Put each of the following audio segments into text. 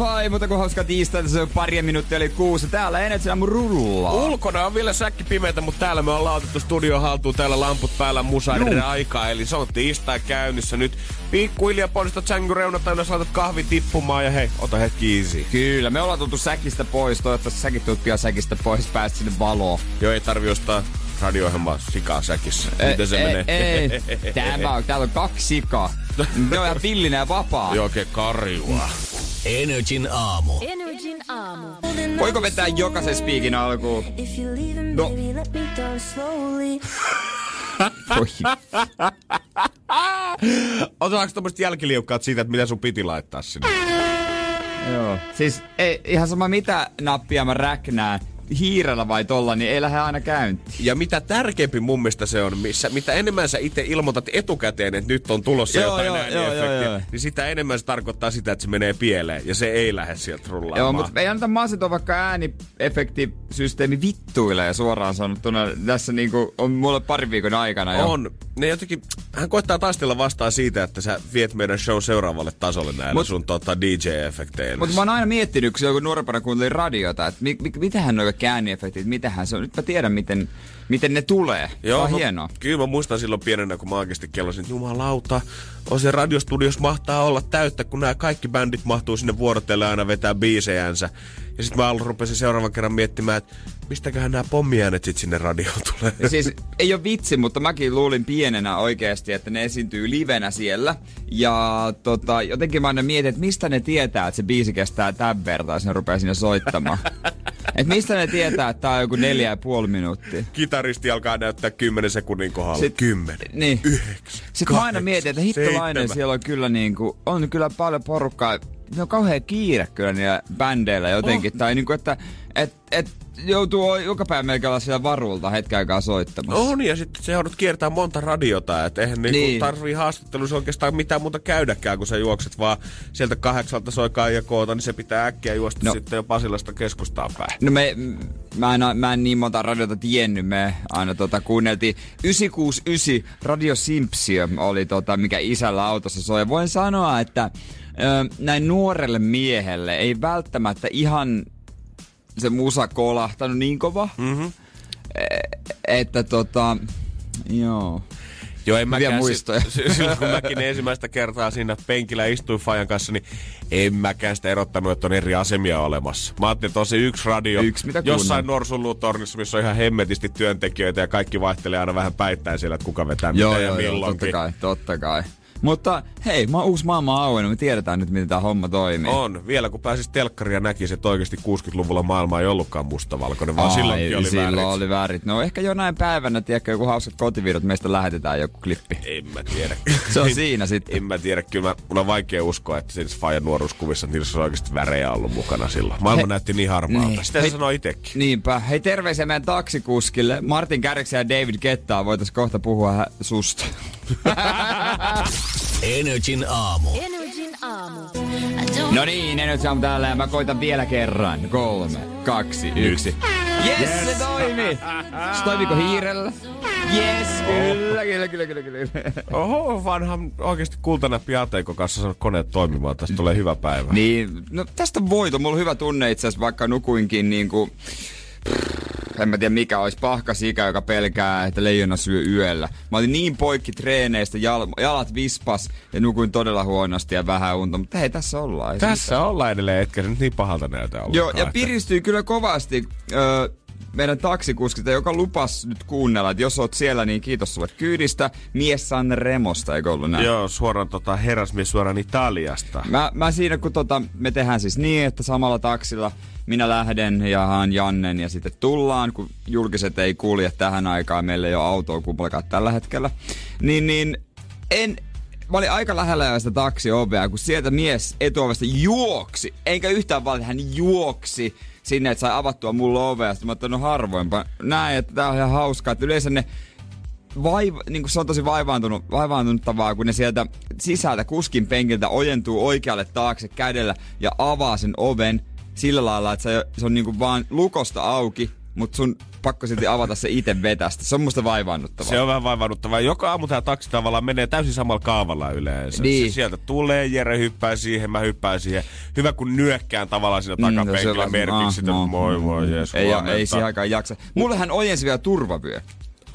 Vai, mutta kun hauska tiistaita, se on pari minuuttia eli kuusi. Täällä Energy aamu rullaa. Ulkona on vielä säkki pimeätä, mutta täällä me ollaan otettu studio haltuun. Täällä lamput päällä musaiden aikaa. Eli se on tiistai käynnissä nyt. Pikkuhiljaa poistat sängyn reunat aina laitat kahvi tippumaan ja hei, ota hetki easy. Kyllä, me ollaan tultu säkistä pois. Toivottavasti säkin tulet pian säkistä pois, pääst sinne valoon. Joo, ei tarvi ostaa radio-ohjelmaa sikaa säkissä. Miten se ei, menee? Ei, Tää on, täällä on kaksi sikaa. Ne on ihan villinen ja vapaa. Joo, oikein karjua. Energin aamu. Energin aamu. Voiko vetää jokaisen spiikin alkuun? No. Otetaanko tommoset jälkiliukkaat siitä, että mitä sun piti laittaa sinne? Joo. Siis ei, ihan sama mitä nappia mä räknään, hiirellä vai tolla, niin ei lähde aina käyntiin. Ja mitä tärkeämpi mun mielestä se on, missä, mitä enemmän sä itse ilmoitat etukäteen, että nyt on tulossa Joo, jotain joo, ääniefektiä, joo, joo, joo. niin sitä enemmän se tarkoittaa sitä, että se menee pieleen ja se ei lähde sieltä rullaamaan. Joo, mutta ei anneta masita, vaikka ääniefektisysteemi vittuilee suoraan sanottuna. Tässä niinku on mulle pari viikon aikana jo. On. Ne jotenkin, hän koittaa taistella vastaan siitä, että sä viet meidän show seuraavalle tasolle näillä Mut- sun tota, DJ-efekteillä. Mutta mä oon aina miettinyt, kun kun nuorempana kuuntelin radiota, että mi, mi, mitähän nuo kaikki ääniefektit, mitähän se on. Nyt mä tiedän, miten, miten ne tulee. Joo, on no, hienoa. Kyllä mä muistan silloin pienenä, kun mä oikeasti kellosin, että jumalauta, on se radiostudios mahtaa olla täyttä, kun nämä kaikki bändit mahtuu sinne vuorotelle aina vetää biisejänsä. Ja sitten mä rupesin seuraavan kerran miettimään, että mistäköhän nämä pommiäänet sit sinne radioon tulee. Ja siis ei ole vitsi, mutta mäkin luulin pienenä oikeasti, että ne esiintyy livenä siellä. Ja tota, jotenkin mä aina mietin, että mistä ne tietää, että se biisi kestää tämän verran, jos ne rupeaa sinne soittamaan. Et mistä ne tietää, että tää on joku neljä ja puoli minuuttia. Kitaristi alkaa näyttää 10 sekunnin kohdalla. Sit- Kymmenen. Niin. Yhdeksän. Sitten mä aina mietin, että hittolainen seitsemän. siellä on kyllä niinku, on kyllä paljon porukkaa. Ne on kauhean kiire kyllä niillä bändeillä jotenkin. Oh. Tai niinku, että et, et joutuu joka päivä melkein olla siellä varulta hetken aikaa soittamassa. On, ja sitten se joudut kiertää monta radiota, että eihän niinku Niin. tarvii haastattelussa oikeastaan mitään muuta käydäkään, kun sä juokset vaan sieltä kahdeksalta soikaa ja koota, niin se pitää äkkiä juosta No. sitten jo Pasilasta keskustaan päin. No me, mä en, mä en niin monta radiota tiennyt, me aina tota, kuunneltiin 969 Radio Simpsia oli tota, mikä isällä autossa soi. Voin sanoa, että näin nuorelle miehelle ei välttämättä ihan se musa kolahtanut niin kova, mm-hmm. että tota, joo. Joo, en Hyviä mäkään muistoja. si- Silloin kun mäkin ensimmäistä kertaa siinä penkillä istuin Fajan kanssa, niin en mäkään sitä erottanut, että on eri asemia olemassa. Mä ajattelin, että on se yksi radio Yksi, mitä jossain. Norsunluutornissa, missä on ihan hemmetisti työntekijöitä ja kaikki vaihtelee aina vähän päittäin siellä, että kuka vetää mitä Joo, ja joo, joo, milloinkin. totta kai, totta kai. Mutta hei, mä uusi maailma on auennut, me tiedetään nyt, miten tämä homma toimii. On. Vielä kun pääsis telkkariin ja näkisi, että oikeasti 60-luvulla maailma ei ollutkaan mustavalkoinen, vaan Ai, silloinkin oli silloin värit. oli värit. No ehkä jonain päivänä, tiedätkö, joku hauskat kotiviidot, meistä lähetetään joku klippi. En mä tiedä. Se on siinä sitten. En mä tiedä. Kyllä mä, mun on vaikea uskoa, että siinä Fajan nuoruuskuvissa, niissä on oikeasti värejä ollut mukana silloin. Maailma He- näytti niin harmaalta. Niin. Sitä se Hei- sanoi itsekin. Niinpä. Hei terveisiä meidän taksikuskille. Martin Kärksen ja David Kettaa voitais kohta puhua susta. Energin aamu. Energin aamu. No niin, ne nyt on täällä ja mä koitan vielä kerran. Kolme, kaksi, yksi. Yes, yes. se toimi! Se toimiko hiirellä? Yes, kyllä, kyllä, kyllä, kyllä, kyllä. Oho, vanhan oikeasti kultanäppi Ateiko kanssa saanut koneet toimimaan. Tästä tulee hyvä päivä. Niin, no tästä on voito. Mulla on hyvä tunne itse asiassa, vaikka nukuinkin niinku... En mä tiedä mikä olisi pahkasika, joka pelkää, että leijona syö yöllä. Mä olin niin poikki treeneistä, jal- jalat vispas ja nukuin todella huonosti ja vähän unta. Mutta hei, tässä ollaan. Tässä ollaan edelleen, etkä se nyt niin pahalta näytä Joo, ja että- piristyy kyllä kovasti öö, meidän taksikuskista, joka lupas nyt kuunnella, että jos oot siellä, niin kiitos sulle kyydistä. Mies San Remosta, eikö ollut näin? Joo, suoraan tota, herrasmies suoraan Italiasta. Mä, mä siinä, kun tota, me tehdään siis niin, että samalla taksilla minä lähden ja haan Jannen ja sitten tullaan, kun julkiset ei kulje tähän aikaan, meillä ei ole autoa kummallakaan tällä hetkellä. Niin, niin en, mä olin aika lähellä jo sitä taksiovea, kun sieltä mies etuovesta juoksi, enkä yhtään valita, hän juoksi sinne, että sai avattua mulle ovea. Sitten mä no harvoinpa. Näin, että tää on ihan hauskaa, että yleensä ne vaiva, niin kuin se on tosi vaivaantunut, vaivaantunuttavaa, kun ne sieltä sisältä kuskin penkiltä ojentuu oikealle taakse kädellä ja avaa sen oven sillä lailla, että se, se on niin kuin vaan lukosta auki, mutta sun pakko silti avata se itse vetästä. Se on musta vaivaannuttavaa. Se on vähän vaivannuttavaa. Joka aamu tämä taksi tavallaan menee täysin samalla kaavalla yleensä. Niin. Se sieltä tulee, Jere hyppää siihen, mä hyppään siihen. Hyvä kun nyökkään tavallaan siinä Mm, no takapenkillä on merkiksi ah, no, moi moi, jes, Ei, ei huomenta. siihen aikaan jaksa. Mulle hän ojensi vielä turvavyö.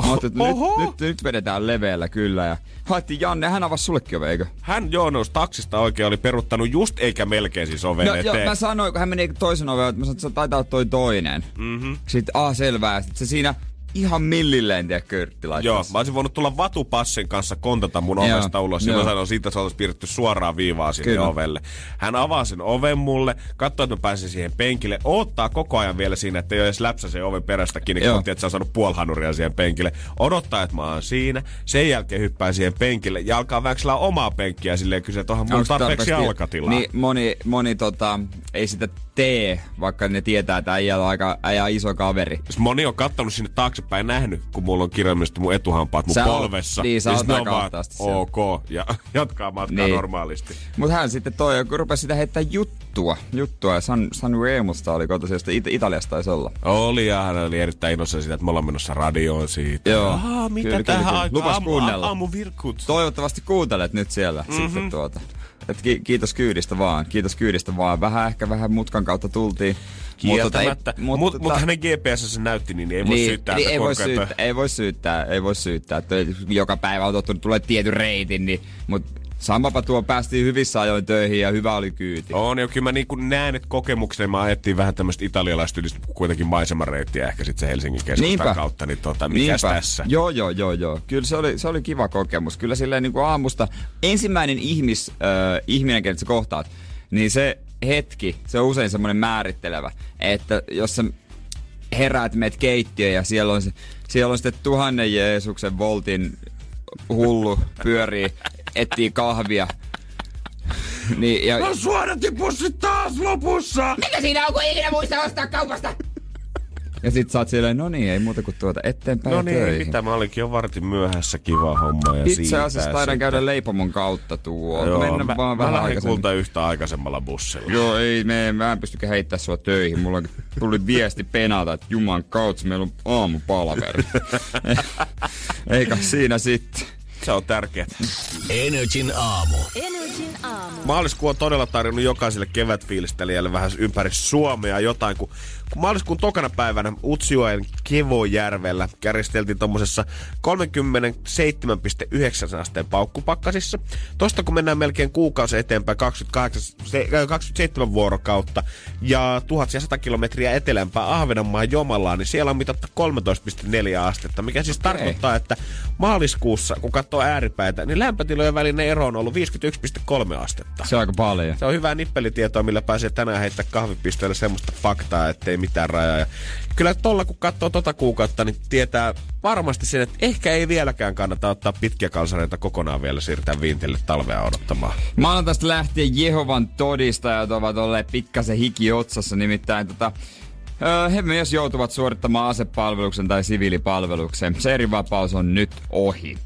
Mä ajattelin, että Oho. nyt, nyt, nyt, vedetään leveällä kyllä. Ja haettiin Janne, hän avasi sullekin ove, eikö? Hän joo nousi taksista oikein, oli peruttanut just eikä melkein siis oven No, joo, eteen. mä sanoin, kun hän meni toisen oven, että mä sanoin, että se taitaa olla toi toinen. Mm-hmm. Sitten, ah selvää. Sitten se siinä ihan millilleen, tiedä, körtti. Joo, mä olisin voinut tulla vatupassin kanssa kontata mun Joo, ovesta ulos. Ja joo. mä sanoin, siitä se olisi piirretty suoraan viivaa sinne Kyllä. ovelle. Hän avaa sen oven mulle, katsoo, että mä pääsen siihen penkille. Odottaa koko ajan vielä siinä, että ei ole edes läpsä sen oven perästä kiinni, kun että on saanut puolhanuria siihen penkille. Odottaa, että mä oon siinä. Sen jälkeen hyppää siihen penkille ja alkaa väksellä omaa penkkiä silleen kysyä, että onhan mulla tarpeeksi- jalkatilaa. Niin moni, moni tota, ei sitä tee, vaikka ne tietää, että äijä on aika äijä on iso kaveri. Moni on kattonut sinne taaksepäin nähnyt, kun mulla on kirjaimellisesti mun etuhampaat mun Sä oot- polvessa. niin, sä ja oot vaan, ok, ja jatkaa matkaa Niin. normaalisti. Mutta hän sitten toi, kun rupesi sitä heittää juttua. Juttua ja San, San Remusta oli kotoisin, josta It- Italiasta taisi olla. Oli ja hän oli erittäin innossa siitä, että me ollaan menossa radioon siitä. Joo. Aa, mitä Kyllä, tähän kyllä, kyllä. aikaan? Lupas Aamu- kuunnella. Aamu virkut. Toivottavasti kuuntelet nyt siellä mm-hmm. sitten tuota. Et ki- kiitos kyydistä vaan, kiitos kyydistä vaan. Vähän ehkä vähän mutkan kautta tultiin. Kieltämättä. ei- Mutta mut, mut hänen GPS se näytti, niin ei voi niin, syyttää niin ei, voi syyttää, ei voi syyttää, ei voi syyttää. Että joka päivä on tottunut tulee tietyn reitin, niin, mutta samapa tuo päästiin hyvissä ajoin töihin ja hyvä oli kyyti. On, ja kyllä mä niin näen, että kokemuksena me ajettiin vähän tämmöistä italialaistyylistä kuitenkin maisemareittiä ehkä sitten se Helsingin keskustan Niinpä. kautta, niin tota, mikäs tässä? Joo, joo, joo, joo. Kyllä se oli, se oli kiva kokemus. Kyllä silleen niin kuin aamusta ensimmäinen ihmis, äh, ihminen, kenet sä kohtaat, niin se hetki, se on usein semmoinen määrittelevä, että jos sä heräät, meet keittiöön ja siellä on, se, siellä on sitten tuhannen Jeesuksen voltin hullu pyörii, etsii kahvia. niin, ja, No suodatipussit taas lopussa! mikä siinä on, kun ei ikinä muista ostaa kaupasta? ja sit sä oot silleen, no niin, ei muuta kuin tuota eteenpäin No niin, töihin. mitä mä olinkin jo vartin myöhässä, kiva homma ja Itse siitä asiassa taidan sitten. käydä leipomon kautta tuo. Joo, Mennä mä, vaan mä vähän lähden aikaisemmin. kulta yhtä aikaisemmalla bussilla. Joo, ei, me, mä en pystykään heittää sua töihin. Mulla tuli viesti penalta, että juman kautta meillä on aamupalveri. Eikä siinä sitten. Se on tärkeää. Energin aamu. Energin aamu. Maaliskuu on todella tarjonnut jokaiselle kevätfiilistelijälle vähän ympäri Suomea jotain, kun, kun maaliskuun tokana päivänä Utsjoen Kevojärvellä käristeltiin tuommoisessa 37,9 asteen paukkupakkasissa. Tosta kun mennään melkein kuukausi eteenpäin, 28, se- äh, 27 vuorokautta ja 1100 kilometriä etelämpää Ahvenanmaan Jomalaan, niin siellä on mitattu 13,4 astetta, mikä siis Okei. tarkoittaa, että maaliskuussa, kun katsoo ääripäitä, niin lämpötilojen välinen ero on ollut 51,3 astetta. Se on aika paljon. Se on hyvää nippelitietoa, millä pääsee tänään heittää kahvipistoille semmoista faktaa, ettei mitään rajaa. Ja kyllä tolla, kun katsoo tota kuukautta, niin tietää varmasti sen, että ehkä ei vieläkään kannata ottaa pitkiä kalsareita kokonaan vielä siirtää viintille talvea odottamaan. Maanantaista lähtien Jehovan todistajat ovat olleet pikkasen hiki otsassa, nimittäin tota, he myös joutuvat suorittamaan asepalveluksen tai siviilipalveluksen. Se eri vapaus on nyt ohi.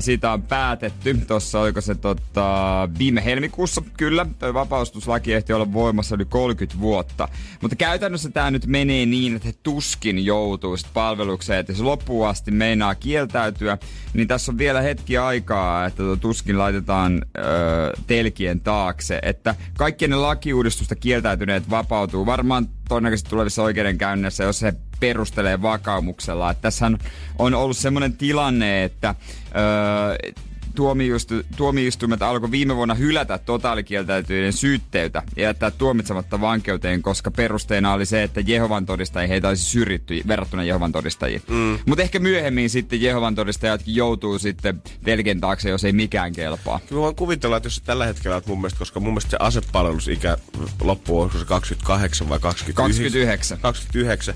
Siitä on päätetty, tuossa oliko se tota, viime helmikuussa, kyllä, toi vapaustuslaki ehti olla voimassa yli 30 vuotta. Mutta käytännössä tämä nyt menee niin, että he tuskin joutuu palvelukseen, että jos loppuun asti meinaa kieltäytyä, niin tässä on vielä hetki aikaa, että tuo tuskin laitetaan öö, telkien taakse, että kaikkien ne lakiuudistusta kieltäytyneet vapautuu varmaan todennäköisesti tulevissa oikeudenkäynnissä, jos se perustelee vakaumuksella. Että tässähän on ollut semmoinen tilanne, että öö, tuomioistu, tuomioistuimet alkoi viime vuonna hylätä totaalikieltäytyneiden syytteitä ja jättää tuomitsematta vankeuteen, koska perusteena oli se, että Jehovan todistajia heitä olisi syrjitty verrattuna Jehovan todistajiin. Mm. Mutta ehkä myöhemmin sitten Jehovan todistajatkin joutuu sitten telken taakse, jos ei mikään kelpaa. Kyllä mä voin kuvitella, että jos tällä hetkellä oot mun mielestä, koska mun mielestä se asepalvelusikä loppuu, onko se 28 vai 29? 29. 29.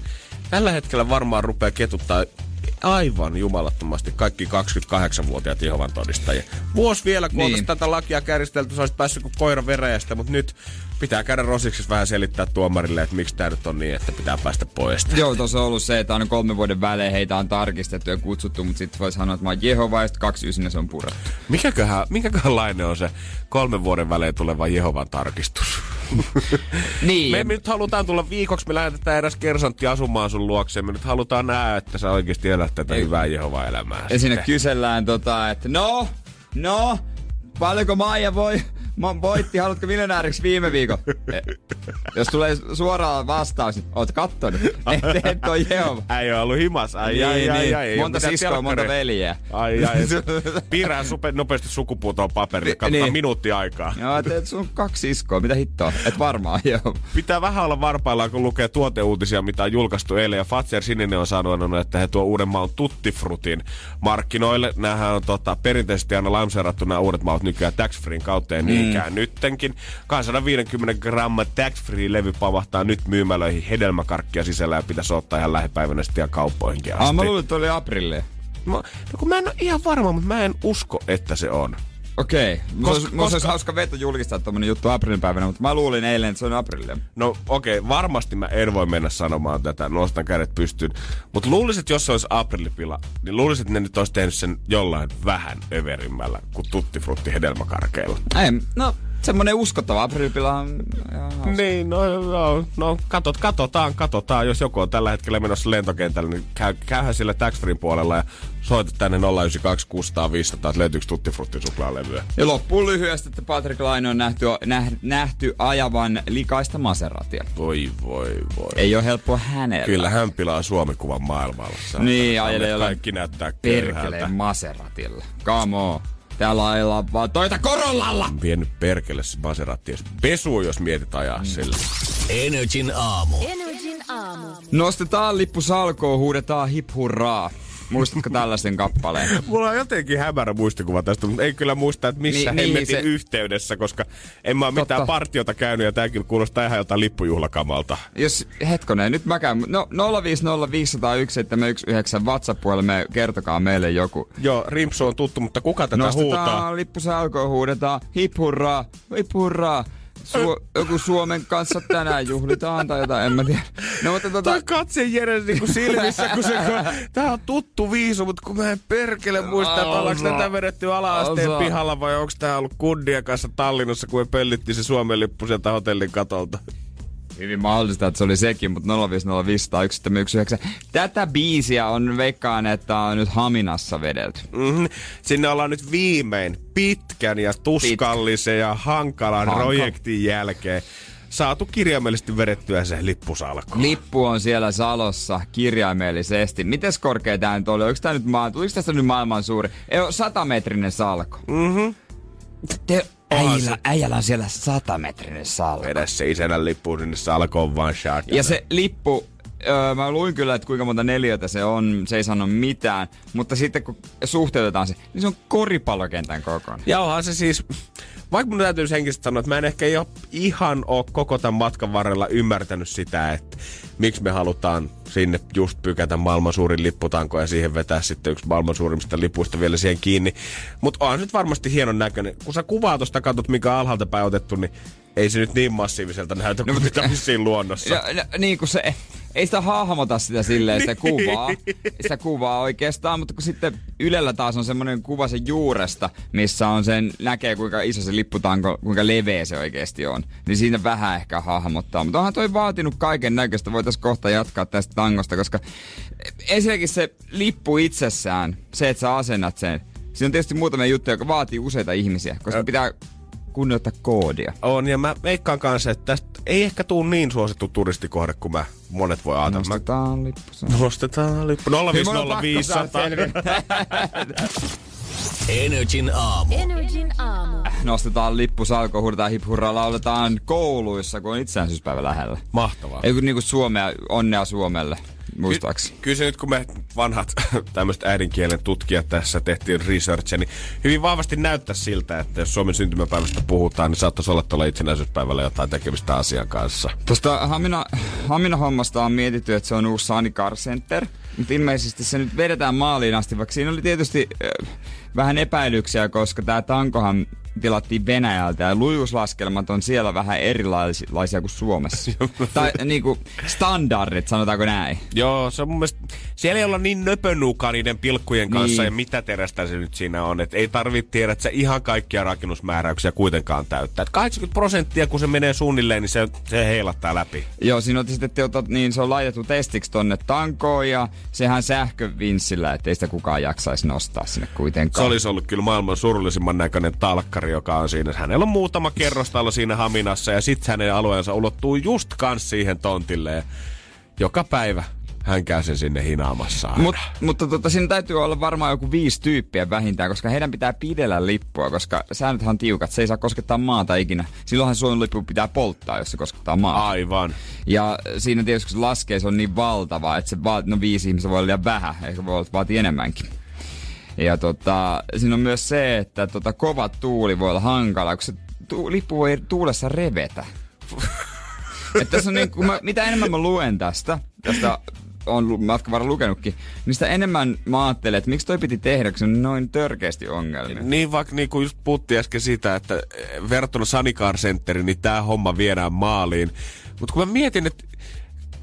Tällä hetkellä varmaan rupeaa ketuttaa aivan jumalattomasti kaikki 28-vuotiaat Jehovan todistajia. Vuosi vielä, kun Niin. tätä lakia käristelty, se olisi päässyt kuin koira veräjästä, mutta nyt pitää käydä rosiksi vähän selittää tuomarille, että miksi tämä nyt on niin, että pitää päästä pois. Joo, tuossa on ollut se, että aina kolmen vuoden välein heitä on tarkistettu ja kutsuttu, mutta sitten voi sanoa, että mä oon Jehova ja kaksi ysinä se on purettu. Mikäköhän, mikäköhän lainen on se kolmen vuoden välein tuleva Jehovan tarkistus? Niin. Me, nyt halutaan tulla viikoksi, me lähetetään eräs kersantti asumaan sun luokse. Me nyt halutaan nähdä, että sä oikeasti elät tätä Ei. hyvää Jehovaa elämää. Ja sinne kysellään tota, että no, no, paljonko Maija voi, ma, voitti, haluatko miljonääriksi viime viikon? E, jos tulee suoraan vastaus, niin oot kattonut, et, et on Jehova. Äijä on ollut himas. Ai, ai, Niin, ai, niin. ai, monta oo siskoa, monta veljeä. Ai, ai. Piirrää supe, nopeasti sukupuutoon paperille. Katsotaan Niin. minuutti aikaa. Joo, et, et sun kaksi iskoa, mitä hittoa? Et varmaan, joo. Pitää vähän olla varpaillaan, kun lukee tuoteuutisia, mitä on julkaistu eilen. Ja Fatser Sininen on sanonut, että he tuo uuden maun Tuttifrutin markkinoille. Nämähän on tota, perinteisesti aina lanseerattu nämä uudet maut nykyään tax kautta ja niinkään nyttenkin. 250 gramman tax free levy pamahtaa nyt myymälöihin hedelmäkarkkia sisällä ja pitäisi ottaa ihan lähipäivänä sitten ihan kauppoihinkin asti. Ah, mä luulin, että oli aprilli. Mä, no kun mä en ole ihan varma, mutta mä en usko, että se on. Okei. Okay. Koska- olisi- olisi hauska veto julkistaa tommonen juttu aprillipäivänä, mutta mä luulin eilen, että se on aprilli. No okei, okay, varmasti mä en voi mennä sanomaan tätä, nostan kädet pystyyn. Mutta luulisin, että jos se olisi aprillipila, niin luulisin, että ne nyt olisi tehnyt sen jollain vähän överimmällä kuin tuttifrutti hedelmäkarkeilla. Ei, no semmonen uskottava aprillipila on. Niin, no, no, no katot, katsotaan, katsotaan. Jos joku on tällä hetkellä menossa lentokentälle, niin käy, käyhän sillä tax puolella ja soita tänne 092 600 500, että löytyykö tuttifrutti suklaalevyä. Ja loppuun lyhyesti, että Patrick Laine on nähty, näh, nähty ajavan likaista Maseratia. Voi, voi, voi. Ei ole helppoa hänellä. Kyllä hän pilaa Suomikuvan maailmalla. Niin, ajelee Kaikki näyttää Perkeleen. Maseratilla. Come on. Täällä ajellaan vaan toita Korollalla. vienyt perkele se Maserati pesuun, jos mietit ajaa sillä. Energin aamu. Energin aamu. Nostetaan lippu salkoon, huudetaan hip hurraa. Muistatko tällaisen kappaleen? Mulla on jotenkin hämärä muistikuva tästä, mutta ei kyllä muista, että missä Niin, niin, niin, hemmetin se- yhteydessä, koska en mä ole mitään Totta. partiota käynyt ja tää kyllä kuulostaa ihan jotain lippujuhlakamalta. Jos, hetkonen, nyt mä käyn. No 050501719 WhatsApp-puolelle, kertokaa meille joku. Joo, Rimpsu on tuttu, mutta kuka tätä huutaa? Nostetaan lippu salkoon, huudetaan hip hurraa, hip hurraa. Su- joku Suomen kanssa tänään juhlitaan tai jotain, en mä tiedä. No mutta tota, Toi katse Jere niinku silmissä, kun se, kun, tää on tuttu viisu, mutta kun mä en perkele muista, että ollaanko tätä vedetty ala-asteen Osa. pihalla vai onko tää ollut kundien kanssa Tallinnassa, kun me pöllittiin se Suomen lippu sieltä hotellin katolta. Hyvin mahdollista, että se oli sekin, mutta 050501719. Tätä biisiä on veikkaan, että on nyt Haminassa vedelty. Mm-hmm. Sinne ollaan nyt viimein pitkän ja tuskallisen ja hankalan Hanka- projektin jälkeen saatu kirjaimellisesti vedettyä se lippusalko. Lippu on siellä Salossa kirjaimellisesti. Mites korkea tää nyt oli? Onko tää nyt maa... Tuliko tästä nyt maailman suuri? Ei ole satametrinen salko. Mhm. Te... Äijällä, äijällä on siellä satametrinen salko. Vedä se isänän lippuun sinne salkoon vaan shot. Ja se lippu, öö, mä luin kyllä, että kuinka monta neliötä se on, se ei sano mitään, mutta sitten kun suhteutetaan se, niin se on koripallokentän kokoinen. Ja onhan se siis, vaikka mun täytyy henkisesti sanoa, että mä en ehkä jo ihan ole koko tämän matkan varrella ymmärtänyt sitä, että miksi me halutaan sinne just pykätä maailman suurin lipputanko ja siihen vetää sitten yksi maailman suurimmista lipuista vielä siihen kiinni. Mutta se nyt varmasti hienon näköinen. Kun sä kuvaa tuosta katsot, mikä on alhaalta päin otettu, niin ei se nyt niin massiiviselta näytä no, mitä vissiin luonnossa. Ja, no, niin kuin se, ei sitä hahmota sitä silleen, sitä kuvaa, sitä kuvaa oikeastaan, mutta kun sitten Ylellä taas on semmoinen kuva sen juuresta, missä on sen, näkee kuinka iso se lipputanko, kuinka leveä se oikeasti on, niin siinä vähän ehkä hahmottaa. Mutta onhan toi vaatinut kaiken näköistä, voitaisiin kohta jatkaa tästä tangosta, koska ensinnäkin se lippu itsessään, se, että sä asennat sen, siinä on tietysti muutamia juttuja, jotka vaatii useita ihmisiä, koska pitää kunnioittaa koodia. On, ja mä veikkaan kanssa, että tästä ei ehkä tuu niin suosittu turistikohde, kuin mä monet voi ajatella. Nostetaan lippu. Nostetaan lippu. 05050. Energin aamu. Energin aamu. Nostetaan lippu salkoon, huudetaan hip hurraa, lauletaan kouluissa, kun on itsenäisyyspäivä lähellä. Mahtavaa. Ei kun niinku Suomea, onnea Suomelle. Muistaakseni. Kyllä se nyt, kun me vanhat tämmöiset äidinkielen tutkijat tässä tehtiin researchia, niin hyvin vahvasti näyttää siltä, että jos Suomen syntymäpäivästä puhutaan, niin saattaisi olla tuolla itsenäisyyspäivällä jotain tekemistä asian kanssa. Tuosta Hamina, Hamina hommasta on mietitty, että se on uusi Sani Car Center. Mutta ilmeisesti se nyt vedetään maaliin asti, vaikka siinä oli tietysti äh, vähän epäilyksiä, koska tämä tankohan tilattiin Venäjältä ja lujuuslaskelmat on siellä vähän erilaisia kuin Suomessa. tai niinku standardit, sanotaanko näin. Joo, se on mun mielestä, siellä ei olla niin nöpönuukaa niiden pilkkujen kanssa Niin. ja mitä terästä se nyt siinä on. Et ei tarvitse tiedä, että se ihan kaikkia rakennusmääräyksiä kuitenkaan täyttää. Et 80 prosenttia, kun se menee suunnilleen, niin se, se heilattaa läpi. Joo, siinä on sitten teota, niin se on laitettu testiksi tonne tankoon ja sehän sähkövinssillä, ettei sitä kukaan jaksaisi nostaa sinne Se kuitenkaan. olisi ollut kyllä maailman surullisimman näköinen talkkari, joka on siinä. Hänellä on muutama kerrostalo siinä Haminassa ja sitten hänen alueensa ulottuu just kans siihen tontille. Joka päivä hän käy sen sinne hinaamassa. aina. Mut, mutta tota, siinä täytyy olla varmaan joku viisi tyyppiä vähintään, koska heidän pitää pidellä lippua, koska säännöthän on tiukat. Se ei saa koskettaa maata ikinä. Silloinhan Suomen lippu pitää polttaa, jos se koskettaa maata. Aivan. Ja siinä tietysti kun se laskee, se on niin valtava, että se vaat, no viisi ihmistä voi olla liian vähän, ehkä voi olla, vaatii enemmänkin. Ja tota, siinä on myös se, että tota, kova tuuli voi olla hankala, kun se tu- lippu voi tuulessa revetä. että tässä on niin, kun mä, mitä enemmän mä luen tästä, tästä on matkan varrella lukenutkin, niin sitä enemmän mä ajattelen, että miksi toi piti tehdä, kun se on noin törkeästi ongelmia. Niin vaikka niin kuin just puhuttiin äsken siitä, että eh, verrattuna Sanikar Centeriin, niin tämä homma viedään maaliin. Mutta kun mä mietin, että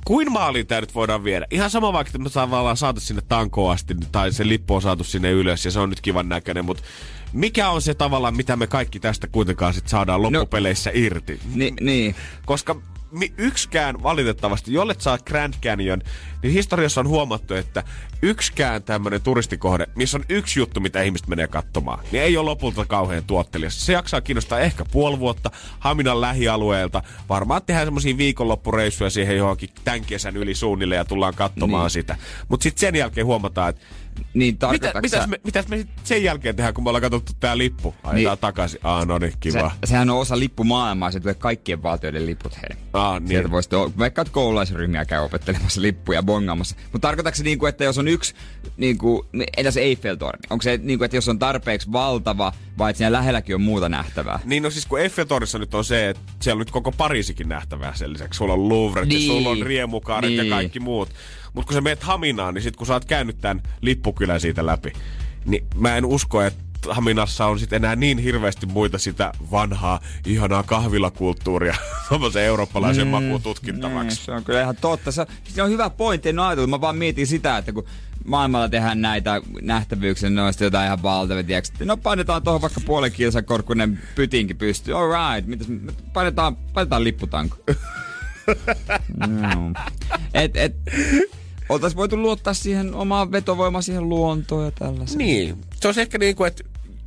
kuin maaliin tämä nyt voidaan viedä? Ihan sama vaikka, että me tavallaan saatu sinne tankoon asti, tai se lippu on saatu sinne ylös ja se on nyt kivan näköinen, mutta mikä on se tavallaan, mitä me kaikki tästä kuitenkaan sit saadaan loppupeleissä irti? Ni, niin. Koska yksikään valitettavasti, jollet saa Grand Canyon, niin historiassa on huomattu, että yksikään tämmöinen turistikohde, missä on yksi juttu, mitä ihmiset menee katsomaan, niin ei ole lopulta kauhean tuottelias. Se jaksaa kiinnostaa ehkä puoli vuotta Haminan lähialueelta. Varmaan tehdään semmoisia viikonloppureissuja siihen johonkin tämän kesän yli suunnille ja tullaan katsomaan Niin. sitä. Mutta sitten sen jälkeen huomataan, että Niin mitä, mitäs, me, mitäs me sen jälkeen tehdään, kun me ollaan katsottu tää lippu? Ajetaan Niin. takaisin. Aa, no niin, Se, kiva. sehän on osa lippumaailmaa, se tulee kaikkien valtioiden liput hei. Aa, niin. Sieltä voisi vaikka koululaisryhmiä käy opettelemassa lippuja bongaamassa. Mutta tarkoitatko se niinku, että jos on yksi, niinku, entäs Eiffeltorni? Onko se niinku, että jos on tarpeeksi valtava, vai että siinä lähelläkin on muuta nähtävää? Niin no siis kun Eiffeltornissa nyt on se, että siellä on nyt koko Pariisikin nähtävää sen lisäksi. Sulla on Louvret Niin. ja sulla on riemukaaret Niin. ja kaikki muut. Mutta kun sä meet Haminaan, niin sit kun sä oot käynyt tämän lippukylän siitä läpi, niin mä en usko, että Haminassa on sitten enää niin hirveästi muita sitä vanhaa, ihanaa kahvilakulttuuria tommosen eurooppalaisen mm, makuun tutkittavaksi. Niin, se on kyllä ihan totta. Se, se on hyvä pointti, en ole ajatellut. Mä vaan mietin sitä, että kun maailmalla tehdään näitä nähtävyyksiä, sitten jotain ihan valtavia, tiedätkö? No painetaan tuohon vaikka puolen kilsan korkunen pytinkin pystyy. All right, mitäs, painetaan, painetaan lipputanko. no. Et, et, oltais voitu luottaa siihen omaan vetovoimaan, siihen luontoon ja tällaisen. Niin, se olisi ehkä niin kuin, että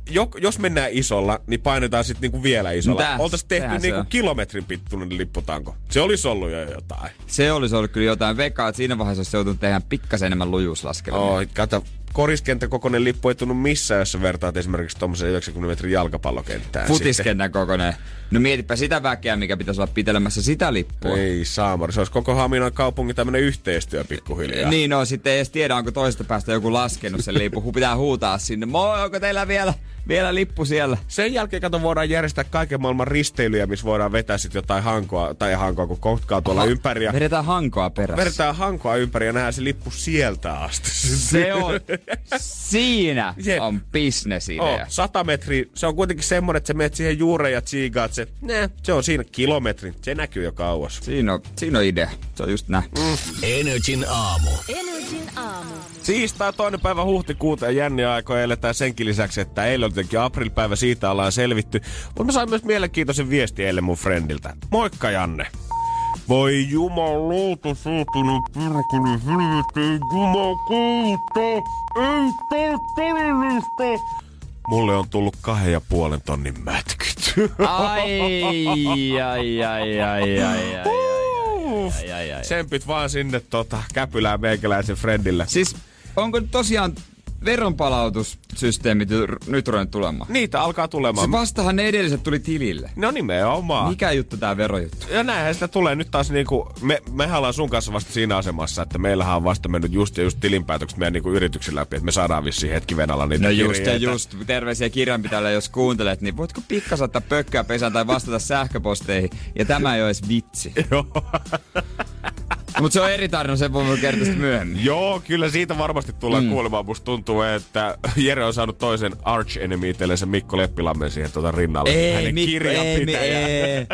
jo, jos mennään isolla, niin painetaan sitten niinku vielä isolla. Tää- Oltaisiin tehty niinku kilometrin pittuinen lipputanko. Se olisi ollut jo jotain. Se olisi ollut kyllä jotain vekaa, että siinä vaiheessa olisi joutunut tehdä pikkasen enemmän lujuuslaskelmia. Oh, kato, koriskenttä kokoinen lippu ei tunnu missään, jos sä vertaat esimerkiksi tuommoisen 90 metrin jalkapallokenttään. Futiskentän kokoinen. No mietipä sitä väkeä, mikä pitäisi olla pitelemässä sitä lippua. Ei saamari, se olisi koko Haminan kaupungin tämmöinen yhteistyö pikkuhiljaa. Niin no, sitten ei edes tiedä, onko toisesta päästä joku laskenut sen lippu. Pitää huutaa sinne. Moi, onko teillä vielä, vielä lippu siellä? Sen jälkeen kato voidaan järjestää kaiken maailman risteilyjä, missä voidaan vetää sitten jotain hankoa, tai hankoa, kun kohtaa tuolla ympäri. Ja Vedetään hankoa perässä. vedetään hankoa ympäri ja nähdään se lippu sieltä asti. Se on, siinä Jep. on bisnesidea. Oh, 100 metriä, se on kuitenkin semmonen, että sä menet siihen juureen ja tsiigaat se, nää, se on siinä kilometrin, se näkyy jo kauas. Siinä on, siinä on idea. Se on just näin. Energin aamu. Energin aamu. Siistaa toinen päivä huhtikuuta ja jänniä aikoja eletään senkin lisäksi, että eilen on tietenkin aprilipäivä, siitä ollaan selvitty. Mutta mä sain myös mielenkiintoisen viesti eilen mun friendiltä. Moikka Janne! Voi jumalauta, saatana pyrkuli helvetti, jumalauta, ei tää todellista! Mulle on tullut kahden ja puolen tonnin mätkyt. Ai, ai, ai, vaan sinne tota, käpylään meikäläisen friendille. Siis onko tosiaan veronpalautussysteemit nyt ruvennut tulemaan. Niitä alkaa tulemaan. Se vastahan ne edelliset tuli tilille. No nimenomaan. Mikä juttu tää verojuttu? Ja näinhän sitä tulee nyt taas niinku, me, mehän ollaan sun kanssa vasta siinä asemassa, että meillähän on vasta mennyt just ja just tilinpäätökset meidän niinku yrityksen läpi, että me saadaan vissiin hetki venalla niitä No just ja kirjeitä. just, terveisiä kirjanpitäjälle, jos kuuntelet, niin voitko pikkas ottaa pökköä pesään tai vastata sähköposteihin? Ja tämä ei ole edes vitsi. Joo. Mutta se on eri tarina, sen voimme kertoa myöhemmin. Joo, kyllä siitä varmasti tullaan mm. kuulemaan. Musta tuntuu, että Jere on saanut toisen arch enemy itsellensä Mikko Leppilammen siihen tuota rinnalle. Ei, Hänen Mikko, ei, mi- kirjanpitäjä. ei.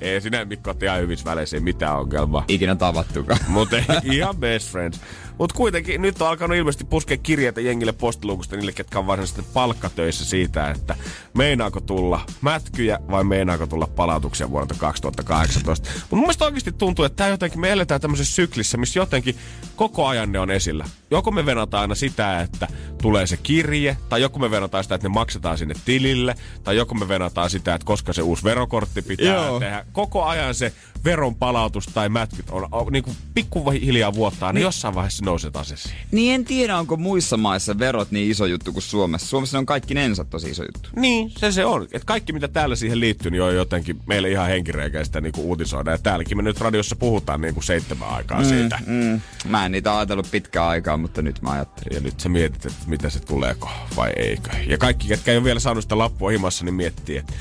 ei, sinä Mikko oot ihan hyvissä väleissä, ei mitään ongelmaa. Ikinä tavattukaan. Mutta ihan best friends. Mutta kuitenkin nyt on alkanut ilmeisesti puskea kirjeitä jengille postiluukusta niille, ketkä on varsinaisesti palkkatöissä siitä, että meinaako tulla mätkyjä vai meinaako tulla palautuksia vuodelta 2018. Mutta mun mielestä oikeasti tuntuu, että tää jotenkin, me eletään tämmöisessä syklissä, missä jotenkin koko ajan ne on esillä. Joko me venataan aina sitä, että tulee se kirje, tai joku me venataan sitä, että ne maksetaan sinne tilille, tai joku me venataan sitä, että koska se uusi verokortti pitää Joo. tehdä. Koko ajan se veron palautus tai mätkyt on, on niin kuin pikkuhiljaa vuottaa, niin jossain vaiheessa nousee taas esiin. Niin en tiedä, onko muissa maissa verot niin iso juttu kuin Suomessa. Suomessa on kaikki nensat tosi iso juttu. Niin, se se on. Et kaikki mitä täällä siihen liittyy, niin on jotenkin meille ihan henkireikäistä niin kuin uutisoida. Ja täälläkin me nyt radiossa puhutaan niin kuin seitsemän aikaa mm. siitä. Mm. Mä en niitä ajatellut pitkään aikaa, mutta nyt mä ajattelin. Ja nyt sä mietit, että mitä se tuleeko vai eikö. Ja kaikki, ketkä ei ole vielä saanut sitä lappua himassa, niin miettii, että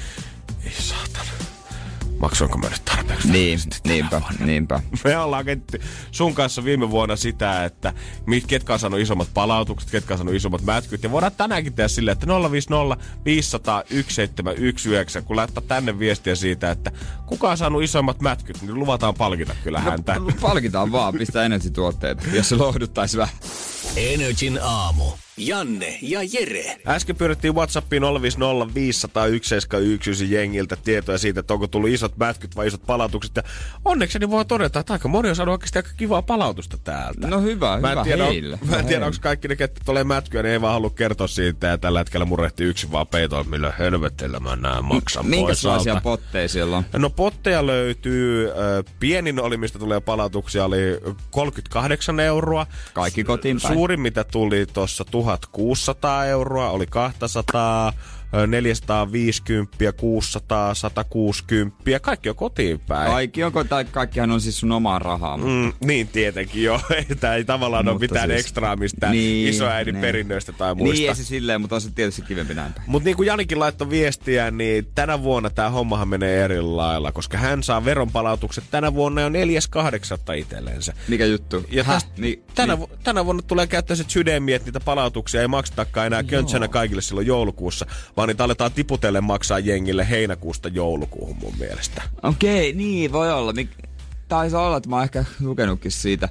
ei saatana. Maksoinko mä nyt tarpeeksi? Niin, niinpä, vuonna? niinpä. Me ollaan ketty sun kanssa viime vuonna sitä, että mit, ketkä on saanut isommat palautukset, ketkä on saanut isommat mätkyt. Ja voidaan tänäänkin tehdä silleen, että 050 500 1719, kun laittaa tänne viestiä siitä, että kuka on saanut isommat mätkyt, niin luvataan palkita kyllä häntä. No, palkitaan vaan, pistää energituotteita, jos se lohduttaisi vähän. Energin aamu. Janne ja Jere. Äsken pyydettiin Whatsappiin 050 500 1719 jengiltä tietoja siitä, että onko tullut isot mätkyt vai isot palautukset. Ja onnekseni voi todeta, että aika moni on saanut oikeasti aika kivaa palautusta täältä. No hyvä, Mä en hyvä tiedä, heille. Mä Hyvä en tiedä, heille. onko kaikki ne, ketkä tulee mätkyä, niin ei vaan halua kertoa siitä. Ja tällä hetkellä murehtii yksin vaan peitoon, millä helvetillä mä näen maksan pois Minkälaisia alta. potteja siellä on? No potteja löytyy, äh, pienin oli, mistä tulee palautuksia, oli 38 euroa. Kaikki kotiin päin. Suurin, mitä tuli tuossa 1600 euroa, oli 200, ö, 450, 600, 160. Kaikki on kotiin päin. Kaikki onko, tai kaikkihan on siis sun omaa rahaa. Mm. Mm, niin tietenkin joo. Tämä ei tavallaan ole Mutta mitään siis- ekstraa mistään Niin, isoäidin niin. perinnöistä tai muista. Niin, ei se silleen, mutta on se tietysti kivempi näin päin. Mutta niin kuin Janikin laittoi viestiä, niin tänä vuonna tämä hommahan menee eri lailla, koska hän saa veronpalautukset tänä vuonna jo 4.8. itsellensä. Mikä juttu? Ja Häh? tästä, Niin, tänä, niin. vu- tänä vuonna tulee käyttäiset sydämiä, että niitä palautuksia ei maksetakaan enää köntsänä kaikille silloin joulukuussa, vaan niitä aletaan tiputellen maksaa jengille heinäkuusta joulukuuhun mun mielestä. Okei, niin voi olla. Mik... Taisi olla, että mä oon ehkä lukenutkin siitä.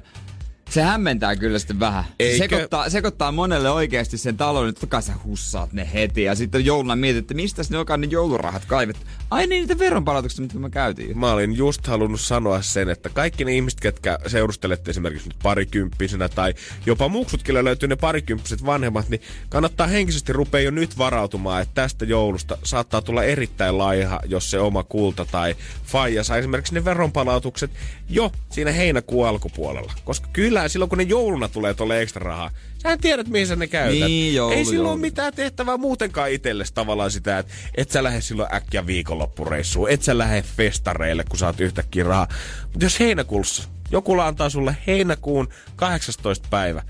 Se hämmentää kyllä sitten vähän. Eikö? Se sekoittaa, sekoittaa monelle oikeasti sen talouden, että kai sä hussaat ne heti. Ja sitten jouluna mietit, että mistä ne onkaan ne joulurahat kaivettu. Ai niin, niitä veronpalautuksia, mitä me käytiin. Mä olin just halunnut sanoa sen, että kaikki ne ihmiset, ketkä seurustelette esimerkiksi nyt parikymppisenä tai jopa muksutkin löytyy ne parikymppiset vanhemmat, niin kannattaa henkisesti rupea jo nyt varautumaan, että tästä joulusta saattaa tulla erittäin laiha, jos se oma kulta tai faija saa esimerkiksi ne veronpalautukset jo siinä heinäkuun alkupuolella. Koska kyllä silloin, kun ne jouluna tulee tuolle ekstra rahaa, Sähän tiedät, mihin sä ne käytät. Niin, joulu, Ei silloin joulu. ole mitään tehtävää muutenkaan itsellesi tavallaan sitä, että et sä lähde silloin äkkiä viikonloppureissuun, et sä lähde festareille, kun saat yhtäkkiä rahaa. Mutta jos heinäkuussa joku antaa sulle heinäkuun 18. päivä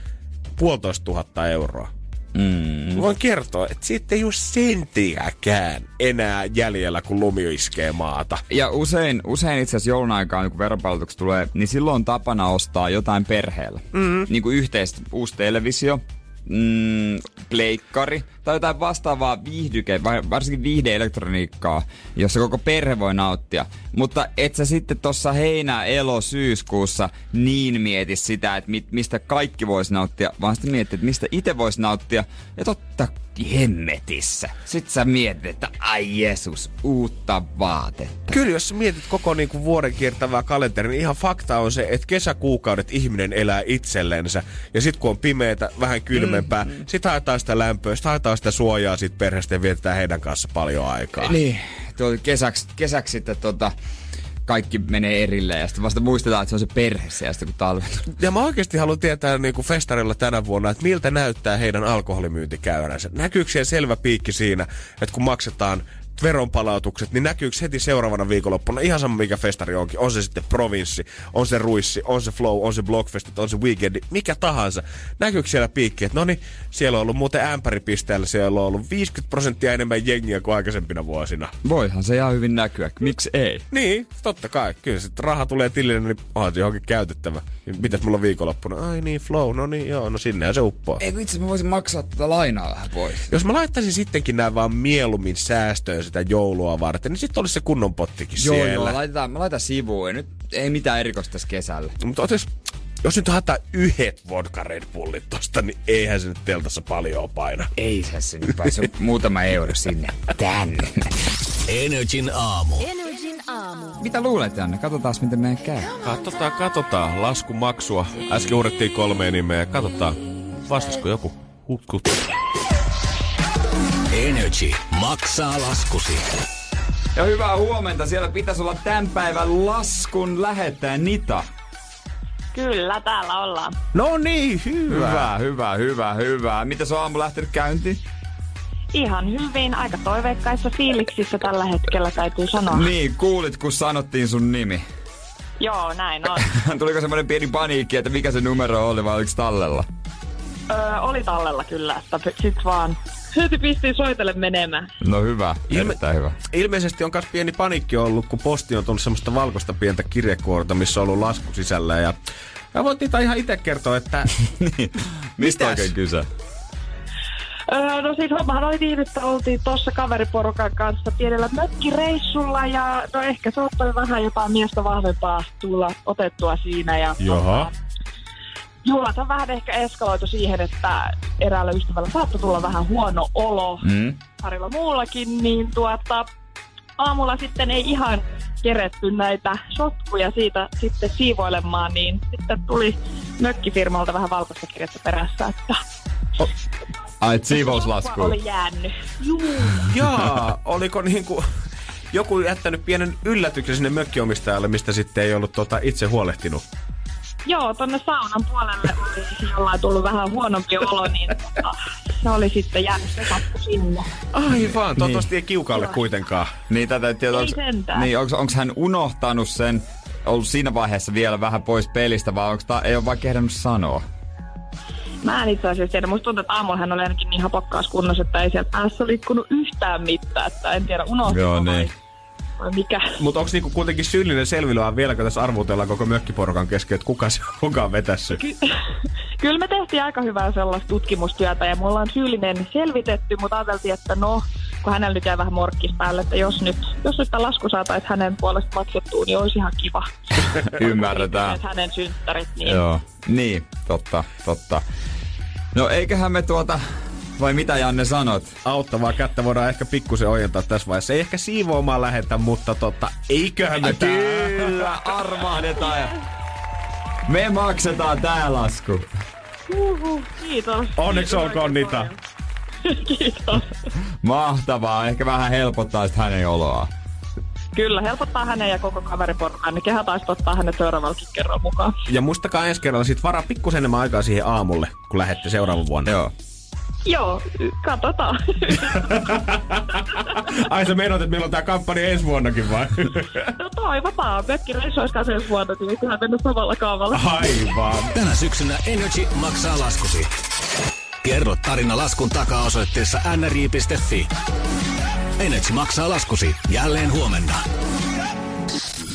puolitoista tuhatta euroa, Mm. Voin kertoa, että siitä ei ole senttiäkään enää jäljellä, kun lumi iskee maata. Ja usein, usein itse asiassa joulun aikaan, kun veronpalautukset tulee, niin silloin on tapana ostaa jotain perheellä. Mm-hmm. Niin kuin yhteistä uusi televisio, mm, pleikkari tai jotain vastaavaa viihdyke, varsinkin viihdeelektroniikkaa, jossa koko perhe voi nauttia. Mutta et sä sitten tuossa heinä, elo, syyskuussa niin mieti sitä, että mistä kaikki vois nauttia, vaan sitten mieti, että mistä itse vois nauttia. Ja totta hemmetissä. Sitten sä mietit, että ai Jeesus, uutta vaatetta. Kyllä, jos mietit koko niinku vuoden kiertävää kalenteria, niin ihan fakta on se, että kesäkuukaudet ihminen elää itsellensä. Ja sit kun on pimeätä, vähän kylmempää, mm, sit haetaan sitä lämpöä, sit haetaan sitä suojaa siitä perheestä ja vietetään heidän kanssa paljon aikaa. Niin, tuo kesäksi, kesäksi sitten tota, kaikki menee erilleen ja sitten vasta muistetaan, että se on se perhe sitten kun talvi. Ja mä oikeasti haluan tietää niin kuin festarilla tänä vuonna, että miltä näyttää heidän alkoholimyyntikäyränsä. Näkyykö siellä selvä piikki siinä, että kun maksetaan veronpalautukset, niin näkyykö heti seuraavana viikonloppuna ihan sama mikä festari onkin. On se sitten provinssi, on se ruissi, on se flow, on se blockfest, on se weekendi, mikä tahansa. Näkyykö siellä piikki, että no niin, siellä on ollut muuten ämpäripisteellä, siellä on ollut 50 prosenttia enemmän jengiä kuin aikaisempina vuosina. Voihan se ihan hyvin näkyä. Miksi ei? Niin, totta kai. Kyllä se raha tulee tilille, niin onhan se johonkin käytettävä. Mitäs mulla on viikonloppuna? Ai niin, flow, no niin, joo, no sinnehän se uppoo. Ei itse mä voisin maksaa tätä lainaa vähän pois. Jos mä laittaisin sittenkin nämä vaan mieluummin säästöön sitä joulua varten, niin sitten olisi se kunnon pottikin Joo, siellä. joo, laitetaan, mä laitan sivuun. Nyt ei mitään erikoista tässä kesällä. Mutta otais, jos nyt haetaan yhdet vodka Red Bullit tosta, niin eihän se nyt teltassa paljon paina. Ei se se nyt pääse muutama euro sinne tänne. Energin aamu. Energin aamu. Mitä luulet, Janne? Katsotaan, miten meidän käy. Katsotaan, katsotaan. Laskumaksua. Äsken uudettiin kolmeen nimeä. Katsotaan, vastasko joku. Hutkut. Energy maksaa laskusi. Ja hyvää huomenta. Siellä pitäisi olla tämän päivän laskun lähettäjä Nita. Kyllä, täällä ollaan. No niin, hyvä. Hyvä, hyvä, hyvä, hyvä. Mitä se on aamu lähtenyt käyntiin? Ihan hyvin, aika toiveikkaissa fiiliksissä tällä hetkellä täytyy sanoa. Niin, kuulit kun sanottiin sun nimi. Joo, näin on. Tuliko semmoinen pieni paniikki, että mikä se numero oli vai oliko tallella? öö, oli tallella kyllä, että sit vaan heti pistiin soitelle menemään. No hyvä, Ilme- erittäin hyvä. Ilmeisesti on myös pieni panikki ollut, kun posti on tullut semmoista valkoista pientä kirjekuorta, missä on ollut lasku sisällä. Ja mä voin Tita ihan itse kertoa, että niin. Mistä Mitäs? oikein kyse? Öö, no siis hommahan oli niin, että oltiin tuossa kaveriporukan kanssa pienellä mökkireissulla ja no ehkä saattoi vähän jotain miestä vahvempaa tulla otettua siinä. Ja, Jaha. Juhlat on vähän ehkä eskaloitu siihen, että eräällä ystävällä saattoi tulla vähän huono olo. Mm. parilla muullakin, niin tuota, aamulla sitten ei ihan keretty näitä sotkuja siitä sitten siivoilemaan, niin sitten tuli mökkifirmalta vähän valkoista kirjettä perässä, että Ai, et siivouslasku. oli jäänyt. Juu. Jaa, oliko niinku joku jättänyt pienen yllätyksen sinne mökkiomistajalle, mistä sitten ei ollut tota itse huolehtinut? Joo, tonne saunan puolelle oli jollain tullut vähän huonompi olo, niin tota, se oli sitten jäänyt se sappu sinne. Aivan, toivottavasti ei kiukaalle kuitenkaan. Niin, tätä ei tiedä, onks, niin, onks, onks hän unohtanut sen, ollut siinä vaiheessa vielä vähän pois pelistä, vai onks ta, ei ole vaan kehdannut sanoa? Mä en itse asiassa tiedä. Musta tuntuu, että aamulla hän oli ainakin niin hapokkaassa kunnossa, että ei sieltä päässä liikkunut yhtään mitään. Että en tiedä, unohtiko Joo, vai, niin. Vai mikä. Mutta onko niinku kuitenkin syyllinen selvilyä vieläkö tässä arvutellaan koko mökkiporukan kesken, että kuka se onkaan vetässyt? Kyllä me tehtiin aika hyvää sellaista tutkimustyötä ja me ollaan syyllinen selvitetty, mutta ajateltiin, että no, kun hänellä nyt jäi vähän morkkis päälle, että jos nyt, jos nyt tämä lasku saataisiin hänen puolesta maksettua, niin olisi ihan kiva. Ymmärretään. Että hänen synttärit, niin Joo. Niin, totta, totta. No eiköhän me tuota, vai mitä Janne sanot? Auttavaa kättä voidaan ehkä pikkusen ojentaa tässä vaiheessa. Ei ehkä siivoamaan lähetä, mutta tota, eiköhän me. Kyllä, armahdetaan. ja Me maksetaan tää lasku. Uhuh, kiitos. Onneksi olkoon paljon. kiitos. Mahtavaa, ehkä vähän helpottaa sit hänen oloa. Kyllä, helpottaa hänen ja koko kaveriporukkaan, niin kehän taisi ottaa hänet seuraavallakin kerran mukaan. Ja muistakaa ensi kerralla sit varaa pikkusen enemmän aikaa siihen aamulle, kun lähette seuraavan vuonna. Joo. Joo, katsotaan. Ai sä meinaat, että meillä on tää kampanja ensi vuonnakin vai? no toivotaan, mökkireissu olisi kanssa ensi vuonna, niin eiköhän mennä samalla kaavalla. Aivan. Tänä syksynä Energy maksaa laskusi. Kerro tarina laskun takaa osoitteessa nri.fi. Energy maksaa laskusi jälleen huomenna.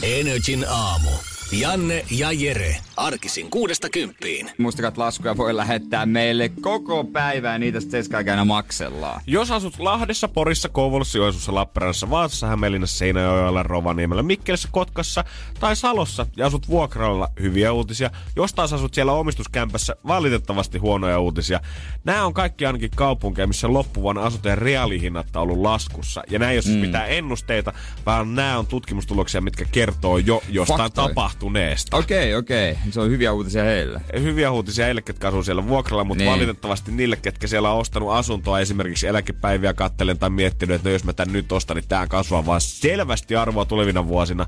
Energin aamu. Janne ja Jere. Arkisin kuudesta kymppiin. Muistakaa, että laskuja voi lähettää meille koko päivä ja niitä sitten seskaaikana maksellaan. Jos asut Lahdessa, Porissa, Kouvolassa, Joensuussa, Lappeenrannassa, Vaasassa, Hämeenlinnassa, Seinäjoella, Rovaniemellä, Mikkelissä, Kotkassa tai Salossa ja asut vuokralla, hyviä uutisia. Jos taas asut siellä omistuskämpässä, valitettavasti huonoja uutisia. Nämä on kaikki ainakin kaupunkeja, missä loppuvuonna asuntojen reaalihinnat on ollut laskussa. Ja ei ole siis mitään ennusteita, vaan nämä on tutkimustuloksia, mitkä kertoo jo jostain Faktoja. tapahtuneesta. Okei, okei. Se on hyviä uutisia heille. hyviä uutisia heille, ketkä asuu siellä vuokralla, mutta Niin. valitettavasti niille, ketkä siellä on ostanut asuntoa esimerkiksi eläkepäiviä kattelen tai miettinyt, että no jos mä tän nyt ostan, niin tää kasvaa vaan selvästi arvoa tulevina vuosina.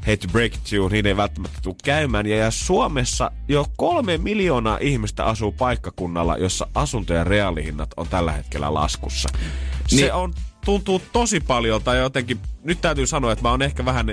hate to break it you, niin ei välttämättä tule käymään. Ja, ja Suomessa jo kolme miljoonaa ihmistä asuu paikkakunnalla, jossa asunto- ja reaalihinnat on tällä hetkellä laskussa. Se Niin- on, tuntuu tosi paljon, tai jotenkin, nyt täytyy sanoa, että mä oon ehkä vähän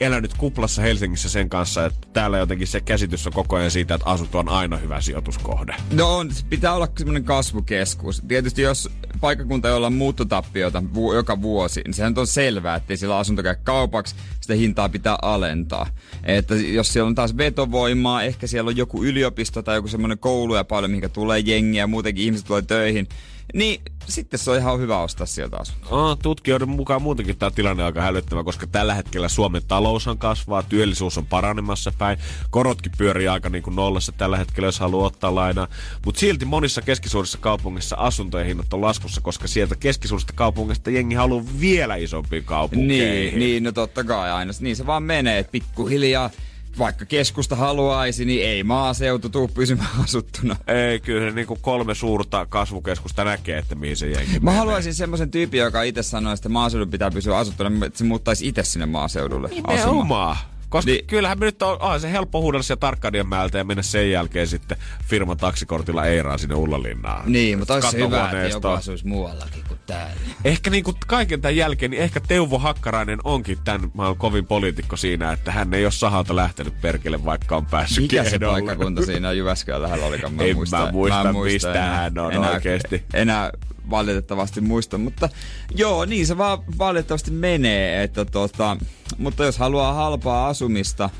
elänyt kuplassa Helsingissä sen kanssa, että täällä jotenkin se käsitys on koko ajan siitä, että asunto on aina hyvä sijoituskohde. No on, pitää olla semmoinen kasvukeskus. Tietysti jos paikkakunta, jolla on muuttotappiota vu- joka vuosi, niin sehän on selvää, että sillä asunto käy kaupaksi, sitä hintaa pitää alentaa. Että jos siellä on taas vetovoimaa, ehkä siellä on joku yliopisto tai joku semmoinen koulu ja paljon, mihinkä tulee jengiä ja muutenkin ihmiset tulee töihin, niin sitten se on ihan hyvä ostaa sieltä asunto. Oh, tutkijoiden mukaan muutenkin tämä tilanne on aika hälyttävä, koska tällä hetkellä Suomen taloushan kasvaa, työllisyys on paranemassa päin, korotkin pyörii aika niin kuin nollassa tällä hetkellä, jos haluaa ottaa lainaa. Mutta silti monissa keskisuurissa kaupungeissa asuntojen hinnat on laskussa, koska sieltä keskisuurista kaupungeista jengi haluaa vielä isompiin kaupunkeihin. Niin, niin, no totta kai aina. Niin se vaan menee, että pikkuhiljaa vaikka keskusta haluaisi, niin ei maaseutu tuu pysymään asuttuna. Ei, kyllä se niin kuin kolme suurta kasvukeskusta näkee, että mihin se jengi Mä menee. haluaisin semmoisen tyypin, joka itse sanoo, että maaseudun pitää pysyä asuttuna, että se muuttaisi itse sinne maaseudulle asumaan. Koska Niin. niin. kyllähän me nyt on, on se helppo huudella siellä Tarkkadianmäeltä ja mennä sen jälkeen sitten firman taksikortilla Eiraan sinne Ullalinnaan. Niin, mutta olisi se hyvä, että joku asuisi muuallakin kuin täällä. Ehkä niinku kaiken tämän jälkeen, niin ehkä Teuvo Hakkarainen onkin tämän maan kovin poliitikko siinä, että hän ei ole sahalta lähtenyt perkele, vaikka on päässyt Mikä se ehdolle. paikkakunta siinä Jyväskylän lähellä olikaan? En mä muista, mistä hän on enää, oikeesti. Enää valitettavasti muista, mutta joo, niin se vaan valitettavasti menee, että tota, mutta jos haluaa halpaa asumista,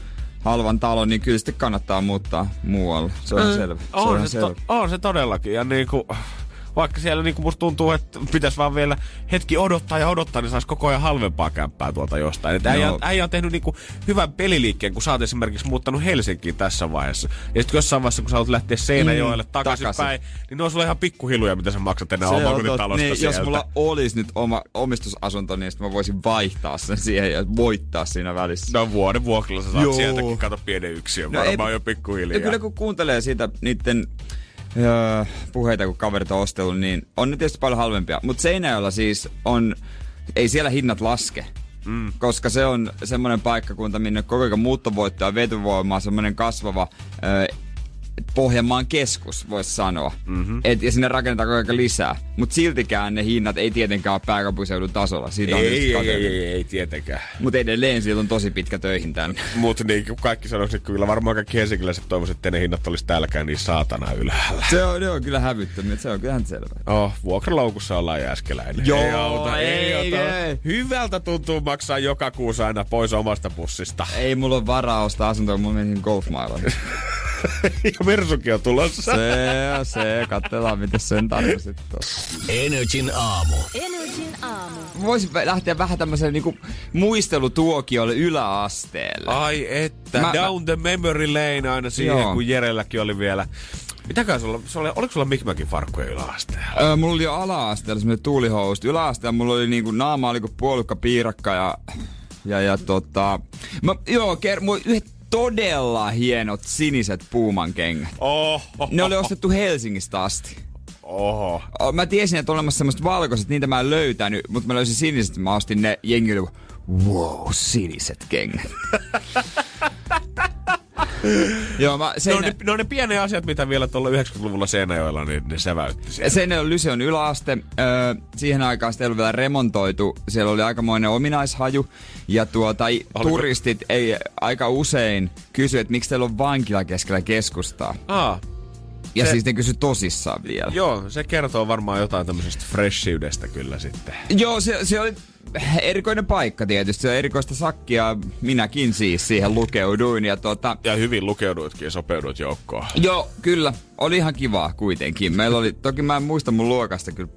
halvan talon, niin kyllä sitten kannattaa muuttaa muualle. Se on ihan selvä. Se on, On se, selvä. to, on se todellakin. Ja niinku, vaikka siellä niinku musta tuntuu, että pitäisi vaan vielä hetki odottaa ja odottaa, niin saisi koko ajan halvempaa kämppää tuolta jostain. Et äijä, äijä on tehnyt niinku hyvän peliliikkeen, kun sä oot esimerkiksi muuttanut Helsinkiin tässä vaiheessa. Ja sitten jossain vaiheessa, kun sä haluat lähteä Seinäjoelle Mm, takaisin, takaisin. päin, niin ne on sulla ihan pikkuhiluja, mitä sä maksat enää omakotitalosta tot- niin, sieltä. jos mulla olisi nyt oma omistusasunto, niin sitten mä voisin vaihtaa sen siihen ja voittaa siinä välissä. No vuoden vuokralla sä saat Joo. sieltäkin, kato pienen yksiön, no varmaan jo pikkuhiljaa. Ja kyllä kun kuuntelee siitä niiden öö, puheita, kun kaverit on ostellut, niin on ne tietysti paljon halvempia. Mutta Seinäjoella siis on, ei siellä hinnat laske. Mm. Koska se on semmoinen paikkakunta, minne koko ajan muuttovoittoa ja vetovoimaa, semmoinen kasvava öö, Pohjanmaan keskus, voisi sanoa. Mm-hmm. Et, ja sinne rakennetaan koko ajan lisää. Mutta siltikään ne hinnat ei tietenkään ole pääkaupunkiseudun tasolla. Siitä ei, ei, ei, kateellinen. ei, ei, tietenkään. Mutta edelleen siellä on tosi pitkä töihin tänne. Mutta niin kuin kaikki sanoisivat, kyllä varmaan kaikki helsinkiläiset toivoisivat, että ne hinnat olisi täälläkään niin saatana ylhäällä. Se on, ne on kyllä hävyttömiä, se on kyllähän selvä. Oh, vuokralaukussa ollaan jääskeläinen. Joo, ei auta, ei, ei, auta. ei. Hyvältä tuntuu maksaa joka kuussa aina pois omasta pussista. Ei mulla ole varaa ostaa asuntoa, mulla meni golfmailoihin. ja Mersukin on tulossa. Se on se, katsellaan miten sen tarvitsit tuossa. Energin aamu. Energin aamu. Voisin lähteä vähän tämmöiselle niinku muistelutuokiolle yläasteelle. Ai että, Mä- mä, down the memory lane aina siihen, Joo. kun Jerelläkin oli vielä. Mitäkään sulla, sulla oliko sulla Mikmäkin farkkuja yläasteella? Öö, mulla oli jo ala-asteella semmoinen tuulihousut. Yläasteella mulla oli niinku naama oli kuin puolukka piirakka ja, ja, ja tota... Mä, joo, ker- oli yhdet todella hienot siniset puuman kengät. Ne oli ostettu Helsingistä asti. oho. Oh, Mä tiesin, että on olemassa semmoista valkoiset, niitä mä en löytänyt, mutta mä löysin siniset, mä ostin ne jengille. Wow, siniset kengät. Joo, mä Ne sen, on, ne, ne on ne pieniä asiat, mitä vielä tuolla 90-luvulla Seinäjoella, niin ne säväytti siellä. sen on Lyseon yläaste. Öö, siihen aikaan sitä ei ollut vielä remontoitu. Siellä oli aikamoinen ominaishaju. Ja tuota, Oliko- turistit ei aika usein kysy, että miksi teillä on vankila keskellä keskustaa. Aa, Ja Se- siis ne kysy tosissaan vielä. joo, se kertoo varmaan jotain tämmöisestä freshiydestä kyllä sitten. Joo, se, se oli erikoinen paikka tietysti. Se on erikoista sakkia. Minäkin siis siihen lukeuduin. Ja tota, Ja hyvin lukeuduitkin ja sopeuduit joukkoon. joo, kyllä. Oli ihan kivaa kuitenkin. Meillä oli, toki mä en muista mun luokasta kyllä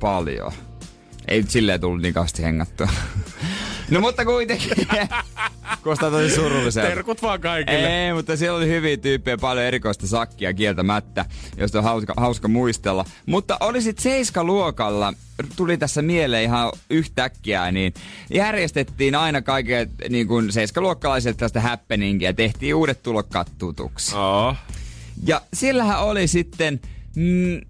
paljon. Ei silleen tullut niin kauheasti hengattua. No mutta kuitenkin. Kuulostaa tosi surulliselta. Terkut vaan kaikille. Ei, mutta siellä oli hyviä tyyppejä, paljon erikoista sakkia kieltämättä, josta on hauska, hauska muistella. Mutta oli sit Seiska-luokalla, tuli tässä mieleen ihan yhtäkkiä, niin järjestettiin aina kaiken niin kuin Seiska-luokkalaiset tästä happeningia, tehtiin uudet tulokkaat tutuksi. Oo. Ja siellähän oli sitten mm,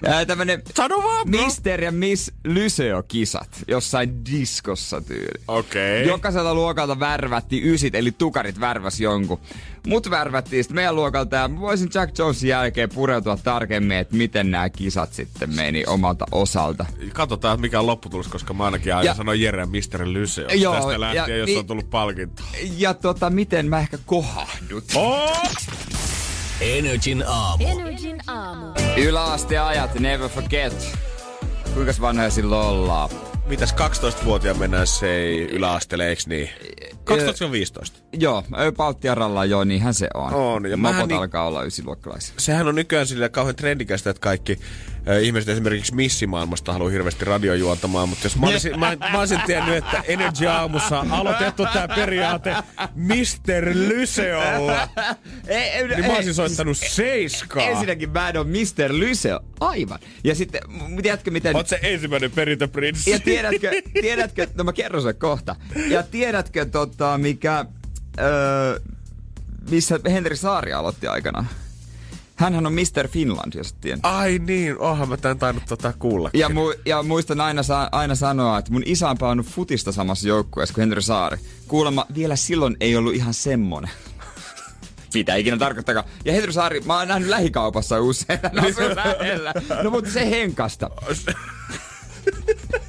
tämmönen Sano vaan, bro. Mister ja Miss Lyseo-kisat jossain diskossa tyyli. Okei. Jokaiselta luokalta värvättiin ysit, eli tukarit värväs jonkun. Mut värvättiin sitten meidän luokalta ja mä voisin Jack Jonesin jälkeen pureutua tarkemmin, että miten nämä kisat sitten meni omalta osalta. Katsotaan, mikä on lopputulos, koska mä ainakin aina Ja- sanon Jere Mr. Lyseo Joo, tästä lähtien, ja jos on tullut palkinto. Ja tota, miten mä ehkä kohahdut. Oh! Energin aamu. Energin aamu. Yläasteajat, never forget. Kuinka vanhoja silloin ollaan? Mitäs 12-vuotiaan mennään se yläasteelle, eiks niin? 12-15. Joo, Baltiaralla joo, niinhän se on. On, ja Mopot niin- alkaa olla ysiluokkalaisia. Sehän on nykyään sillä kauhean trendikästä, että kaikki ihmiset esimerkiksi missimaailmasta haluaa hirveästi radiojuontamaan, mutta jos mä olisin, mä, mä olisin tiennyt, että Energy Aamussa on aloitettu tää periaate Mr. Lyseolla, Ei, ei, niin mä olisin soittanut seiskaa. Ensinnäkin mä en ole Mr. Lyseo. Aivan. Ja sitten, tiedätkö miten... Oot se ensimmäinen perintöprinssi. Ja tiedätkö, tiedätkö, no mä kerron sen kohta. Ja tiedätkö tota, mikä, öö, missä Henri Saari aloitti aikanaan? Hänhän on Mr. Finland, jos tiedä. Ai niin, oonhan mä tän tainnut tota kuullakin. Ja, mu, ja muistan aina, sa, aina sanoa, että mun isä on pelannut futista samassa joukkueessa kuin Henri Saari. Kuulemma vielä silloin ei ollut ihan semmonen. Mitä ikinä tarkoittakaan. Ja Henri Saari, mä oon nähnyt lähikaupassa usein. hän asuu lähellä. No mutta se henkasta.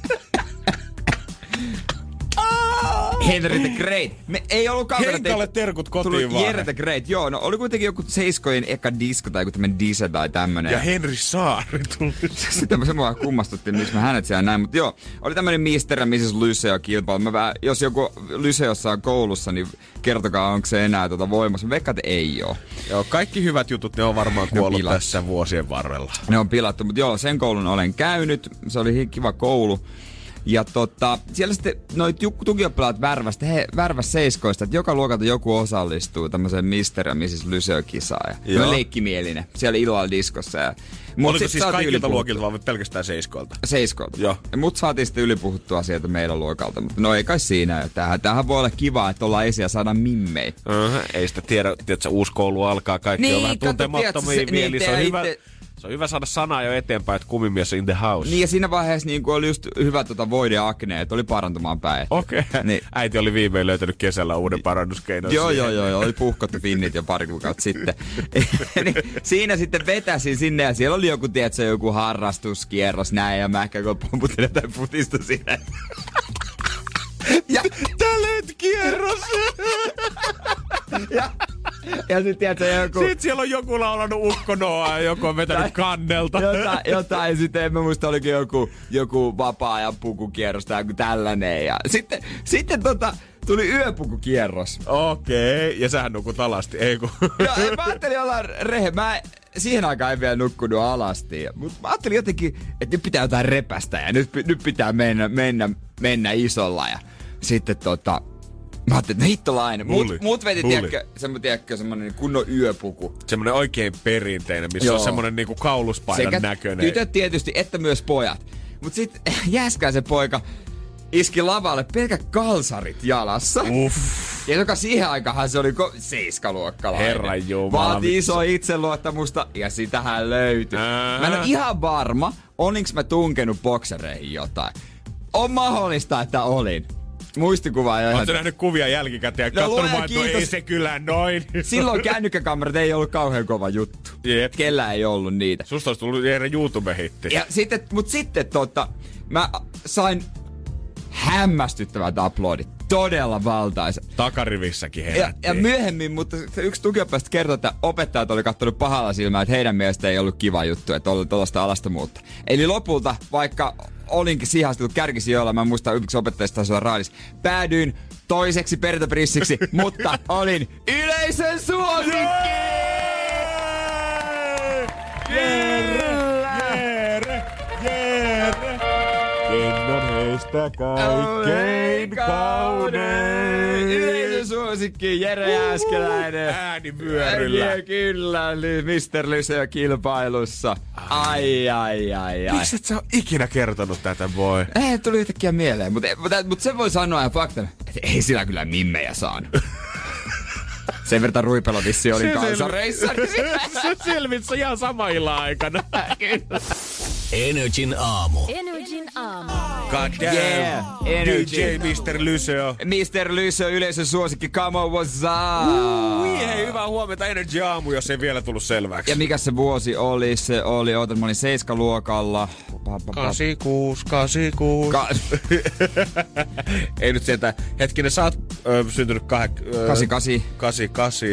Henry the Great. Me ei ollut kaukana. Henkalle terkut kotiin vaan. Jere the Great. Joo, no oli kuitenkin joku seiskojen eka disko tai joku tämmönen dise tai tämmönen. Ja Henri Saari tuli. Sitten se mua kummastutti, miksi mä hänet siellä näin. Mutta joo, oli tämmönen ja Mrs. Lyseo kilpailu. Mä vähän, jos joku Lyseossa on koulussa, niin kertokaa, onko se enää tuota voimassa. Että ei oo. Joo, kaikki hyvät jutut, ne on varmaan on kuollut pilattu. tässä vuosien varrella. Ne on pilattu, mutta joo, sen koulun olen käynyt. Se oli kiva koulu. Ja tota, siellä sitten noit tukioppilaat värvästä, he värväs seiskoista, että joka luokalta joku osallistuu tämmöiseen Mister ja Mrs. Lyseo-kisaan. Ja leikkimielinen siellä illalla diskossa. Ja, mut Oliko siis kaikilta luokilta vai pelkästään seiskoilta? Seiskoilta. Joo. Mut saatiin sitten ylipuhuttua sieltä meidän luokalta. Mutta no ei kai siinä. Tämähän, tämähän voi olla kiva, että ollaan esiä saada mimmei. Uh-huh. Ei sitä tiedä, että uusi koulu alkaa, kaikki Niin, on vähän tuntemattomia mieli. niin, se, on hyvä, itse- se on hyvä saada sanaa jo eteenpäin, että kumimies in the house. Niin ja siinä vaiheessa niin oli just hyvä tota voide akne, että oli parantumaan päin. Okei. Okay. Niin. Äiti oli viimein löytänyt kesällä uuden parannuskeinon. Joo, siihen. joo, joo, joo, oli puhkottu finnit jo pari kuukautta sitten. niin, siinä sitten vetäsin sinne ja siellä oli joku, tiedätkö, joku harrastuskierros näin ja mä ehkä kun pomputin jotain futista siinä. ja, Tälet kierros! ja, ja sitten tiedätkö, joku... Sitten siellä on joku laulanut ukkonoa ja joku on vetänyt Tai- kannelta. jotain, jotain, sitten en mä muista, olikin joku, joku vapaa-ajan pukukierros tai joku tällainen. Ja sitten, sitten tota, tuli yöpukukierros. Okei, okay. ja sähän nukut alasti, ei kun... Ja mä ajattelin olla rehe. Mä siihen aikaan en vielä nukkunut alasti. Mutta mä ajattelin jotenkin, että nyt pitää jotain repästä ja nyt, nyt pitää mennä, mennä, mennä isolla. Ja sitten tota, mä ajattelin, että no hittolainen. Mut, mut veti, tiedätkö, semmoinen, tiedätkö, semmoinen kunnon yöpuku. Semmonen oikein perinteinen, missä Joo. on semmonen niinku kauluspaidan näköinen. tytöt tietysti, että myös pojat. Mut sit Jääskäisen poika iski lavalle pelkät kalsarit jalassa. Uff. Ja joka siihen aikaan se oli ko- seiskaluokkalainen. Herran jumala, Vaati iso itseluottamusta ja sitähän löytyi. Ää. Mä en ole ihan varma, olinks mä tunkenut boksereihin jotain. On mahdollista, että olin. Muistikuva ei ole ihan... Oletko nähnyt kuvia jälkikäteen ja No, katsonut vaan, että no ei se kyllä noin. Silloin kännykkäkamerat ei ollut kauhean kova juttu. Jep. Kellä ei ollut niitä. Susta olisi tullut Jere YouTube-hitti. Ja sitten, mut sitten tota, mä sain hämmästyttävät uploadit. Todella valtaisa. Takarivissäkin Ja, herättiin. ja myöhemmin, mutta se yksi tukioppilaista kertoi, että opettajat oli kattonut pahalla silmällä, että heidän mielestä ei ollut kiva juttu, että oli tuollaista alastomuutta. Eli lopulta, vaikka olinkin sihastunut kärkisijoilla, mä en muista yksi opettajista taisi olla raadis, päädyin toiseksi perintöprissiksi, mutta olin yleisön suosikki! Jere, Jere, Heistä kaikkein kaunein? Yleisön suosikki Jere Jääskeläinen. Ääni vyöryllä. Ja kyllä, Mr. Lyseo kilpailussa. Ai, ai, ai, ai. Miksi et sä oo ikinä kertonut tätä, boy? Ei, tuli yhtäkkiä mieleen, mutta, mutta, mutta se voi sanoa ja fakta, että ei sillä kyllä mimmejä saanut. Sen verran ruipelo vissi oli Se kalsareissa. Se selvisi ihan sama illan aikana. Energin aamu. Energin aamu. God damn. Yeah, energy. DJ Mr. Lyseo. Mr. Lysö yleisön suosikki, come on, what's Ui, up? hei, hyvää huomenta Energy Aamu, jos ei vielä tullut selväksi. Ja mikä se vuosi oli? Se oli, ootan, mä olin seiskaluokalla. Pa, pa, pa. 86, 86. Ka- ei nyt sieltä. Hetkinen, sä oot ö, syntynyt kahek... Ö, 88. 88.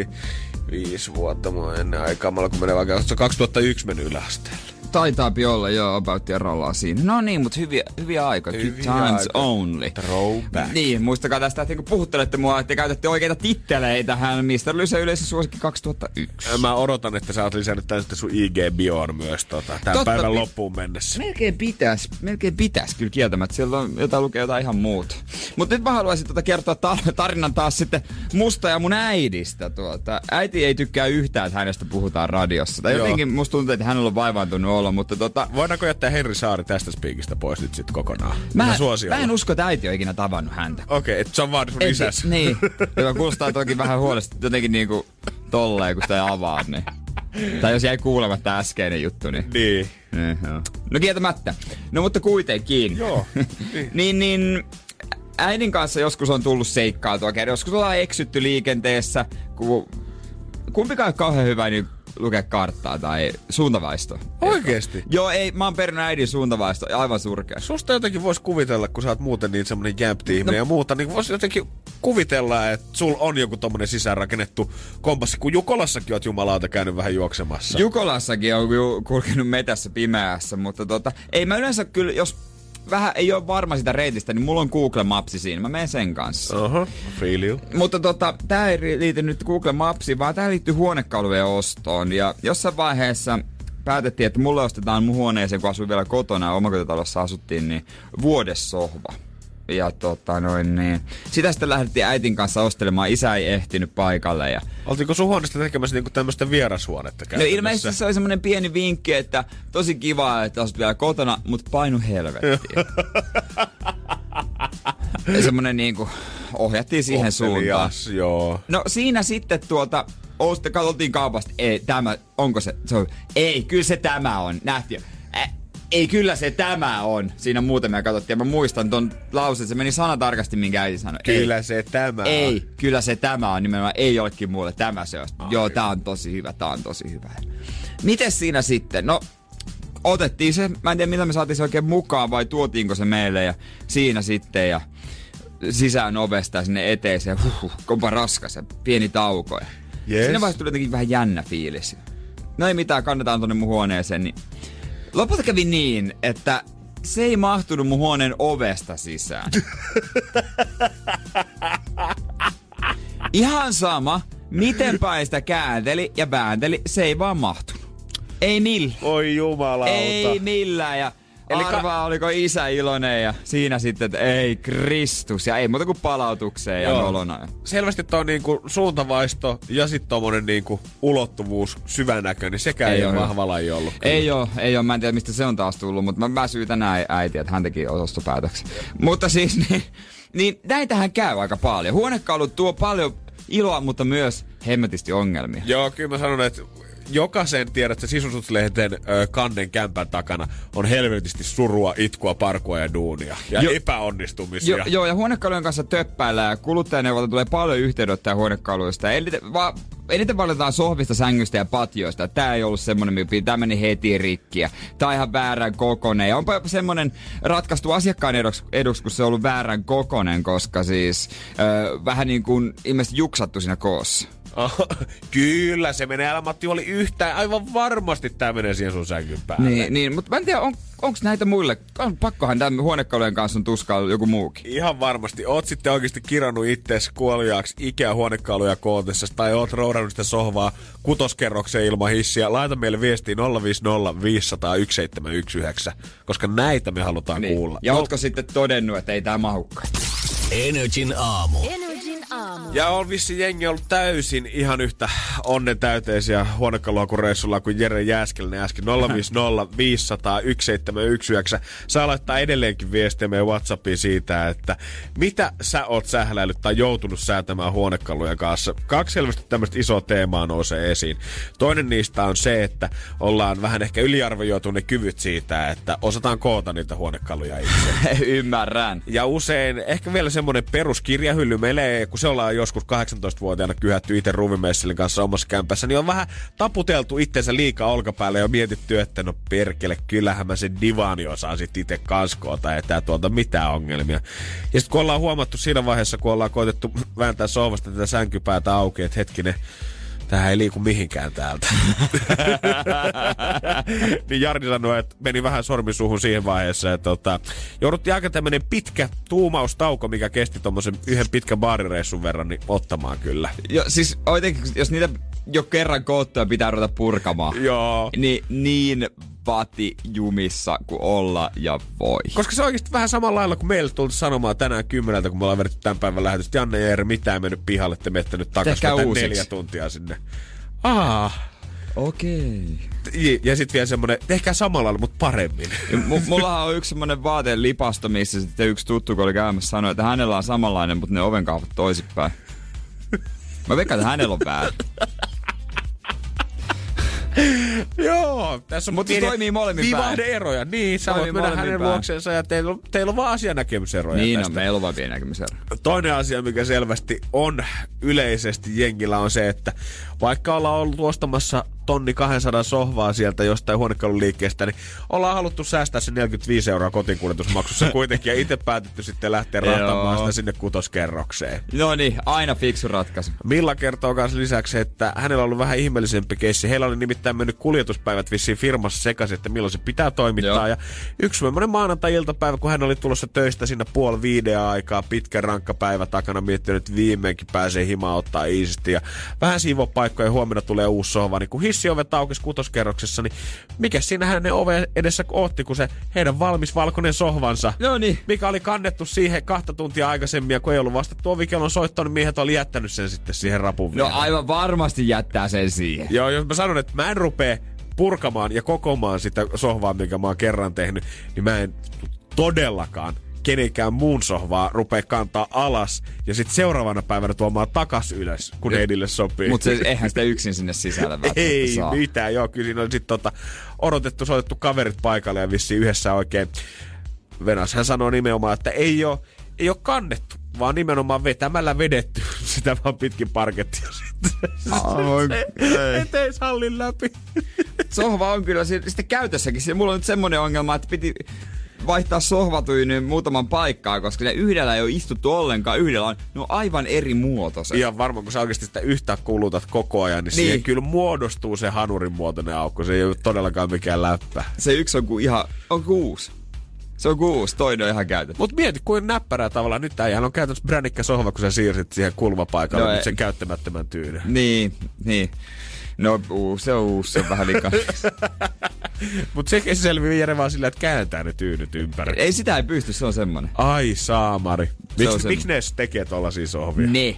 Viisi vuotta mua ennen aikaa, mä kun menee vaikka 2001 mennyt yläasteelle. Taitaa olla, joo, about ja rollaa siinä. No niin, mutta hyviä, hyviä aikoja. Good Hyviä times aikoja. only. Throwback. Niin, muistakaa tästä, että kun puhuttelette mua, että te käytätte oikeita titteleitä hän Mr. Lysä yleisö suosikki 2001. Mä odotan, että sä oot lisännyt tän sitten sun IG-bioon myös tota, tämän Totta, päivän loppuun mennessä. Melkein pitäis, melkein pitäis kyllä kieltämättä. Siellä on jotain lukee jotain ihan muuta. Mutta nyt mä haluaisin tota kertoa ta- tarinan taas sitten musta ja mun äidistä. Tuota. Äiti ei tykkää yhtään, että hänestä puhutaan radiossa. Tai Joo. jotenkin musta tuntuu, että hänellä on vaivaantunut olo, mutta tota, Voidaanko jättää Henri Saari tästä spiikistä pois nyt sitten kokonaan? mä, mä en usko, että äiti on ikinä tavannut häntä. Okei, okay, että se on vaan sun isäs. Niin, joka kuulostaa toki vähän huolesta jotenkin niinku tolleen, kun sitä ei avaa. Niin. Tai jos jäi kuulematta äskeinen juttu, niin... Niin. niin joo. No kieltämättä. No mutta kuitenkin. Joo. niin, niin äidin kanssa joskus on tullut seikkailtua. Joskus ollaan eksytty liikenteessä, kun kumpikaan ei kauhean hyvä niin lukea karttaa tai suuntavaisto. Oikeesti? Joo, ei, mä oon perinyt äidin suuntavaisto, aivan surkea. Susta jotenkin voisi kuvitella, kun sä oot muuten niin semmonen jämpti ihminen No. ja muuta, niin voisi jotenkin kuvitella, että sul on joku tommonen sisäänrakennettu kompassi, kun Jukolassakin oot jumalauta käynyt vähän juoksemassa. Jukolassakin on kulkenut metässä pimeässä, mutta tota, ei mä yleensä kyllä, jos vähän ei ole varma sitä reitistä, niin mulla on Google Mapsi siinä, mä menen sen kanssa. Oho, feel you. Mutta tota, tää ei liity nyt Google Mapsiin, vaan tää liittyy huonekalujen ostoon. Ja jossain vaiheessa päätettiin, että mulle ostetaan mun huoneeseen, kun asuin vielä kotona ja omakotitalossa asuttiin, niin vuodessohva. Ja tota noin niin. Sitä sitten lähdettiin äitin kanssa ostelemaan, isä ei ehtinyt paikalle ja Oltiinko sun huoneesta tekemässä niinku tämmöistä vierashuonetta No ilmeisesti se oli semmonen pieni vinkki, että tosi kiva, että asut vielä kotona, mutta painu helvettiin. ja semmonen niinku, ohjattiin siihen suuntaan. Kohtelias, joo. No siinä sitten tuota, osta, katsottiin kaupasta, ei, tämä, onko se, se on, ei, kyllä se tämä on, nähtiin. Ä, ei, kyllä se tämä on. Siinä muutamia katsottiin ja mä muistan ton lauseen, se meni sanatarkasti, minkä äiti sanoi. Kyllä ei, se tämä on. ei, kyllä se tämä on nimenomaan, ei jollekin muulle, tämä se on. Joo, tää on tosi hyvä, tää on tosi hyvä. Mites siinä sitten? No, otettiin se, mä en tiedä millä me saatiin se oikein mukaan vai tuotiinko se meille ja siinä sitten ja sisään ovesta sinne eteeseen, huhhuh, kompa raskas ja pieni tauko. Ja Yes. Siinä vaiheessa tuli jotenkin vähän jännä fiilis. No ei mitään, kannetaan tonne mun huoneeseen, niin lopulta kävi niin, että se ei mahtunut mun huoneen ovesta sisään. Ihan sama, miten päin sitä käänteli ja väänteli, se ei vaan mahtunut. Ei millään. Oi jumalauta. Ei millään. Ja Eli ka- arvaa, oliko isä iloinen ja siinä sitten, että ei Kristus. Ja ei muuta kuin palautukseen ja nolona. Selvästi tuo niinku suuntavaisto ja sitten tommonen niinku ulottuvuus, syvänäkö, niin sekään ei, Ei ole vahva laji ollut. kyllä. Ei oo, ei oo. Mä en tiedä, mistä se on taas tullut, mutta mä, mä syytän näin äitiä, että hän teki ostopäätöksen. Mutta siis, niin, niin näitähän käy aika paljon. Huonekalut tuo paljon iloa, mutta myös hemmetisti ongelmia. Joo, kyllä mä sanon, että jokaisen tiedät, että sisustuslehden ö, kannen kämpän takana on helvetisti surua, itkua, parkua ja duunia. Ja Jo- epäonnistumisia. Jo, joo, ja huonekalujen kanssa töppäillään ja kuluttajaneuvolta tulee paljon yhteydenottoja huonekaluista. Eniten, va, eniten valitaan sohvista, sängystä ja patioista. Tää ei ollut semmonen, mikä tää meni heti rikkiä. On ihan väärän kokonen. Ja onpa semmonen ratkaistu asiakkaan eduksi, eduksi kun se on ollut väärän kokonen, koska siis ö, vähän niin kuin ilmeisesti juksattu siinä koossa. Kyllä, se menee. Älä Matti oli yhtään. Aivan varmasti tää menee siihen sun sängyn päälle. Niin, niin mutta mä en tiedä, on, onko näitä muille, on, pakkohan tämän huonekalujen kanssa on tuskaa joku muukin. Ihan varmasti. Oot sitten oikeasti kirannut ittees kuoliaaksi Ikea-huonekaluja kootessa tai oot roudannut sitä sohvaa kutoskerrokseen ilman hissiä. Laita meille viestiin 050 500 1719, koska näitä me halutaan Niin. kuulla. Ja No, ootko sitten todennut, että ei tää mahukka? Energin aamu. Energin aamu. Ja on vissi jengi ollut täysin ihan yhtä onnen täyteisiä huonekaluhakureissulla kuin Jere Jääskelinen äsken. 050 500 1719. Saa laittaa edelleenkin viestiä meidän Whatsappiin siitä, että mitä sä oot sähläillyt tai joutunut säätämään huonekaluja kanssa. Kaksi selvästi tämmöistä isoa teemaa nousee esiin. Toinen niistä on se, että ollaan vähän ehkä yliarvioitu ne kyvyt siitä, että osataan koota niitä huonekaluja itse. Ymmärrän. Ja usein ehkä vielä semmoinen peruskirjahylly melee, kun se ollaan joskus 18-vuotiaana kyhätty itse ruuvimessilin kanssa omassa kämpässä, niin on vähän taputeltu itsensä liikaa olkapäälle ja mietitty, että no perkele, kyllähän mä sen divani osaan sit itse kaskoota, ja tää tuolta mitään ongelmia. Ja sitten kun ollaan huomattu siinä vaiheessa, kun ollaan koitettu vääntää sohvasta tätä sänkypäätä auki, että hetkinen, Tähän ei liiku mihinkään täältä. niin Jarni sanoi, että meni vähän sormi suuhun siihen vaiheessa, että tota, jouduttiin aika tämmönen pitkä tuumaustauko, mikä kesti tuommoisen yhden pitkän baarireissun verran, niin ottamaan kyllä. Jo, siis oikein, jos niitä jo kerran koottuja pitää ruveta purkamaan, Joo. niin niin vati jumissa kuin olla ja voi. Koska se on oikeasti vähän samalla lailla kuin meille tullut sanomaan tänään kymmeneltä, kun me ollaan vedetty tämän päivän lähetystä. Janne ja Eero, mitään ei mennyt pihalle, te menette nyt takaisin neljä tuntia sinne. Aa. Okei. Ja, ja sitten vielä semmonen, tehkää samalla lailla, mutta paremmin. Ja mu- mullahan on yksi semmonen vaateen lipasto, missä sitten yksi tuttu, kun oli käymässä, sanoi, että hänellä on samanlainen, mutta ne ovenkahvat toisinpäin. Mä veikkaan, että hänellä on väärin. Joo, tässä on Mut pieniä toimii molemmin päin. vivahde-eroja. Niin, sä voit mennä hänen päin. luokseensa ja teillä, on- teillä on vaan asianäkemyseroja Niin tästä. on, meillä on vaan pieni näkymisero. Toinen asia, mikä selvästi on yleisesti jengillä on se, että vaikka ollaan ollut ostamassa tonni 200 sohvaa sieltä jostain huonekaluliikkeestä, niin ollaan haluttu säästää se 45 euroa kotikuljetusmaksussa kuitenkin ja itse päätetty sitten lähteä rahtamaan Joo. sitä sinne kutoskerrokseen. No niin, aina fiksu ratkaisu. Milla kertoo myös lisäksi, että hänellä on ollut vähän ihmeellisempi keissi. Heillä oli nimittäin mennyt kuljetuspäivät vissiin firmassa sekaisin, että milloin se pitää toimittaa. Joo. Ja yksi semmoinen maanantai-iltapäivä, kun hän oli tulossa töistä siinä puoli viiden aikaa, pitkä rankka päivä takana, miettinyt, että viimeinkin pääsee himaa ottaa iisisti. Ja vähän siivopaikkoja ja huomenna tulee uusi sohva. Niin kun hissiovet aukesi kutoskerroksessa, niin mikä siinä hänen oven edessä otti, kun se heidän valmis valkoinen sohvansa No niin. mikä oli kannettu siihen kahta tuntia aikaisemmin, ja kun ei ollut vastattu ovikellon soittanut, niin miehet oli jättänyt sen sitten siihen rapun No viereen. aivan varmasti jättää sen siihen. Joo, jos mä sanon, että mä en rupee purkamaan ja kokomaan sitä sohvaa, minkä mä oon kerran tehnyt, niin mä en todellakaan kenenkään muun sohvaa rupee kantaa alas ja sitten seuraavana päivänä tuomaan takas ylös, kun Heidille sopii. Mutta eihän sitä yksin sinne sisälle Ei saa. mitään, joo, kyllä siinä oli sitten tota, odotettu, soitettu kaverit paikalle ja vissiin yhdessä oikein Venas. Hän sanoi nimenomaan, että ei ole, ei ole kannettu, vaan nimenomaan vetämällä vedetty sitä vaan pitkin parkettia sitten. Ei. Eteishallin läpi. Sohva on kyllä si- sitten käytössäkin. Mulla on nyt semmonen ongelma, että piti vaihtaa sohvatyynyt muutaman paikkaa, koska ne yhdellä ei ole istuttu ollenkaan. Yhdellä on, ne on aivan eri muotoiset. Ihan varmaan, kun sä oikeasti sitä yhtä kulutat koko ajan, niin, niin. Siihen kyllä muodostuu se hanurin muotoinen aukko. Se ei ole todellakaan mikään läppä. Se yksi on kuin ihan, on kuusi. Se on kuusi, toinen on ihan käytetty. Mutta mieti, kuin näppärää tavallaan. Nyt äijällä on käytännössä brännikkä sohva, kun sä siirsit siihen kulmapaikalle No nyt sen käyttämättömän tyynyn. Niin, niin. No uusi, se on uusi, se on vähän liikaa. Mutta se, se selviää Jere vaan sillä, että kääntää ne tyynyt ympäri. ei sitä ei pysty, se on semmonen. Ai saamari. on Miks, semmonen. miksi ne tekee tollasia sohvia? Ne.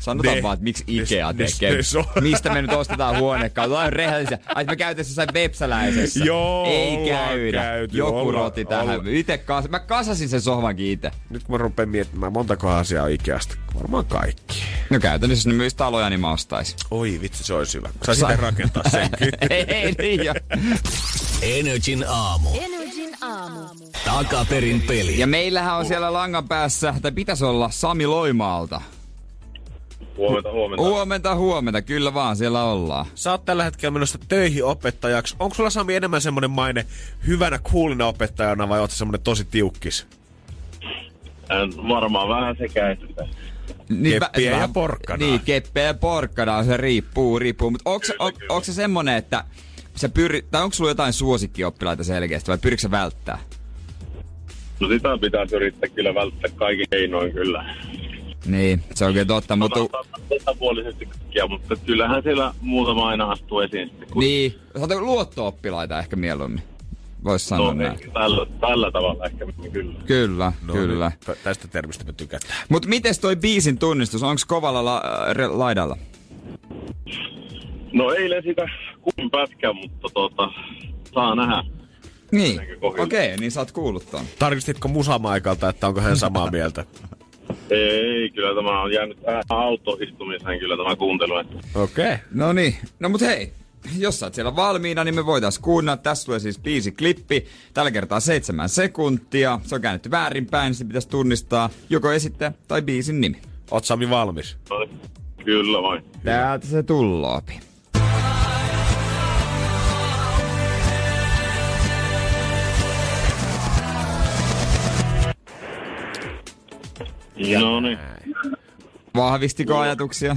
Sanotaan Ne. vaan, että miksi Ikea Ne- ne- tekee. ne so- Mistä me nyt ostetaan huonekalut? Ollaan rehellisiä. Ai me käytiin jossain Vepsäläisessä. Joo, Ei käydä. käyty, Joku ollaan- roti tähän. ollaan. Itse kas... Mä kasasin sen sohvankin itse. Nyt kun mä rupean miettimään, montako asiaa on Ikeasta. Varmaan kaikki. No käytännössä ne myös taloja, niin mä ostaisin. Oi vitsi, se olisi hyvä. Sä sitä rakentaa senkin. ei, ei, niin jo. Energin aamu. Energin aamu. Takaperin peli. Ja meillähän on siellä langan päässä, tai pitäisi olla Sami Loimaalta. Huomenta, huomenta. Huomenta, huomenta, kyllä vaan, siellä ollaan. Sä oot tällä hetkellä menossa töihin opettajaksi. Onko sulla Sami enemmän semmonen maine hyvänä kuulina opettajana vai oot sä semmonen tosi tiukkis? En, varmaan vähän sekä että. Niin, Keppiä ja porkkanaa. Niin, keppiä ja porkkanaa, se riippuu, riippuu. Mutta onko, on, onko se semmonen, että sä pyri, tai onko sulla jotain suosikkioppilaita selkeästi vai pyritkö sä välttää? No sitä pitäisi yrittää kyllä välttää kaikin keinoin kyllä. Niin, se on kyllä totta, mutta... Tasapuolisesti kaikkia, mutta kyllähän siellä muutama aina astuu esiin sitten. Kun Niin, saatko luotto-oppilaita ehkä mieluummin? vois sanoa No, näin. tällä, tällä tavalla ehkä kyllä. Kyllä, No kyllä. Niin, tästä termistä me tykätään. Mut mites toi biisin tunnistus, onko kovalla la- äh, re- laidalla? No eilen sitä kuulin pätkän, mutta tota, saa nähdä. Niin, okei, okay, niin sä oot kuullut ton. Tarkistitko musamaikalta, että onko hän samaa mieltä? Ei, kyllä tämä on jäänyt autoistumiseen kyllä tämä kuuntelu. Okei. Okay. No niin, no mut hei, jos sä oot siellä valmiina, niin me voitais kuunnella. Tässä tulee siis biisi klippi. Tällä kertaa seitsemän sekuntia. Se on käännetty väärinpäin, niin se pitäisi tunnistaa joko esittäjä tai biisin nimi. Oot Sami valmis? kyllä vain. Täältä se tulloopi. No niin. Vahvistiko ajatuksia?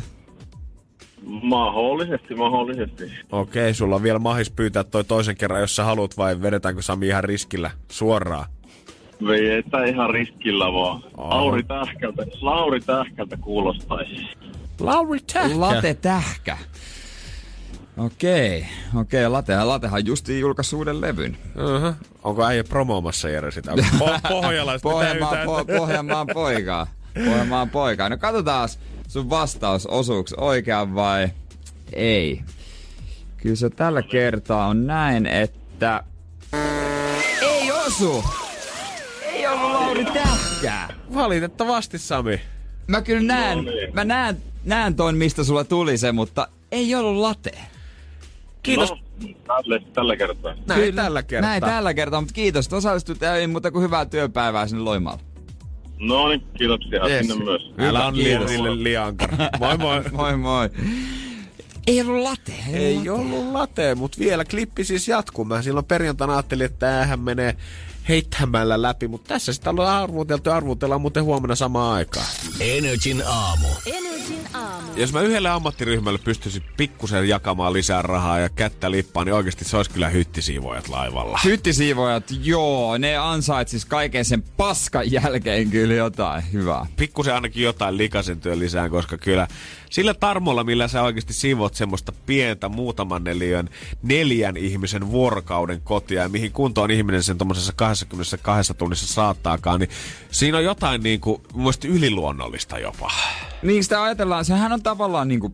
Mahdollisesti, mahdollisesti. Okei, okay, sulla on vielä mahis pyytää toi toisen kerran, jos sä haluat, vai vedetäänkö Sami ihan riskillä suoraan? Veitä ihan riskillä vaan. Lauri Tähkältä, Lauri Tähkältä kuulostaisi. Lauri Tähkä. Late tähkä. Okei, okei, Latehan, Latehan justiin julkaisi uuden levyn. Uh-huh. Onko äijä promoomassa Jere sitä? Po- pohjalaista Pohjanmaan, po, Pohjanmaan poikaa. Pohjanmaan poikaa. No katsotaan sun vastaus osuuks oikean vai ei. Kyllä se tällä kertaa on näin, että... Ei osu! Ei ollut Lauri Tähkää! Valitettavasti Sami. Mä kyllä näen, mä näen, näen ton, mistä sulla tuli se, mutta ei ollut late. Kiitos. No, tälle, tällä kertaa. Näin tällä kertaa. Näin tällä kertaa, mutta kiitos, että osallistut. Ei muuta kuin hyvää työpäivää sinne Loimaalle. No niin, kiitoksia Yes. sinne myös. Älä on liian, liian ankara. Moi moi. Moi moi. Ei ollut late. Ei late. ollut late, mutta vielä klippi siis jatkuu. Mä silloin perjantaina ajattelin, että tämähän menee heittämällä läpi, mutta tässä sitä ollaan arvuteltu ja arvutellaan muuten huomenna samaan aikaan. Energin aamu. Energin aamu. Jos mä yhdelle ammattiryhmälle pystyisin pikkusen jakamaan lisää rahaa ja kättä lippaan, niin oikeasti se olisi kyllä hyttisiivoajat laivalla. Hyttisiivoajat, joo, ne ansaitsis kaiken sen paskan jälkeen kyllä jotain hyvää. Pikkusen ainakin jotain likaisen työn lisää, koska kyllä sillä tarmolla, millä sä oikeasti siivot semmoista pientä muutaman neliön neljän ihmisen vuorokauden kotia ja mihin kuntoon ihminen sen tuommoisessa 22 tunnissa saattaakaan, niin siinä on jotain niin kuin, yliluonnollista jopa. Niin sitä ajatellaan, sehän on tavallaan niinku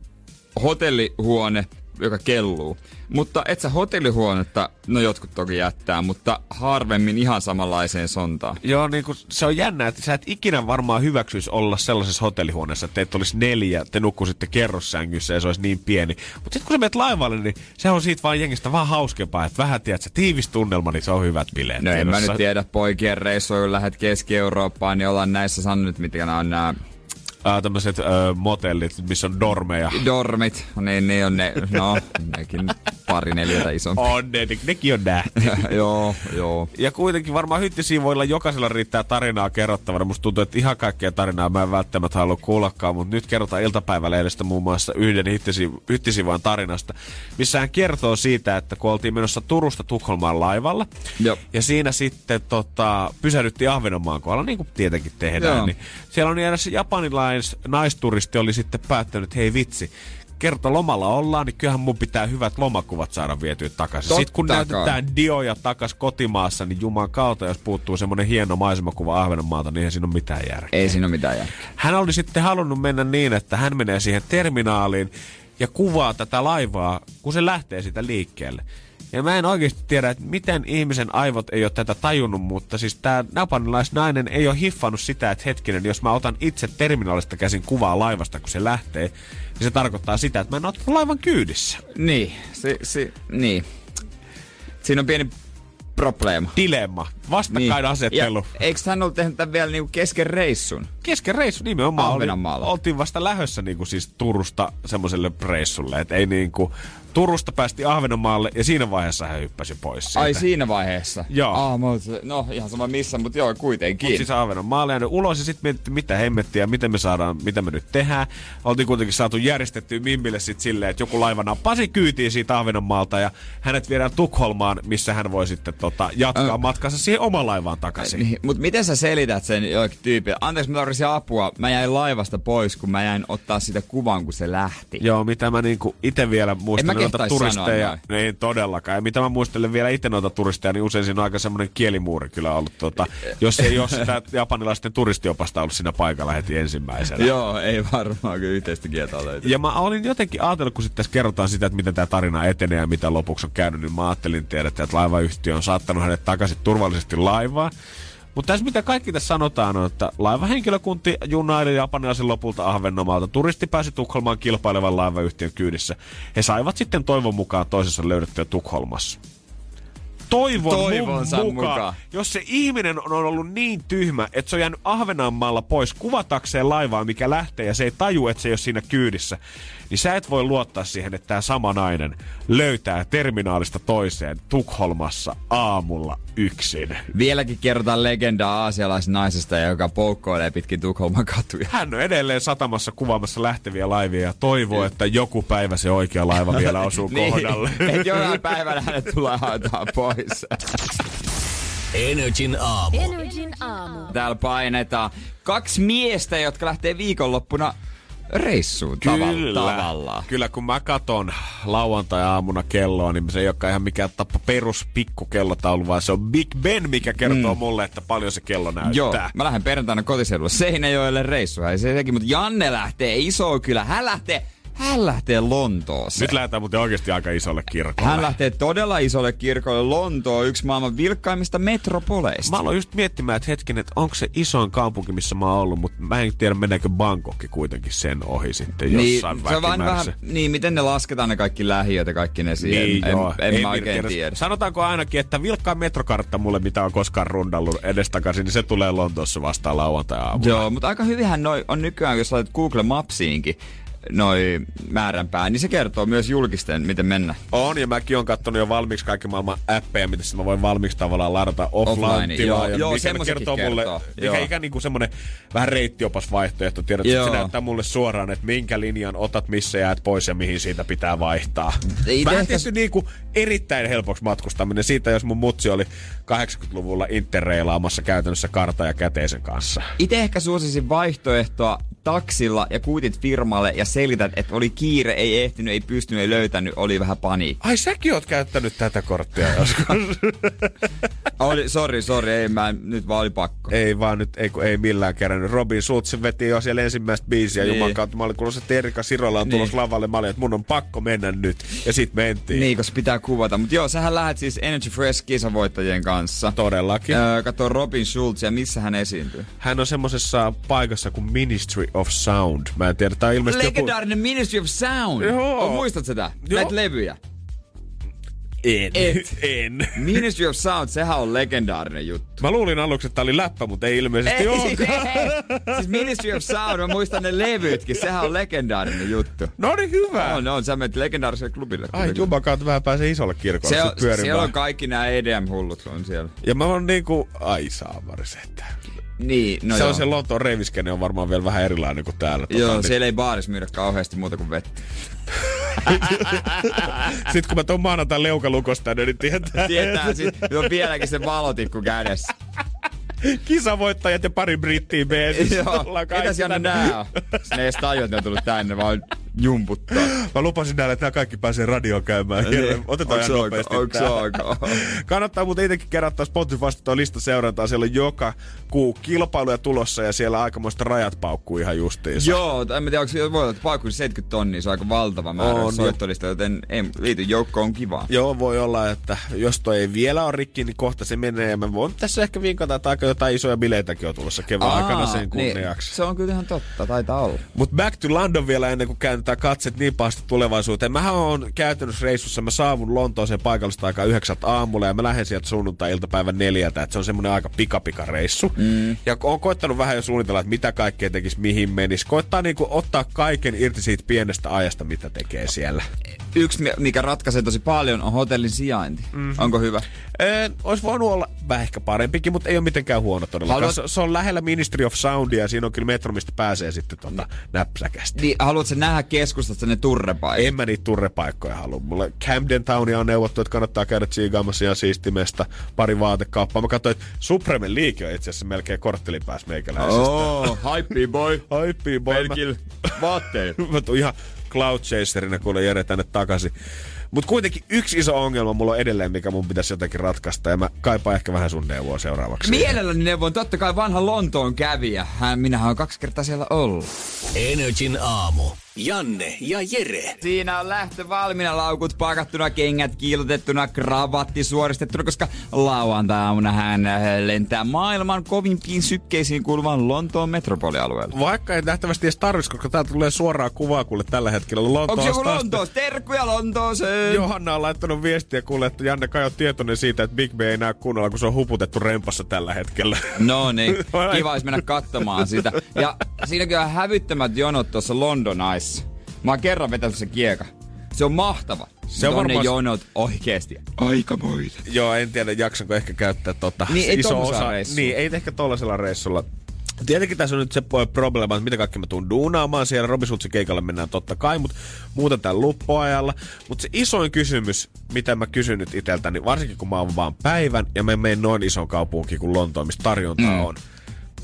hotellihuone, joka kelluu. Mutta et sä hotellihuonetta, no jotkut toki jättää, mutta harvemmin ihan samanlaiseen sontaan. Joo, niin kuin, se on jännä, että sä et ikinä varmaan hyväksyisi olla sellaisessa hotellihuoneessa, että teitä olisi neljä, te nukkuisitte kerrossängyssä ja se olisi niin pieni. Mutta sitten kun sä menet laivalle, niin se on siitä vaan jengistä vaan hauskempaa, että vähän tiedät, sä tiivis tunnelma, niin se on hyvät bileet. No en mä nyt tiedä poikien reissuja, kun lähdet Keski-Eurooppaan, niin ollaan näissä sanonut, mitkä nämä on nämä äh, tämmöiset äh, motellit, missä on dormeja. dormit. Niin, niin on ne, no, nekin pari neljätä isompi. On ne, ne- nekin on nähty. joo, joo. Ja kuitenkin varmaan hyttisiivoilla jokaisella riittää tarinaa kerrottavana. Musta tuntuu, että ihan kaikkea tarinaa mä en välttämättä halua kuullakaan, mutta nyt kerrotaan iltapäivälehdestä muun muassa yhden hyttisi- hyttisiivoan tarinasta, missä hän kertoo siitä, että kun oltiin menossa Turusta Tukholmaan laivalla, Joo. ja siinä sitten tota, pysähdyttiin Ahvenanmaan kohdalla, niin kuin tietenkin tehdään, Joo. niin siellä on eräs japanilais naisturisti oli sitten päättänyt, hei vitsi, kerta lomalla ollaan, niin kyllähän mun pitää hyvät lomakuvat saada vietyä takaisin. Totta Sitten kun kai. näytetään dioja takas kotimaassa, niin juman kautta, jos puuttuu semmonen hieno maisemakuva Ahvenanmaalta, niin ei siinä ole mitään järkeä. Ei siinä ole mitään järkeä. Hän oli sitten halunnut mennä niin, että hän menee siihen terminaaliin ja kuvaa tätä laivaa, kun se lähtee sitä liikkeelle. Ja mä en oikeasti tiedä, että miten ihmisen aivot ei ole tätä tajunnut, mutta siis tämä napanilaisnainen ei ole hiffannut sitä, että hetkinen, jos mä otan itse terminaalista käsin kuvaa laivasta, kun se lähtee, niin se tarkoittaa sitä, että mä en ole laivan kyydissä. Niin, si, si, niin. Siinä on pieni probleema. Dilemma, vastakkainasettelu. Ja eikö hän ollut tehnyt tämän vielä niinku kesken reissun? kesken reissu nimenomaan oli, oltiin vasta lähössä niinku siis Turusta semmoiselle reissulle, että ei niinku Turusta päästi Ahvenanmaalle ja siinä vaiheessa hän hyppäsi pois siitä. Ai siinä vaiheessa? Joo. Ah, no ihan sama missä, mutta joo kuitenkin. Mut siis Ahvenanmaalle ja ulos ja sitten mietittiin, mitä hemmettiä, miten me saadaan, mitä me nyt tehdään. Oltiin kuitenkin saatu järjestettyä Mimmille sitten silleen, että joku laiva nappasi kyytiin siitä Ahvenanmaalta ja hänet viedään Tukholmaan, missä hän voi sitten tota, jatkaa Ö. matkansa siihen omaan laivaan takaisin. Niin, mutta miten sä selität sen joillekin tyypille? Anteeksi, mä tarvitsin apua. Mä jäin laivasta pois, kun mä jäin ottaa sitä kuvan, kun se lähti. Joo, mitä mä niinku ite vielä muistelen noita turisteja. sanoa Ei todellakaan. Ja mitä mä muistelen vielä itse noita turisteja, niin usein siinä on aika semmoinen kielimuuri kyllä ollut. Tota, jos ei ole sitä japanilaisten turistiopasta ollut siinä paikalla heti ensimmäisenä. Joo, ei varmaan kyllä yhteistä kieltä löytyy. Ja mä olin jotenkin ajatellut, kun sitten tässä kerrotaan sitä, että miten tämä tarina etenee ja mitä lopuksi on käynyt, niin mä ajattelin, tiedätte, että laivayhtiö on saattanut hänet takaisin turvallisesti laivaan. Mutta tässä mitä kaikki tässä sanotaan on, että laivahenkilökunti junaili japanilaisen lopulta Ahvennomalta. Turisti pääsi Tukholmaan kilpailevan laivayhtiön kyydissä. He saivat sitten toivon mukaan toisessa löydettyä Tukholmassa. Toivon Toivonsa mukaan. mukaan. Jos se ihminen on ollut niin tyhmä, että se on jäänyt Ahvenanmaalla pois kuvatakseen laivaa, mikä lähtee ja se ei taju, että se ei ole siinä kyydissä, niin sä et voi luottaa siihen, että tämä sama nainen löytää terminaalista toiseen Tukholmassa aamulla yksin. Vieläkin kerrotaan legendaa aasialaisnaisesta, joka poukkoilee pitkin Tukholman katuja. Hän on edelleen satamassa kuvaamassa lähteviä laivia ja toivoo, että joku päivä se oikea laiva vielä osuu kohdalle. Niin, että jonain päivänä hänet tulee haetaan pois. Energin aamu. Energin aamu. Täällä painetaan kaksi miestä, jotka lähtee viikonloppuna reissuun tavalla, tavallaan. Kyllä, kun mä katon lauantai-aamuna kelloa, niin se ei olekaan ihan mikään tappa perus pikkukellotaulu, vaan se on Big Ben, mikä kertoo mm. mulle, että paljon se kello näyttää. Joo, mä lähden perjantaina kotiseudulla Seinäjoelle reissuun. Ei se sekin, mutta Janne lähtee iso kyllä. Hän lähtee, hän lähtee Lontooseen. Nyt lähdetään muuten oikeasti aika isolle kirkolle. Hän lähtee todella isolle kirkolle Lontoon, yksi maailman vilkkaimmista metropoleista. Mä aloin just miettimään, että hetken, että onko se isoin kaupunki, missä mä oon ollut, mutta mä en tiedä, mennäänkö Bangkokki kuitenkin sen ohi sitten niin, jossain se on vähän, vähän, niin, miten ne lasketaan ne kaikki lähiöt ja kaikki ne siihen. Niin, en, joo. en, Ei mä oikein virkkeellä. tiedä. Sanotaanko ainakin, että vilkkaan metrokartta mulle, mitä on koskaan rundallut edestakaisin, niin se tulee Lontoossa vastaan lauantai-aamulla. Joo, mutta aika hyvinhän noi on nykyään, jos laitat Google Mapsiinkin noi määränpää, niin se kertoo myös julkisten, miten mennä. On, ja mäkin on katsonut jo valmiiksi kaikki maailman appeja, mitä mä voin valmiiksi tavallaan ladata Offline, offline-tilaa. joo, ja joo, mikä semmoisetkin kertoo mulle, kertoo, mikä joo. ikään niin kuin semmonen vähän reittiopas vaihtoehto. Tiedät, että se näyttää mulle suoraan, että minkä linjan otat, missä jäät pois ja mihin siitä pitää vaihtaa. Ei Vähän ehkä- tietysti niin kuin erittäin helpoksi matkustaminen siitä, jos mun mutsi oli 80-luvulla interreilaamassa käytännössä karta ja käteisen kanssa. Itse ehkä suosisin vaihtoehtoa taksilla ja kuitit firmalle ja selität, että oli kiire, ei ehtinyt, ei pystynyt, ei löytänyt, oli vähän paniikki. Ai säkin oot käyttänyt tätä korttia joskus. Oli, sorry, sorry, ei mä, nyt vaan oli pakko. ei vaan nyt, ei, kun ei millään kerännyt. Robin Schultz veti jo siellä ensimmäistä biisiä Niin. Juman kautta. Mä olin kuulossa, että Erika Sirola on Niin. tulossa lavalle. Mä olin, että mun on pakko mennä nyt. Ja sit mentiin. Niin, koska pitää kuvata. Mutta joo, sähän lähdet siis Energy Fresh kisavoittajien kanssa. Todellakin. Öö, kato Robin Schulz ja missä hän esiintyy. Hän on semmosessa paikassa kuin Ministry of Sound. Mä en tiedä, tää on ilmeisesti Legendaarinen Ministry of Sound. Joo. Oh, muistat sitä? Joo. Näitä levyjä. joku... En. Et. en. Ministry of Sound, sehän on legendaarinen juttu. Mä luulin aluksi, että tää oli läppä, mutta ei ilmeisesti olekaan. siis Ministry of Sound, mä muistan ne levytkin, sehän on legendaarinen juttu. No niin hyvä. On, on, sä menet legendaariselle klubille. Ai Juman kautta vähän pääsee isolle kirkolle se on, pyörimään. siellä on kaikki nämä EDM-hullut on siellä. Ja mä oon niinku, ai että... Niin, no se joo. on se Lontoon reiviskene on varmaan vielä vähän erilainen kuin täällä. Joo, niin- siellä ei baaris myydä kauheasti muuta kuin vettä. Sitten kun mä tuon maanantain leukalukosta niin tietää. Tietää, sit, on vieläkin se valotikku kädessä. Kisavoittajat ja pari brittiä beesissä. Joo, Janne tänne. nää on? Ne ei edes tajua, että ne on tullut tänne, vaan jumputtaa. Mä lupasin näille, että nämä kaikki pääsee radioon käymään. Niin. Otetaan ihan nopeasti. Kannattaa muuten itsekin kerätä Spotifysta tuo lista seurantaa. Siellä on joka kuu kilpailuja tulossa ja siellä aikamoista rajat paukkuu ihan justiinsa. Joo, en mä tiedä, onko se voi olla, että paikku 70 tonnia, se on aika valtava määrä On, soittolista, joten ei liity joukkoon on kivaa. Joo, voi olla, että jos toi ei vielä ole rikki, niin kohta se menee. Ja mä voin tässä ehkä vinkata, että aika jotain isoja bileitäkin on tulossa kevään aikana sen kunniaksi. Niin, se on kyllä ihan totta, taitaa olla. Mutta back to London vielä ennen kuin käännetään katset niin pahasti tulevaisuuteen. Mähän on käytännössä reissussa, mä saavun Lontooseen paikallista aikaa yhdeksältä aamulla ja mä lähden sieltä sunnuntai-iltapäivän neljältä, että se on semmoinen aika pikapika reissu. Mm. Ja on koittanut vähän jo suunnitella, että mitä kaikkea tekisi, mihin menisi. Koittaa niinku ottaa kaiken irti siitä pienestä ajasta, mitä tekee siellä. yksi, mi- mikä ratkaisee tosi paljon, on hotellin sijainti. Mm-hmm. Onko hyvä? Olisi voinut olla vähän ehkä parempikin, mutta ei ole mitenkään huono todellakaan. Haluat- Se, se on lähellä Ministry of Soundia ja siinä on kyllä metro, mistä pääsee sitten tota näpsäkästi. Niin, haluatko nähdä keskustasta ne turrepaikat? En mä niitä turrepaikkoja halua. Mulle Camden Townia on neuvottu, että kannattaa käydä tsiigaamassa ihan siistimestä pari vaatekauppaa. Mä katsoin, että Supreme League on itse asiassa melkein korttelin päässä meikäläisestä. Oh, hype boy. Hype boy. Pelkil vaatteet. Mä, tuun ihan cloud chaserina kuule Jere tänne takaisin. Mutta kuitenkin yksi iso ongelma mulla on edelleen, mikä mun pitäisi jotenkin ratkaista. Ja mä kaipaan ehkä vähän sun neuvoa seuraavaksi. Mielelläni neuvon totta kai vanha Lontoon kävijä. Hän, minähän on kaksi kertaa siellä ollut. Energin aamu. Janne ja Jere. Siinä on lähtö valmiina, laukut pakattuna, kengät kiilotettuna, kravatti suoristettuna, koska lauantai-aamuna hän äh, lentää maailman kovimpiin sykkeisiin kuuluvan Lontoon metropolialueelle. Vaikka ei nähtävästi edes tarvitsisi, koska täältä tulee suoraa kuvaa kuule tällä hetkellä Lontoosta. Onko joku asti. Lontoossa? Terkkuja Lontooseen! Johanna on laittanut viestiä kuule, että Janne kai on tietoinen siitä, että Big Ben ei näe kunnolla, kun se on huputettu rempassa tällä hetkellä. No niin, kiva olisi mennä katsomaan sitä. Ja siinäkin on hävyttömät jonot tuossa London Eyessa. Mä oon kerran vetänyt sen kieka. Se on mahtava. Se on Mut ne varmaan- jonot oikeesti aikamoita. Joo, en tiedä jaksanko ehkä käyttää tota Niin, ei iso osa. reissulla. Niin, ei ehkä tollasella reissulla. Tietenkin tässä on nyt se probleema, että mitä kaikki mä tuun duunaamaan siellä. Robi Sultsi keikalle mennään totta kai, mutta muuten tämän luppuajalla. Mutta se isoin kysymys, mitä mä kysyn nyt iteltäni, varsinkin kun mä oon vaan päivän ja mä menen noin isoon kaupunkiin kuin Lontoon, mistä tarjontaa mm. on.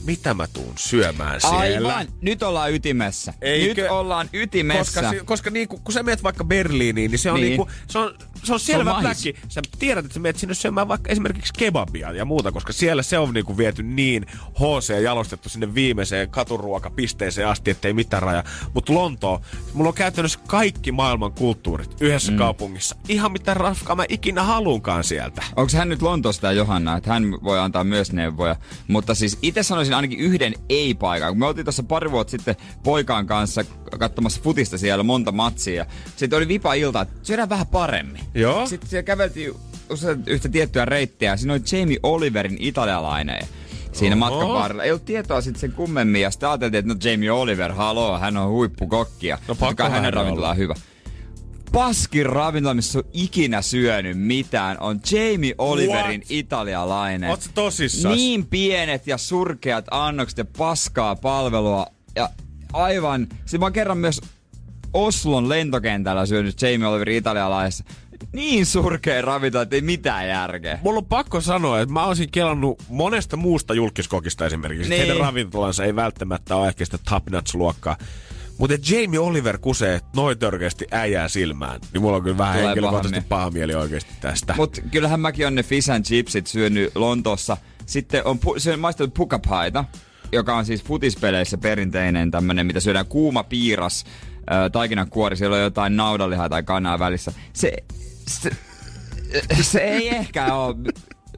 Mitä mä tuun syömään siellä? Aivan, nyt ollaan ytimessä. Eikö? Nyt ollaan ytimessä. Koska, koska niinku, kun sä menet vaikka Berliiniin, niin se on, Niin. niinku, se on, se on selvä mahis. pläkki. Sä tiedät, että sä menet sinne syömään vaikka esimerkiksi kebabia ja muuta, koska siellä se on niinku viety niin HC ja jalostettu sinne viimeiseen katuruokapisteeseen asti, ettei mitään raja. Mutta Lontoo, mulla on käytännössä kaikki maailman kulttuurit yhdessä mm. kaupungissa. Ihan mitä rafkaa mä ikinä haluunkaan sieltä. Onko hän nyt Lontoosta tämä Johanna, että hän voi antaa myös neuvoja. Mutta siis itse sanoisin ainakin yhden ei-paikan. Kun me oltiin tuossa pari vuotta sitten poikaan kanssa katsomassa futista siellä monta matsia. Sitten oli vipa ilta, että syödään vähän paremmin. Joo. Sitten siellä käveltiin usein yhtä tiettyä reittiä. Siinä oli Jamie Oliverin italialainen. Siinä Oho. matkan varrella. Ei ollut tietoa sitten sen kummemmin ja sitten ajateltiin, että no Jamie Oliver, haloo, hän on huippukokki ja No pakkohan hänen ravintola on hyvä paskin ravintola, missä on ikinä syönyt mitään, on Jamie Oliverin What? italialainen. Oot sä tosissas? Niin pienet ja surkeat annokset ja paskaa palvelua. Ja aivan, siis mä oon kerran myös Oslon lentokentällä syönyt Jamie Oliverin italialaisessa. Niin surkea ravintola, että ei mitään järkeä. Mulla on pakko sanoa, että mä olisin kelannut monesta muusta julkiskokista esimerkiksi. Niin. Heidän ravintolansa ei välttämättä ole ehkä sitä top notch-luokkaa. Mutta Jamie Oliver kusee noin törkeästi äijää silmään, niin mulla on kyllä vähän Tulee henkilökohtaisesti paha paha mieli oikeasti tästä. Mut kyllähän mäkin on ne fish and chipsit syönyt Lontoossa. Sitten on pu- syönyt maistanut pukapaita, joka on siis futispeleissä perinteinen tämmönen, mitä syödään kuuma piiras, äh, taikinan kuori, siellä on jotain naudalihaa tai kanaa välissä. Se, se, se ei ehkä ole,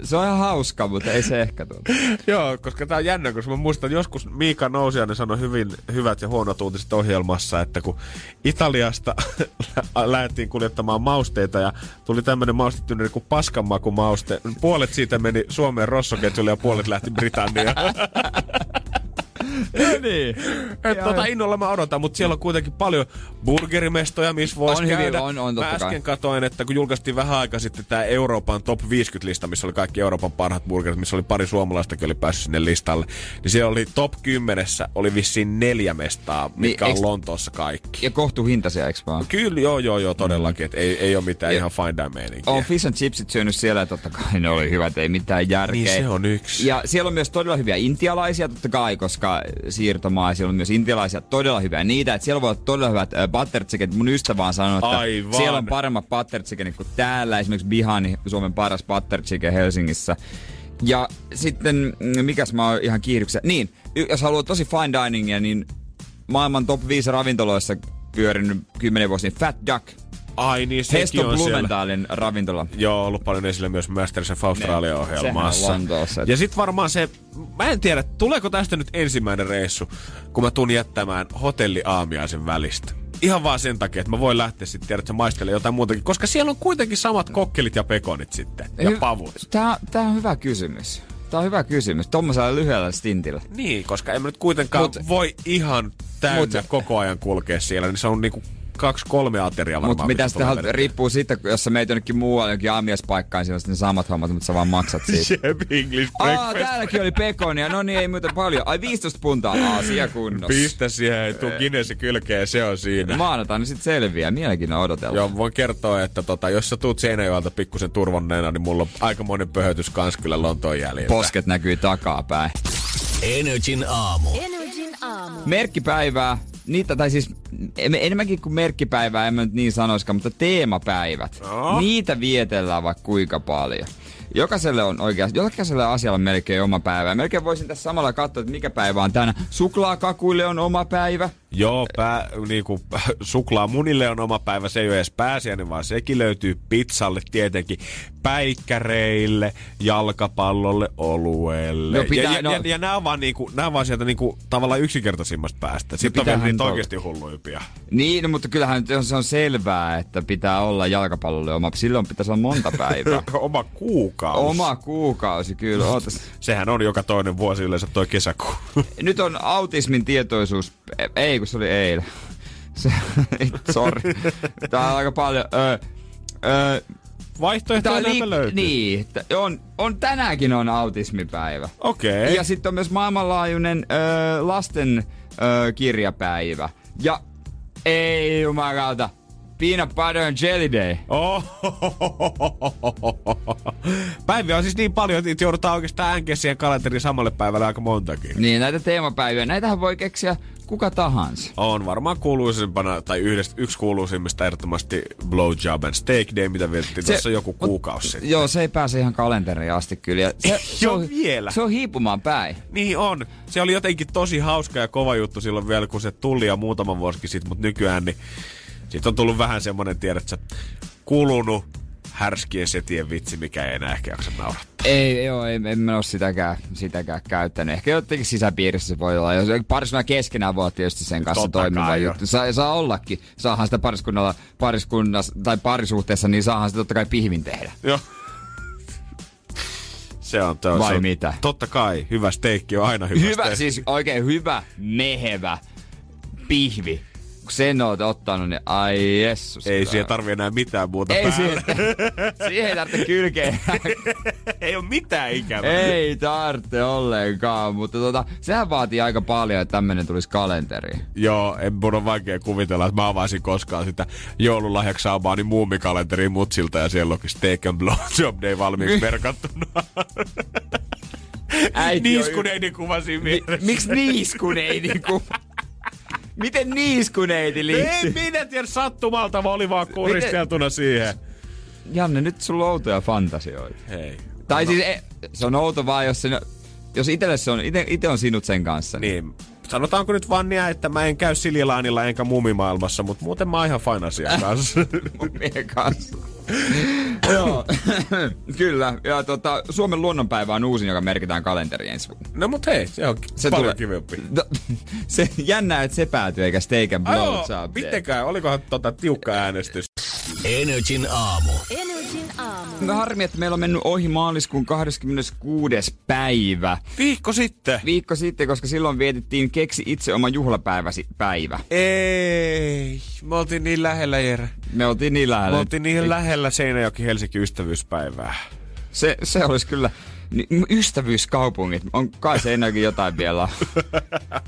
se on ihan hauska, mutta ei se ehkä tuota. Joo, koska tää on jännä, koska mä muistan, että joskus Miika Nousiainen sanoi hyvin hyvät ja huonot uutiset ohjelmassa, että kun Italiasta lähdettiin kuljettamaan mausteita ja tuli tämmönen maustetynnyri kuin paskanmakumauste. Puolet siitä meni Suomeen rossoketjulle ja puolet lähti Britanniaan. niin. Et tota innolla mä odotan, mutta siellä on kuitenkin paljon burgerimestoja, missä voisi On hyvin, käydä. on- on totta mä äsken kai. katoin, että kun julkaistiin vähän aikaa sitten tämä Euroopan top 50-lista, missä oli kaikki Euroopan parhaat burgerit, missä oli pari suomalaistakin oli päässyt sinne listalle, niin siellä oli top 10 oli vissiin neljä mestaa, mitkä Niin, on eiks- Lontoossa kaikki. Ja kohtuuhintaisia, eikö vaan? Kyllä, joo, joo, joo, todellakin. Et ei, ei ole mitään Ja- ihan fine meininkiä. Olen fish and chipsit syönyt siellä ja totta kai ne oli hyvät, ei mitään järkeä. Niin se on yksi. Ja siellä on myös todella hyviä intialaisia totta kai, koska siirtomaa, ja siellä on myös intialaisia todella hyviä niitä, että siellä voi olla todella hyvät äh, butter chicken. Mun ystävä on sanonut, että Aivan. siellä on paremmat butter chickenit kuin täällä. Esimerkiksi Bihani, Suomen paras butter chicken Helsingissä. Ja sitten, mm, mikäs mä oon ihan kiihdyksessä. Niin, jos haluaa tosi fine diningia, niin maailman top 5 ravintoloissa pyörinyt 10 vuosia, niin Fat Duck. Ai niin, sekin Hesto on siellä. Blumenthalin ravintola. Joo, ollut paljon esillä myös Masterchef Australia-ohjelmassa. On Lontoossa. Ja sit varmaan se, mä en tiedä, tuleeko tästä nyt ensimmäinen reissu, kun mä tuun jättämään hotelli aamiaisen välistä. Ihan vaan sen takia, että mä voin lähteä sitten tiedät, että maistelemaan jotain muutakin, koska siellä on kuitenkin samat kokkelit ja pekonit sitten, ja pavut. Tää, tää on hyvä kysymys. Tää on hyvä kysymys. Tuommoisella lyhyellä stintillä. Niin, koska en mä nyt kuitenkaan Mut- voi ihan täynnä Mut, koko ajan kulkea siellä, niin se on niinku kaksi, kolme ateriaa varmaan. Mutta mitä sitten haluat, riippuu siitä, jos sä meet jonnekin muualle, jonkin aamiespaikkaan, siinä on sitten ne samat hommat, mutta sä vaan maksat siitä. Chef English Aa, breakfast. täälläkin oli pekonia. No niin, ei muuta paljon. Ai 15 puntaa. Aasia kunnossa. Pistä siihen, tuu Guinness kylkeen, se on siinä. Maanantaina sitten selviää. Mielenkiinnolla odotella. Joo, voin kertoa, että tota, jos sä tuut Seinäjoelta pikkusen turvonneena, niin mulla on aikamoinen pöhötys kans kyllä Lontoon jäljiltä. Posket näkyy takapäin. Energin aamu. Energin aamu. Merkkipäivää, niitä, tai siis en- enemmänkin kuin merkkipäivää, en mä nyt niin sanoiskaan, mutta teemapäivät. No. Niitä vietellään vaikka kuinka paljon. Jokaiselle on oikeasti, jokaiselle asialle on melkein oma päivä. Melkein voisin tässä samalla katsoa, että mikä päivä on tänä. Suklaakakuille on oma päivä. Joo, pää, niinku, suklaa munille on oma päivä, se ei ole edes pääsiäinen, vaan sekin löytyy pizzalle tietenkin, päikkäreille, jalkapallolle, oluelle. No pitää- ja, ja, no- ja, ja nämä on vaan, niinku, nämä on vaan sieltä niinku, tavallaan yksinkertaisimmasta päästä. Sitten on vielä pitäähän niitä olla. oikeasti hulluimpia. Niin, no, mutta kyllähän se on selvää, että pitää olla jalkapallolle oma. Silloin pitäisi olla monta päivää. Oma kuukausi. Oma kuukausi, kyllä. Ootas. Sehän on joka toinen vuosi yleensä toi kesäkuu. Nyt on autismin tietoisuus. Ei, kun se oli eilen. Se, sorry. Tää on aika paljon. Ö, ö, Vaihtoehtoja näitä löytyy. Niin, on, on, tänäänkin on autismipäivä. Okei. Ja sitten on myös maailmanlaajuinen ö, lasten ö, kirjapäivä. Ja ei jumalauta, peanut butter and jelly day. Oh. Päiviä on siis niin paljon, että joudutaan oikeastaan äänkeä siihen kalenteriin samalle päivälle aika montakin. Niin, näitä teemapäiviä, näitähän voi keksiä kuka tahansa. On varmaan kuuluisimpana, tai yhdestä, yksi kuuluisimmista ehdottomasti Blowjob and Steak Day, mitä vietettiin tuossa joku kuukausi sitten. Joo, se ei pääse ihan kalenteriin asti kyllä. Ja se, se, on, vielä. se on hiipumaan päin. Niin on. Se oli jotenkin tosi hauska ja kova juttu silloin vielä, kun se tuli ja muutama vuosikin sitten, mutta nykyään niin siitä on tullut vähän semmonen, tiedätkö, kulunut härskien setien vitsi, mikä ei enää ehkä jaksa naurattaa. Ei, joo, ei, en mä ole sitäkään, sitäkään käyttänyt. Ehkä jotenkin sisäpiirissä se voi olla. Jos pariskunnan keskenään voi tietysti sen kanssa Totta toimiva kai, juttu. Saa, saa ollakin. Saahan sitä pariskunnalla, pariskunnassa tai parisuhteessa, niin saahan sitä totta kai pihvin tehdä. Joo. Se on tuo. Vai se on, mitä? Totta kai, hyvä steikki on aina hyvä, Hyvä, steikki. siis oikein hyvä, mehevä pihvi. Kun sen oot ottanut, niin ai jessus. Ei siihen tarvi enää mitään muuta Ei päälle. siihen, siihen ei tarvitse kylkeä. ei ole mitään ikävää. ei tarvitse ollenkaan, mutta tota, sehän vaatii aika paljon, että tämmönen tulisi kalenteriin. Joo, en mun on vaikea kuvitella, että mä avaisin koskaan sitä joululahjaksi saamaani muumikalenteriin mutsilta ja siellä onkin Steak and Blowjob Day valmiiksi merkattuna. Äiti Niiskuneidin kuva siinä Mi- miksi niiskuneidin kuva? Miten niiskuneidi Ei liittyy? minä tiedä, sattumalta vaan oli vaan kuristeltuna siihen. Janne, nyt sulla on outoja fantasioita. Hei. Tai no. siis e, se on outo vaan, jos, se, jos itelle se on, ite, ite on sinut sen kanssa. Niin, sanotaanko nyt vaan niin, että mä en käy Siljilaanilla enkä mumimaailmassa, mutta muuten mä oon ihan fine asian kanssa. Mumien kanssa. Joo, kyllä. Ja tota, Suomen luonnonpäivä on uusin, joka merkitään kalenteriin ensi vuonna. no mut hei, se on Se paljon tulee- kivempi. No, se jännää, että se päätyy eikä steak and blow job. mitenkään, olikohan tota tiukka äänestys? Energin aamu. No harmi, että meillä on mennyt ohi maaliskuun 26. päivä. Viikko sitten. Viikko sitten, koska silloin vietettiin Keksi itse oma juhlapäiväsi päivä. Ei, me oltiin niin lähellä, Jere. Me oltiin niin Me lähellä. oltiin niin lähellä Seinäjoki Helsinki ystävyyspäivää. Se, se olisi kyllä... Ni, ystävyyskaupungit, on kai se ennenkin jotain vielä.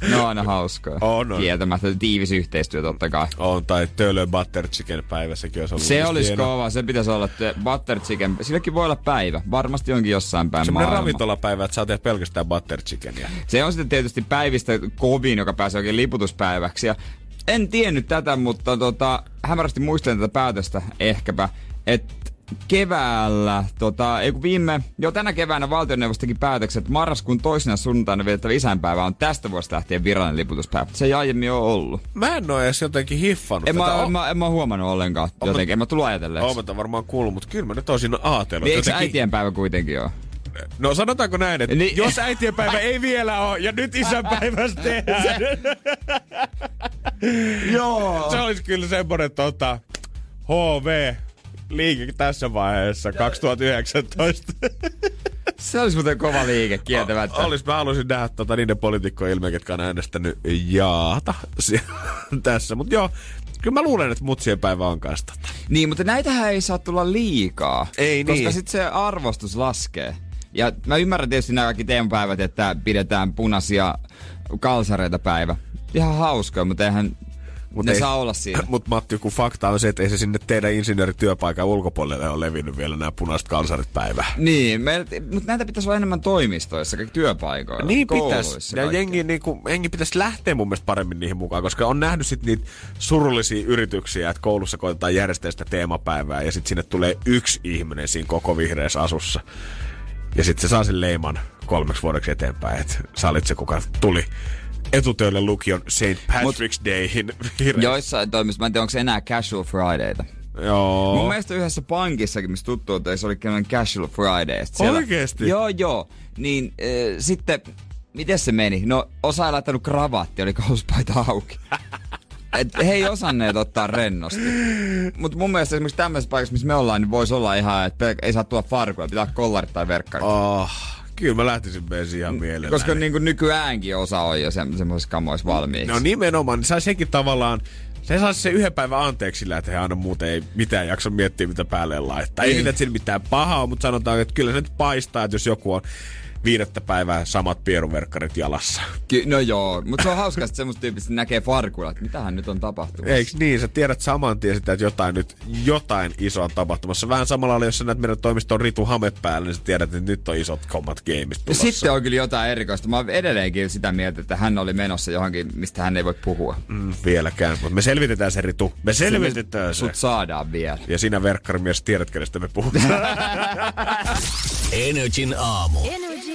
Ne on aina hauskaa. On, on. Kieltämättä tiivis yhteistyö totta kai. On, tai Tölö Butter Chicken päivä, sekin olisi ollut Se olisi kova, se pitäisi olla te- butter chicken. Silläkin voi olla päivä. Varmasti onkin jossain päin Semmoinen maailmaa. ravintolapäivä, että saa tehdä pelkästään Butter Chickenia. Se on sitten tietysti päivistä kovin, joka pääsee oikein liputuspäiväksi. Ja en tiennyt tätä, mutta tota, hämärästi muistelen tätä päätöstä ehkäpä, että keväällä, tota, ei kun viime, jo tänä keväänä valtioneuvosto teki päätöksen, että marraskuun toisena sunnuntaina vietettävä isänpäivä on tästä vuodesta lähtien virallinen liputuspäivä. Se ei aiemmin ole ollut. Mä en oo edes jotenkin hiffannut En tätä. mä, O- en, mä, en mä huomannut ollenkaan jotenkin, en mä tullut ajatelleeksi. Oon mä varmaan kuullut, mutta kyllä mä nyt olisin ajatellut. Niin, jotenkin- äitienpäivä kuitenkin ole? No sanotaanko näin, että Niin- jos äitienpäivä ei vielä ole ja nyt isänpäivästä tehdään, Joo. se olisi kyllä semmoinen tota, HV liike tässä vaiheessa 2019. Se olisi muuten kova liike, kieltämättä. Olis, mä haluaisin nähdä tota, niiden poliitikkojen ilme, jotka on äänestänyt jaata tässä. Mutta joo, kyllä mä luulen, että mutsien päivä on kanssa tota. Niin, mutta näitähän ei saa tulla liikaa. Ei koska niin. sitten se arvostus laskee. Ja mä ymmärrän tietysti nämä kaikki teemapäivät, että pidetään punaisia kalsareita päivä. Ihan hauskaa, mutta eihän Mut ne ei- saa olla siinä. Mutta Matti, kun fakta on se, että ei se sinne teidän insinöörityöpaikan ulkopuolelle ole levinnyt vielä nämä punaiset kalsarit päivä. Niin, mutta näitä pitäisi olla enemmän toimistoissa, kaikki työpaikoilla, Niin pitäisi. Ja jengi, niinku, jengi pitäisi lähteä mun mielestä paremmin niihin mukaan, koska on nähnyt sit niitä surullisia yrityksiä, että koulussa koitetaan järjestää sitä teemapäivää ja sitten sinne tulee yksi ihminen siinä koko vihreässä asussa. Ja sitten se saa sen leiman kolmeksi vuodeksi eteenpäin, että sä olit se, kuka tuli etutöille lukion St. Patrick's Dayhin vihreä. Joissain toimistoissa, mä en tiedä, onko se enää casual Fridayta. Joo. Mun mielestä yhdessä pankissakin, missä tuttu, se oli tämmöinen casual Friday. Siellä- Oikeesti? Joo, joo. Niin äh, sitten, miten se meni? No, osa ei laittanut kravatti, oli kauspaita auki. Et he ei osanneet ottaa rennosti. Mutta mun mielestä esimerkiksi tämmöisessä paikassa, missä me ollaan, niin voisi olla ihan, että ei saa tulla farkuja, pitää olla kollarit tai verkkarit. Oh, kyllä mä lähtisin messiin ihan mielelläni. Koska niin kuin nykyäänkin osa on jo se, semmoisissa kamoissa valmiiksi. No nimenomaan, niin saisi sekin tavallaan, se saisi se yhden päivän anteeksi sillä, että he aina muuten ei mitään jaksa miettiä, mitä päälle laittaa. Ei Niin. siinä, että siinä mitään pahaa mutta sanotaan, että kyllä se nyt paistaa, että jos joku on viidettä päivää samat pieruverkkarit jalassa. Ky- no joo, mutta se on hauska, että semmoista tyypistä näkee farkuilla, että mitähän nyt on tapahtunut. Eiks niin? Sä tiedät saman tien sitä, että jotain nyt, jotain isoa on tapahtumassa. Vähän samalla lailla, jos sä näet meidän toimiston Ritu Hame päällä, niin sä tiedät, että nyt on isot kommat gameista Ja tulossa. sitten on kyllä jotain erikoista. Mä oon edelleenkin sitä mieltä, että hän oli menossa johonkin, mistä hän ei voi puhua. Mm, vieläkään, mutta me selvitetään se Ritu. Me selvitetään se. Sut saadaan vielä. Ja sinä verkkarimies tiedät, kenestä me puhutaan. Energin aamu.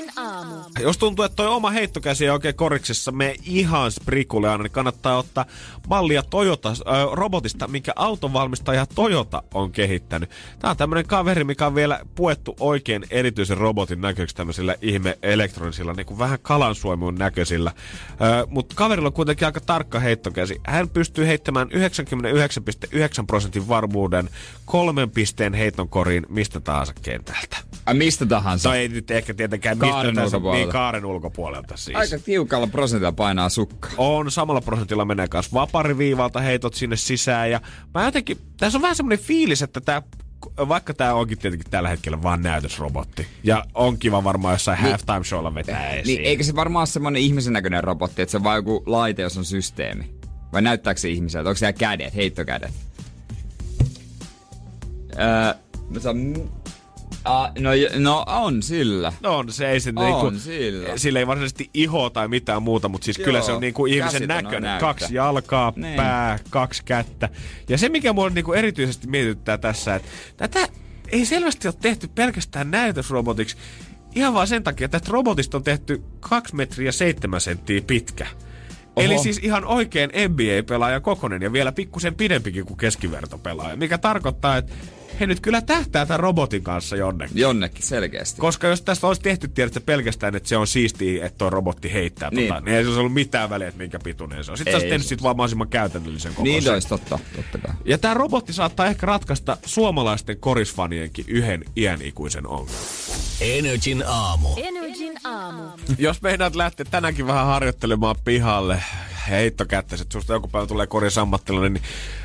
Energin aamu. Jos tuntuu, että toi oma heittokäsi ei oikein koriksessa me ihan sprikulle aina, niin kannattaa ottaa mallia Toyota, äh, robotista, minkä autonvalmistaja Toyota on kehittänyt. Tää on tämmönen kaveri, mikä on vielä puettu oikein erityisen robotin näköiksi tämmöisillä ihme elektronisilla, niin kuin vähän kalansuomun näköisillä. Äh, Mutta kaverilla on kuitenkin aika tarkka heittokäsi. Hän pystyy heittämään 99,9 prosentin varmuuden kolmen pisteen heiton koriin mistä tahansa kentältä. Ai mistä tahansa. Tai ei nyt ehkä tietenkään mistä Kaaren ulkopuolelta. niin kaaren ulkopuolelta siis. Aika tiukalla prosentilla painaa sukka. On, samalla prosentilla menee kanssa vapariviivalta heitot sinne sisään. Ja mä jotenkin, tässä on vähän semmoinen fiilis, että tämä vaikka tämä onkin tietenkin tällä hetkellä vaan näytösrobotti. Ja on kiva varmaan jossain niin, halftime showlla vetää esiin. Niin eikö se varmaan ole semmonen ihmisen näköinen robotti, että se on vaan joku laite, jos on systeemi? Vai näyttääkö se ihmiseltä? Onko siellä kädet, heittokädet? Öö, mä saan... Ah, no, no on sillä. No on, se ei se On niinku, sillä. sillä ei varsinaisesti iho tai mitään muuta, mutta siis Joo, kyllä se on niinku ihmisen on näköinen. Kaksi jalkaa, Niin. pää, kaksi kättä. Ja se, mikä mua niinku erityisesti mietityttää tässä, että tätä ei selvästi ole tehty pelkästään näytösrobotiksi, ihan vaan sen takia, että tästä robotista on tehty 2 metriä 7 senttiä pitkä. Oho. Eli siis ihan oikein NBA-pelaaja kokonen ja vielä pikkusen pidempikin kuin keskivertopelaaja, mikä tarkoittaa, että he nyt kyllä tähtää tämän robotin kanssa jonnekin. Jonnekin selkeästi. Koska jos tästä olisi tehty tiedätkö, pelkästään, että se on siistiä, että tuo robotti heittää Niin. tota, niin ei se olisi ollut mitään väliä, että minkä pituinen se on. Sitten sä Ei olisi tehnyt sit vaan mahdollisimman käytännöllisen kokoisen. Niin olisi totta, totta kai. Ja tämä robotti saattaa ehkä ratkaista suomalaisten korisfanienkin yhden iänikuisen ongelman. Energin aamu. Energin aamu. Jos meinaat lähteä tänäänkin vähän harjoittelemaan pihalle, heittokättäiset, susta joku päivä tulee ammattilainen, niin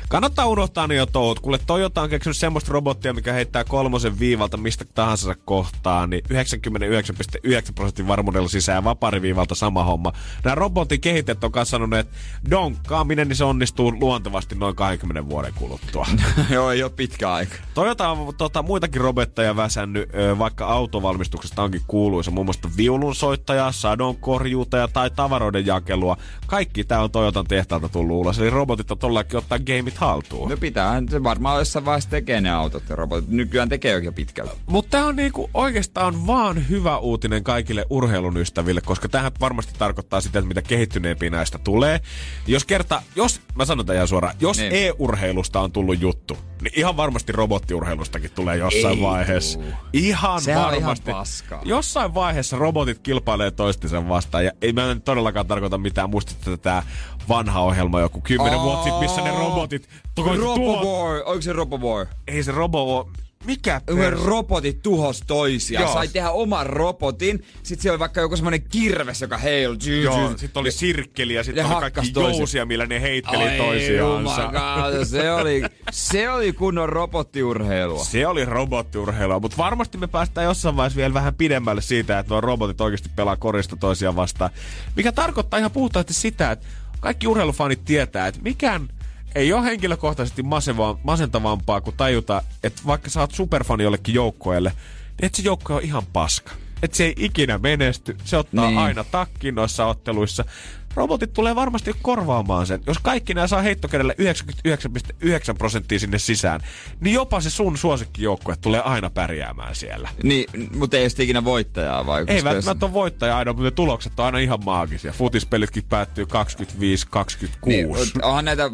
kannattaa unohtaa ne jo touhut. Kuule Toyota on keksinyt semmoista robottia, mikä heittää kolmosen viivalta mistä tahansa kohtaan, niin 99,9 prosentin varmuudella sisään vapariviivalta sama homma. Nämä robotin kehittäjät on kanssa sanonut, että donkkaaminen, niin se onnistuu luontevasti noin 20 vuoden kuluttua. Joo, ei ole pitkä aika. Toyota on tota, muitakin robotteja väsännyt, vaikka autovalmistuksesta onkin kuuluisa. Muun muassa viulunsoittaja, sadonkorjuutaja tai tavaroiden jakelua. Kaikki tämä on Toyotan tehtaalta tullut ulos. Eli robotit on todellakin ottaa gameit haltuun. No pitää, se varmaan jossain vaiheessa tekee ne autot ja robotit. Nykyään tekee jo pitkällä. Mutta tämä on niinku oikeastaan vaan hyvä uutinen kaikille urheilun ystäville, koska tähän varmasti tarkoittaa sitä, että mitä kehittyneempiä näistä tulee. Jos kerta, jos, mä sanon tämän ihan suoraan, jos Niin. e-urheilusta on tullut juttu, niin ihan varmasti robottiurheilustakin tulee jossain Ei vaiheessa. tuu. Ihan Sehän on ihan varmasti. paskaa. Jossain vaiheessa robotit kilpailee toistensa vastaan. Ja ei mä en todellakaan tarkoita mitään. Muistatte tätä vanha ohjelma joku kymmenen vuotta sitten, missä ne robotit... Roboboy, onko se Roboboy? Ei se robo... Mikä perse? robotit tuhos toisiaan. Joo. Sai tehdä oman robotin. Sitten siellä oli vaikka joku semmonen kirves, joka heilui. Joo, sitten oli sirkkeli ja sitten oli kaikki toisen. jousia, millä ne heitteli Ai, toisiaansa. God, se oli, se oli kunnon robottiurheilua. Se oli robottiurheilua, mutta varmasti me päästään jossain vaiheessa vielä vähän pidemmälle siitä, että nuo robotit oikeasti pelaa korista toisiaan vastaan. Mikä tarkoittaa ihan puhtaasti sitä, että kaikki urheilufanit tietää, että mikään ei ole henkilökohtaisesti masentavampaa kuin tajuta, että vaikka sä oot superfani jollekin joukkueelle, niin että se joukkue on ihan paska. Että se ei ikinä menesty. Se ottaa Niin. aina takkiin noissa otteluissa. Robotit tulee varmasti korvaamaan sen. Jos kaikki nämä saa heittokädellä 99,9 prosenttia sinne sisään, niin jopa se sun suosikkijoukkue tulee aina pärjäämään siellä. Niin, mutta ei sitten ikinä voittajaa vai? Ei välttämättä ole voittaja aina, mutta ne tulokset on aina ihan maagisia. Futispelitkin päättyy 25-26. Niin, onhan näitä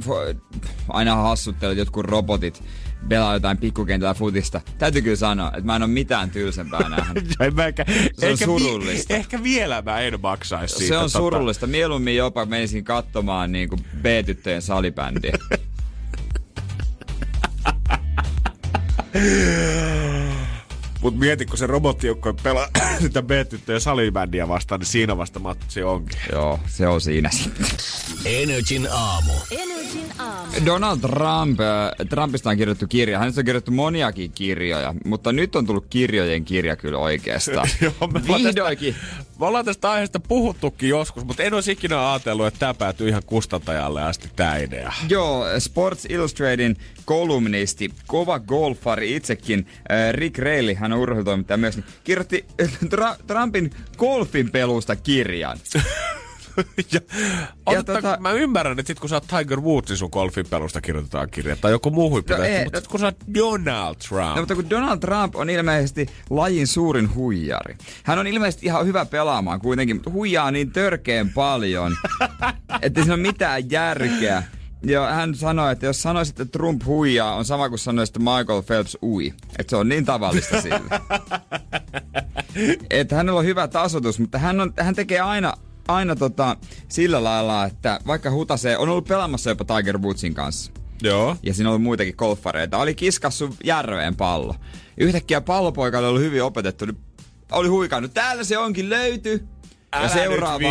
aina hassuttelut, jotkut robotit pelaa jotain pikkukentällä futista. Täytyy kyllä sanoa, että mä en ole mitään tylsempää nähnyt. En mä ehkä, Se on ehkä surullista. ehkä vielä mä en maksaisi siitä. Se on tota- surullista. Mieluummin jopa menisin katsomaan niinku B-tyttöjen salibändiä. Mut mieti, kun se robottijoukko pelaa sitä B-tyttöjen salibändiä vastaan, niin siinä vasta matsi onkin. Joo, se on siinä sitten. Energin aamu. Energin aamu. Donald Trump, äh, Trumpista on kirjoittu kirja. Hänestä on kirjoittu moniakin kirjoja, mutta nyt on tullut kirjojen kirja kyllä oikeastaan. Joo, Vihdoinkin. Tästä, me ollaan tästä aiheesta puhuttukin joskus, mutta en olisi ikinä ajatellut, että tämä päätyy ihan kustantajalle asti tämä idea. Joo, Sports Illustratedin kolumnisti, kova golfari itsekin, äh, Rick Reilly, hän on urheilutoimittaja myös, niin kirjoitti äh, Tra- Trumpin golfin pelusta kirjan. ja, Ja tota... Mä ymmärrän, että sit kun sä oot Tiger Woodsin sun golfin pelusta kirjoitetaan kirja tai joku muu huipputähti, ei, mutta no- sit kun sä oot Donald Trump. No, mutta kun Donald Trump on ilmeisesti lajin suurin huijari. Hän on ilmeisesti ihan hyvä pelaamaan kuitenkin, mutta huijaa niin törkeen paljon, että siinä ole mitään järkeä. Ja hän sanoi, että jos sanoisit, että Trump huijaa, on sama kuin sanoisit, että Michael Phelps ui. Että se on niin tavallista sille. että hänellä on hyvä tasotus, mutta hän, on, hän tekee aina, aina tota, sillä lailla, että vaikka hutasee, on ollut pelaamassa jopa Tiger Woodsin kanssa Joo. ja siinä oli muitakin golfareita. Oli kiskassu järveen pallo. Yhtäkkiä pallopoika oli ollut hyvin opetettu, niin oli huikannut. Täällä se onkin löyty. Älä ja, seuraava,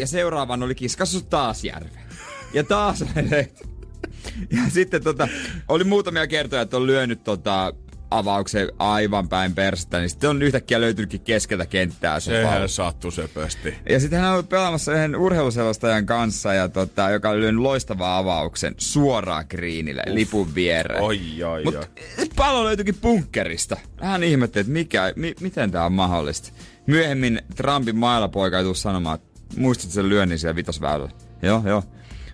ja seuraavan oli kiskassu taas järveen. Ja taas. Ja sitten tota, oli muutamia kertoja, että on lyönyt tota, avauksen aivan päin perstä, niin sitten on yhtäkkiä löytynytkin keskeltä kenttää se pallo. Sehän sattuu söpösti. Ja sitten hän oli pelaamassa yhden urheiluselostajan kanssa, ja tota, joka oli lyönyt loistavan avauksen suoraan kriinille, lipun viereen. Oi, oi, Mut oi. pallo löytyikin bunkkerista. Hän ihmetteli, että mikä, mi, miten tämä on mahdollista. Myöhemmin Trumpin mailapoika ei tule sanomaan, että muistat sen lyönnin siellä vitosväylällä. Joo, joo.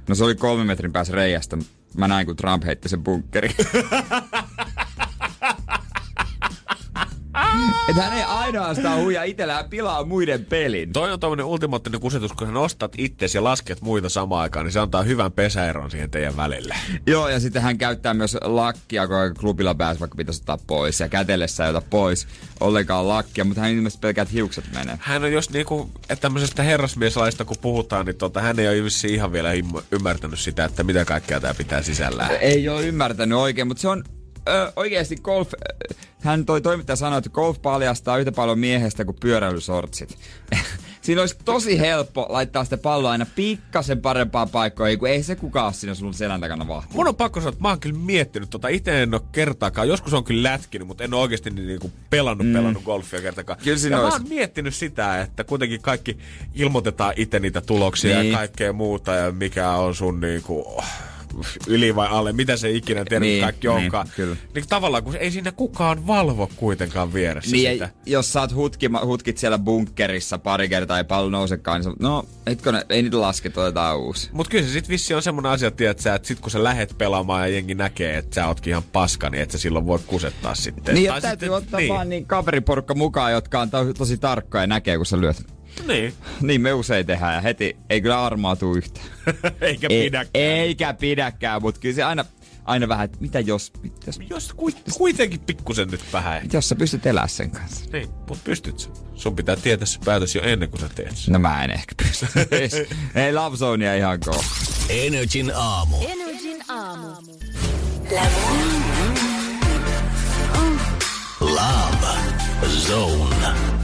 No se oli kolme metrin päässä reiästä. Mä näin, kun Trump heitti sen bunkkeriin. Että hän ei ainoastaan huija itsellään pilaa muiden pelin. Toi on tommonen ultimaattinen kusetus, kun sä nostat itsesi ja lasket muita samaan aikaan, niin se antaa hyvän pesäeron siihen teidän välille. Joo, ja sitten hän käyttää myös lakkia, kun klubilla pääsi vaikka pitäisi ottaa pois. Ja kätellessä ei ota pois ollenkaan lakkia, mutta hän ilmeisesti pelkää, että hiukset menee. Hän on jos niinku, että tämmöisestä herrasmieslaista kun puhutaan, niin tota, hän ei ole ihan vielä ymmärtänyt sitä, että mitä kaikkea tää pitää sisällään. Ei ole ymmärtänyt oikein, mutta se on ö, oikeasti golf... Hän toi toimittaja sanoi, että golf paljastaa yhtä paljon miehestä kuin pyöräilysortsit. Siinä olisi tosi helppo laittaa sitä palloa aina pikkasen parempaan paikkoihin, kun ei se kukaan ole siinä sun selän takana vahti. Mun on pakko sanoa, että mä oon kyllä miettinyt tota, itse en ole kertaakaan, joskus on kyllä lätkinyt, mutta en ole oikeasti niin, niinku pelannut, mm. pelannut golfia kertaakaan. Kyllä siinä ja mä olisi. oon miettinyt sitä, että kuitenkin kaikki ilmoitetaan itse niitä tuloksia Niin. ja kaikkea muuta ja mikä on sun niinku yli vai alle, mitä se ikinä termi Niin, kaikki niin, onkaan. kyllä. Niin tavallaan, kun ei siinä kukaan valvo kuitenkaan vieressä Niin, sitä. ja jos sä oot hutkima, hutkit siellä bunkkerissa pari kertaa ja pallo nousekaan, niin sä, no, etkö ei niitä lasketa, otetaan uusi. Mut kyllä se sit vissi on semmonen asia, tiedät sä, että sit kun sä lähet pelaamaan ja jengi näkee, että sä ootkin ihan paska, niin et sä silloin voi kusettaa sitten. Niin, Tai ja täytyy sitten- ottaa niin. vaan niin kaveriporukka mukaan, jotka on to, tosi tarkkoja ja näkee, kun sä lyöt. Niin. Niin me usein tehdään ja heti ei kyllä armaatu yhtään. Eikä Ei- pidäkään. Eikä pidäkään, mutta kyllä se aina, aina vähän, että mitä jos, mitä jos, Jos kuit- kuitenkin pikkusen nyt vähän. jos sä pystyt elää sen kanssa. Niin, mut pystyt sä. Sun pitää tietää se päätös jo ennen kuin sä teet sen. No mä en ehkä pysty. ei Love Zonea ihan koo. Energin aamu. Energin aamu. Love. Love Zone.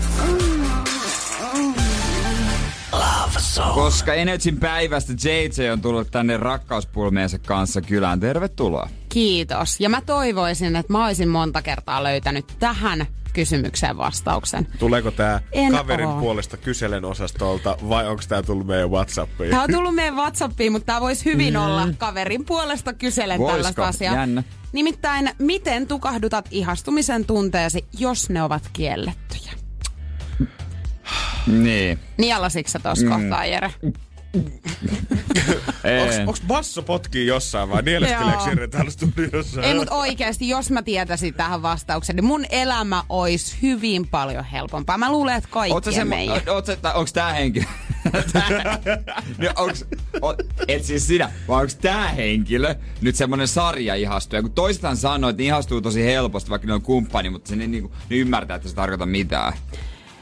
Koska Energyn päivästä JJ on tullut tänne rakkauspulmeensa kanssa kylään. Tervetuloa. Kiitos. Ja mä toivoisin, että mä olisin monta kertaa löytänyt tähän kysymykseen vastauksen. Tuleeko tää En kaverin oo. puolesta kyselen osastolta vai onko tää tullut meidän Whatsappiin? Tämä on tullut meidän Whatsappiin, mutta tämä voisi hyvin mm. olla kaverin puolesta kyselen Voisiko? tällaista asiaa. Jännä. Nimittäin, miten tukahdutat ihastumisen tunteesi, jos ne ovat kiellettyjä? Niin. Nielasitko sä tuossa mm. kohtaa, Jere? Onks basso potkii jossain vai nieleskeleekö. Jere täällä studiossa? Ei, mutta oikeasti, jos mä tietäisin tähän vastauksen, niin mun elämä olisi hyvin paljon helpompaa. Mä luulen, että kaikkien semmo- meidän. onks tää henkilö? no, onks, o, et siis sinä, vai onks tää henkilö nyt semmonen sarja ihastuja? Kun toisethan sanoo, että ne ihastuu tosi helposti, vaikka ne on kumppani, mutta se ne, niinku, ne ymmärtää, että se tarkoita mitään.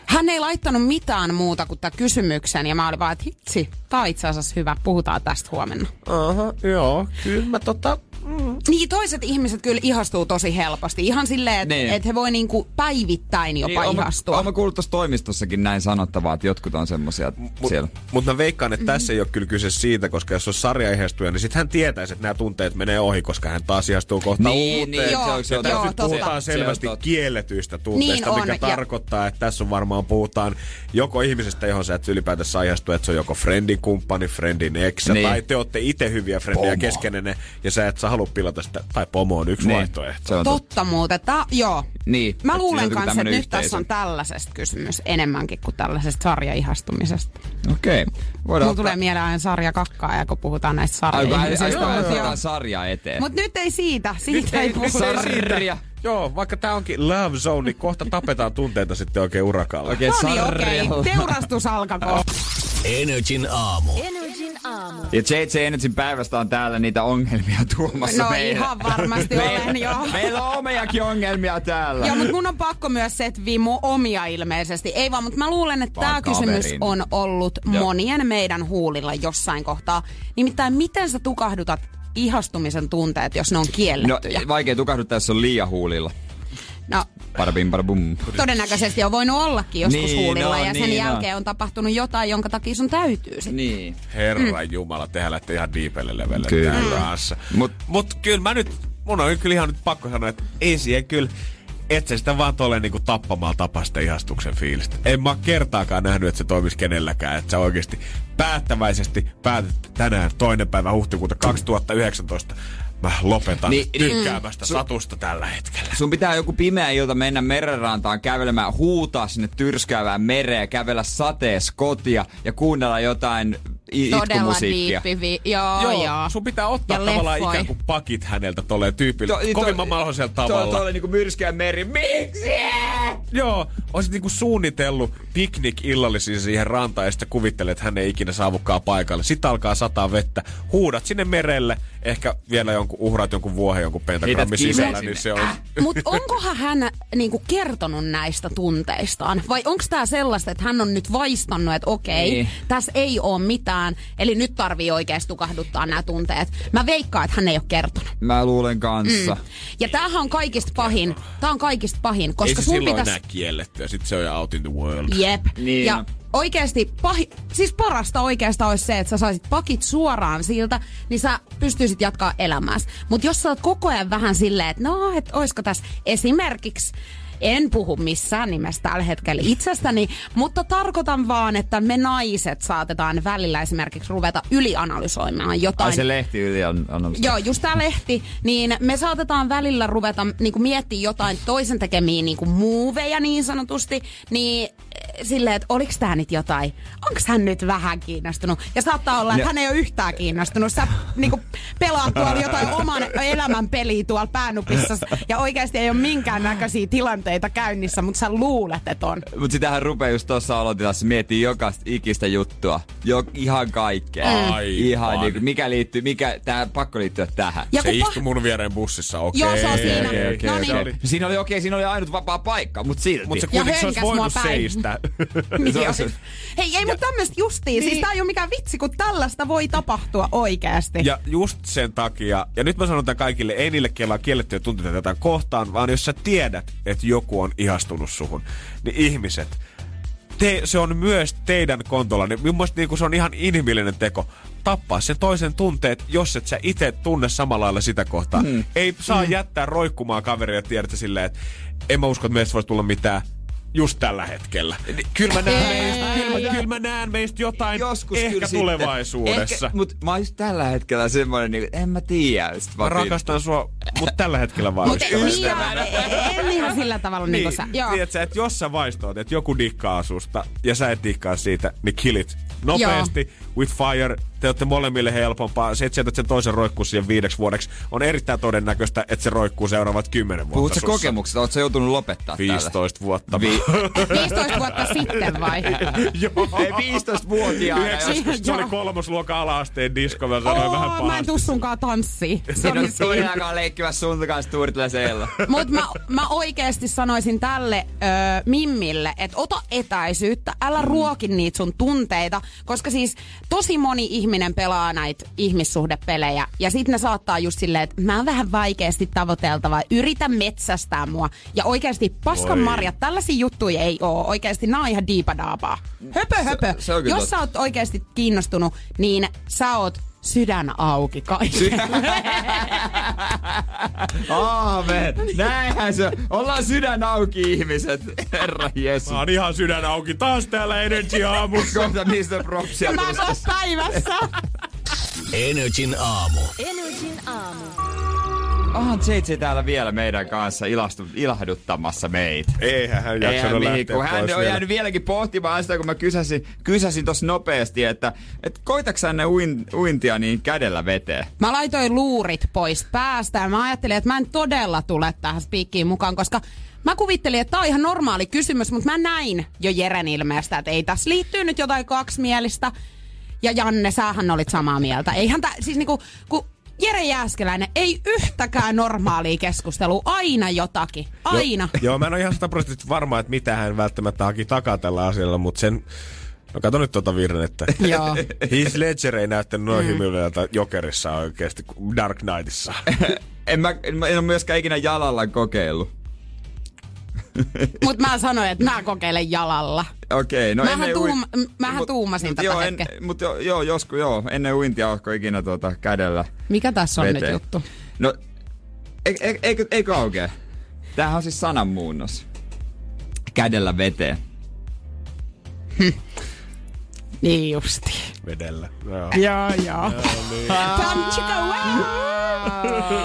Hän ei laittanut mitään muuta kuin tämän kysymyksen, ja mä olin vaan, että hitsi, tää on itse asiassa hyvä, puhutaan tästä huomenna. Aha, joo. Kyllä mä tota... Niin, toiset ihmiset kyllä ihastuu tosi helposti. Ihan silleen, että Niin. et he voi niinku päivittäin jopa mä- ihastua. mä kuullut tuossa toimistossakin näin sanottavaa, että jotkut on semmosia Mut, siellä. Mutta mä veikkaan, että tässä ei ole kyllä kyse siitä, koska jos on sarjaihastuja, niin sitten hän tietäisi, että nämä tunteet menee ohi, koska hän taas ihastuu kohta Niin, uuteen. niin, Joo, se on, se on, joo, puhutaan Se on selvästi totta. kielletyistä tunteista, Niin mikä on, ja- tarkoittaa, että tässä on varmaan puhutaan joko ihmisestä, johon sä et ylipäätänsä ihastu, että se on joko friendin kumppani, friendin ex, Niin. tai te olette itse hyviä frendejä keskenenne, ja sä et sä halua pilata sitä, tai pomo on yksi Niin, vaihtoehto. se on totta. Totta muuten. Tää, joo. Niin, Mä luulen kanssa, että nyt tässä on tällaisesta kysymys enemmänkin kuin tällaisesta sarjaihastumisesta. Okei. Okay. Voidaan Mulla tulee mieleen aina sarja kakkaa, ja kun puhutaan näistä Ai, ai, ai, sarjaihmisistä. ai, Mut joo. otetaan sarjaa eteen. Mut nyt ei siitä. Siitä ei nyt puhuta. ei siitä. Joo, vaikka tää onkin love zone, niin kohta tapetaan tunteita sitten oikein urakalla. Oikein No niin, okei. sarjalla. Teurastus alkakoon. Energin aamu. Energin aamu. Ja JJ Energyn päivästä on täällä niitä ongelmia tuomassa No meille. ihan varmasti olen, joo. Meillä on omiakin ongelmia täällä. Joo, mutta mun on pakko myös setviä mun omia ilmeisesti. Ei vaan, mutta mä luulen, että tämä kysymys on ollut Joo. monien meidän huulilla jossain kohtaa. Nimittäin, miten sä tukahdutat ihastumisen tunteet, jos ne on No, kiellettyjä? vaikea tukahduttaa, jos on liian huulilla. No, Parabim, parabum. todennäköisesti on voinut ollakin joskus Niin, huulilla no, ja sen niin, jälkeen on tapahtunut jotain, jonka takia sun täytyy sitten. Niin. Herran jumala, tehdään lähtee ihan diipelle levelle Kyllä. kanssa. Mut- Mut kyllä mä nyt, mun on kyllä ihan nyt pakko sanoa, että ei siihen kyllä, et sitä vaan tolleen niinku tappamalla tapa sitä ihastuksen fiilistä. En mä kertaakaan nähnyt, että se toimisi kenelläkään. Että sä oikeasti päättäväisesti päätät tänään toinen päivä huhtikuuta 2019 mä lopetan Niin, niin, niin- tykkäämästä mm. satusta tällä hetkellä. Sun pitää joku pimeä ilta mennä merenrantaan kävelemään, huutaa sinne tyrskäävään mereen, kävellä sateessa kotia ja kuunnella jotain i- Todella itkumusiikkia. Vi- joo, joo, Joo, sun pitää ottaa Ja tavallaan leffoi. ikään kuin pakit häneltä tolleen tyypillä. To- to- Kovimman mahdollisella To, tavalla. to oli niinku myrskyä meri. Miksi? Joo, olisit niinku suunnitellut piknik illallisia siihen rantaan ja sitten kuvittelet, että hän ei ikinä saavukaan paikalle. Sitten alkaa sataa vettä. Huudat sinne merelle, ehkä vielä jonkun, uhraat jonkun vuohen jonkun pentagrammin sisällä, sinne. niin se on... Mutta onkohan hän niinku kertonut näistä tunteistaan? Vai onko tämä sellaista, että hän on nyt vaistannut, että okei, Niin. tässä ei ole mitään, eli nyt tarvii oikeasti tukahduttaa nämä tunteet. Mä veikkaan, että hän ei ole kertonut. Mä luulen kanssa. Mm. Ja tämähän on kaikista pahin. Tämä on kaikista pahin, Ei koska se sun silloin pitäisi... enää kiellettyä, sitten se on jo out in the world. Jep. Niin ja. Oikeasti, pahi, siis parasta oikeastaan olisi se, että sä saisit pakit suoraan siltä, niin sä pystyisit jatkaa elämääsi. Mutta jos sä oot koko ajan vähän silleen, että no, et oisko tässä esimerkiksi en puhu missään nimessä tällä hetkellä itsestäni, mutta tarkoitan vaan, että me naiset saatetaan välillä esimerkiksi ruveta ylianalysoimaan jotain. Ai se lehti yli on, on Joo, just tää lehti, niin me saatetaan välillä ruveta niinku miettiä jotain toisen tekemiä niinku muuveja niin sanotusti, niin eh, silleen, että oliks tää nyt jotain, onks hän nyt vähän kiinnostunut? Ja saattaa olla, että Ja- hän ei ole yhtään kiinnostunut. Sä niinku pelaat tuolla jotain oman elämän peliä tuolla päänupissa ja oikeasti ei ole minkään näköisiä tilanteita käynnissä, mutta sä luulet, että on. Mut sitähän rupeaa just tuossa olotilassa miettiä jokaista ikistä juttua. Jo, ihan kaikkea. Aivan. Ihan niinku, mikä liittyy, mikä, tää pakko liittyä tähän. Ja Se kun istui mun viereen bussissa, okei. Joo, se on siinä. okei, okei, No niin. Se oli- Siinä oli okei, siinä oli ainut vapaa paikka, mut silti. Mutta se kuitenkin se olisi voinut seistä. Niin. Hei, ei mutta tämmöistä justiin. Niin. Siis tää ei ole mikään vitsi, kun tällaista voi tapahtua oikeasti. Ja just sen takia, ja nyt mä sanon tämän kaikille, ei niille, on kiellettyjä tunteita tätä kohtaan, vaan jos sä tiedät, että joku on ihastunut suhun, niin ihmiset, te, se on myös teidän kontolla. Niin mun mielestä niin se on ihan inhimillinen teko tappaa sen toisen tunteet, jos et sä itse tunne samalla lailla sitä kohtaa. Mm. Ei saa mm. jättää roikkumaan kaveria, tiedätkö silleen, että en mä usko, että meistä voisi tulla mitään just tällä hetkellä. Kyllä mä näen, meistä, kyllä, kyllä mä näen meistä jotain Joskus ehkä tulevaisuudessa. Ehkä, mut mä oon just tällä hetkellä semmoinen, niin, en mä tiedä. Mä rakastan sua, mutta tällä hetkellä vaan Mutta niin, en ihan sillä tavalla niin, niin kuin sä. Joo. Tiedätkö, että jos sä vaistoot, että joku dikkaa susta ja sä et dikkaa siitä, niin killit nopeasti Joo. with fire te olette molemmille helpompaa. Se, että sieltä sen toisen roikkuu siihen viideksi vuodeksi, on erittäin todennäköistä, että se roikkuu seuraavat kymmenen vuotta Puhutko kokemuksesta? Oletko joutunut lopettaa 15 tällä? vuotta. Vi- 15 vuotta sitten vai? Joo. Ei 15 vuotiaana. Joskus se oli kolmosluokan ala-asteen disko, mä sanoin oh, vähän pahasti. Mä en tuu sunkaan tanssii. Se oli siinä. leikkimässä sun kanssa Turtleseella. Mut mä, mä oikeesti sanoisin tälle ö, Mimmille, että ota etäisyyttä, älä ruoki niitä sun tunteita, koska siis tosi moni ihminen pelaa näitä ihmissuhdepelejä ja sitten ne saattaa just silleen, että mä oon vähän vaikeasti tavoiteltava, yritä metsästää mua. Ja oikeasti paskan marjat, tällaisia juttuja ei oo. Oikeasti nää on ihan diipadaapaa. Höpö, höpö. Se, se Jos sä oot oikeasti kiinnostunut, niin sä oot sydän auki kaikille. Aamen. Näinhän se Ollaan sydän auki ihmiset. Herra Jeesus. Mä oon ihan sydän auki taas täällä Energy aamussa. Kohta niistä propsia. Mä oon päivässä. Energin aamu. Energin aamu. Onhan JJ täällä vielä meidän kanssa ilastu, ilahduttamassa meitä. Eihän hän jaksanut lähteä Hän on vielä. jäänyt vieläkin pohtimaan sitä, kun mä kysäsin, kysäsin tossa nopeasti, että et koitaks ne uin, uintia niin kädellä veteen? Mä laitoin luurit pois päästä ja mä ajattelin, että mä en todella tule tähän spiikkiin mukaan, koska Mä kuvittelin, että tämä on ihan normaali kysymys, mutta mä näin jo Jeren ilmeestä, että ei tässä liittyy nyt jotain kaksimielistä. Ja Janne, sähän olit samaa mieltä. Eihän tää, siis niinku, kun Jere Jääskeläinen, ei yhtäkään normaalia keskustelua, aina jotakin, aina. Jo, joo, mä en ole ihan sataprosenttisesti varma, että mitä hän välttämättä haki takaa tällä asialla, mutta sen, No kato nyt tuota virnettä. Joo. Heath Ledger ei näyttänyt noin mm. Jokerissa oikeasti Dark Knightissa. en, mä, en, mä en ole myöskään ikinä jalalla kokeillut. Mutta mä sanoin, että mä kokeilen jalalla. Okei, okay, no mähän, ennen tuum, ui... mähän mut, tuumasin mut tätä joo, en, Mutta jo, joo, joskus joo, ennen uintia oletko ikinä tuota kädellä Mikä tässä on veteen. nyt juttu? No, eikö, eikö, eikö aukea? Tämähän on siis sananmuunnos. Kädellä veteen. Hm. Niin justi. Vedellä. Joo, joo. joo. niin.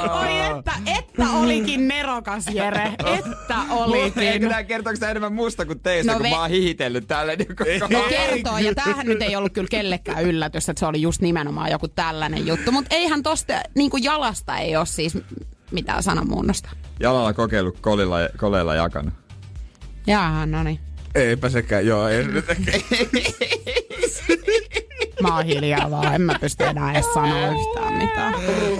Oi että, että olikin nerokas Jere. Että olikin. Eikö tää kertooko tää enemmän musta kuin teistä, no kun ve- mä oon hihitellyt tälle niin koko Kertoo, ja tämähän nyt ei ollut kyllä kellekään yllätys, että se oli just nimenomaan joku tällainen juttu. Mutta eihän tosta niin kuin jalasta ei ole siis mitään sananmuunnosta. Jalalla kokeillut kolilla, koleilla jakanut. Jaa, no niin. Eipä sekään, joo, ei nyt ehkä. Mä oon hiljaa vaan, en mä pysty enää edes sanoa yhtään mitään.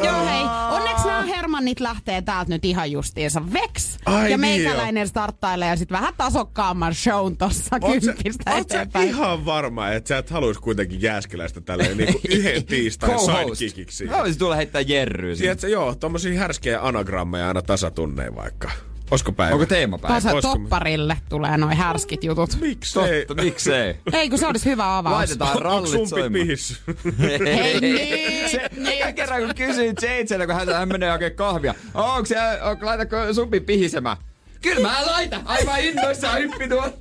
Joo hei, onneksi nämä Hermannit lähtee täältä nyt ihan justiinsa veks. Ai ja niin meikäläinen starttailee ja sitten vähän tasokkaamman shown tossa kymppistä eteenpäin. ihan varma, että sä et haluis kuitenkin jääskeläistä tälleen niinku yhden tiistain sidekikiksi? Mä voisin tulla heittää jerryä. Tiedätkö, joo, tommosia härskejä anagrammeja aina tasatunneen vaikka. Olisiko päivä? Onko teemapäivä? Tasa Olisiko... topparille tulee noin härskit jutut. Miksei? Totta, miksei? Ei, kun se olisi hyvä avaus. Laitetaan rallit soimaan. mihissä? Hei, niin, se, niin. kerran kun kysyin Jaitselle, kun hän, hän menee oikein kahvia. Onko se, on, laitatko sumpi pihisemään? Kyllä mä laitan. Aivan innoissaan hyppi tuolla.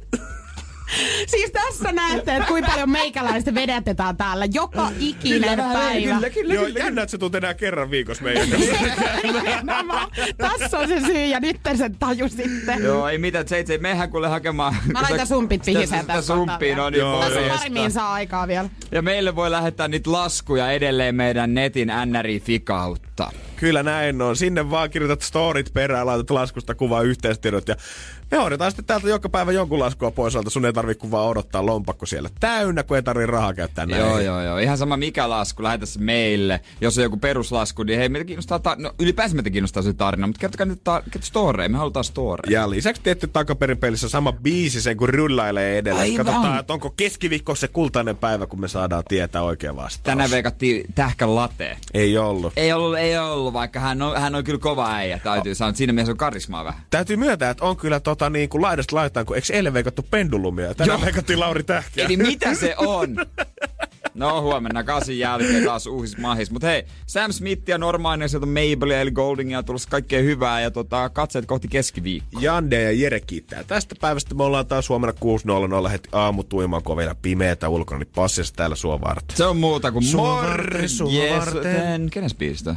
Siis tässä näette, että kuinka paljon meikäläistä vedätetään täällä joka ikinen kyllä, päivä. Kyllä, kyllä, Joo, kyllä, jännä, että se tulet enää kerran viikossa meidän Tässä on se syy ja nyt sen taju sitten. Joo, ei mitään, se ei mehän kuule hakemaan. Mä laitan sumpit pihiseen tässä Sumppiin on niin Joo, Tässä paremmin saa aikaa vielä. Ja meille voi lähettää niitä laskuja edelleen meidän netin NRI kautta. Kyllä näin on. Sinne vaan kirjoitat storit perään, laitat laskusta kuva yhteistiedot ja Me hoidetaan sitten täältä joka päivä jonkun laskua pois alta. Sun ei tarvi kuin vaan odottaa lompakko siellä täynnä, kun ei tarvi rahaa käyttää näin. Joo, joo, joo. Ihan sama mikä lasku, lähetä se meille. Jos on joku peruslasku, niin hei, meitä kiinnostaa, ta- no ylipäänsä meitä kiinnostaa se tarina, mutta kertokaa nyt ta- storeja, me halutaan storeja. Ja lisäksi tietty takaperin pelissä sama biisi sen, kun rullailee edellä. Aivan. Katsotaan, että onko keskiviikko se kultainen päivä, kun me saadaan tietää oikea vastaus. Tänään veikattiin tähkän latte. Ei ollut. Ei ollut, ei ollut, vaikka hän on, hän on kyllä kova äijä, täytyy sanoa. että Siinä mielessä on karismaa vähän. Täytyy myöntää, että on kyllä tota, niin kuin laidasta laitaan, kun eikö eilen veikattu pendulumia? Tänään veikattiin Lauri Tähkiä. Eli mitä se on? No huomenna kasin jälkeen taas uusis mahis. Mutta hei, Sam Smith ja Normainen sieltä on Mabelia eli Goldingia tulossa kaikkea hyvää ja tota, katseet kohti keskiviikkoa. Jande ja Jere kiittää. Tästä päivästä me ollaan taas huomenna 6.00 heti aamutuimaan, kun on vielä pimeätä ulkona, niin passissa täällä sua varten. Se on muuta kuin morgen. Yes. Kenes biisistä?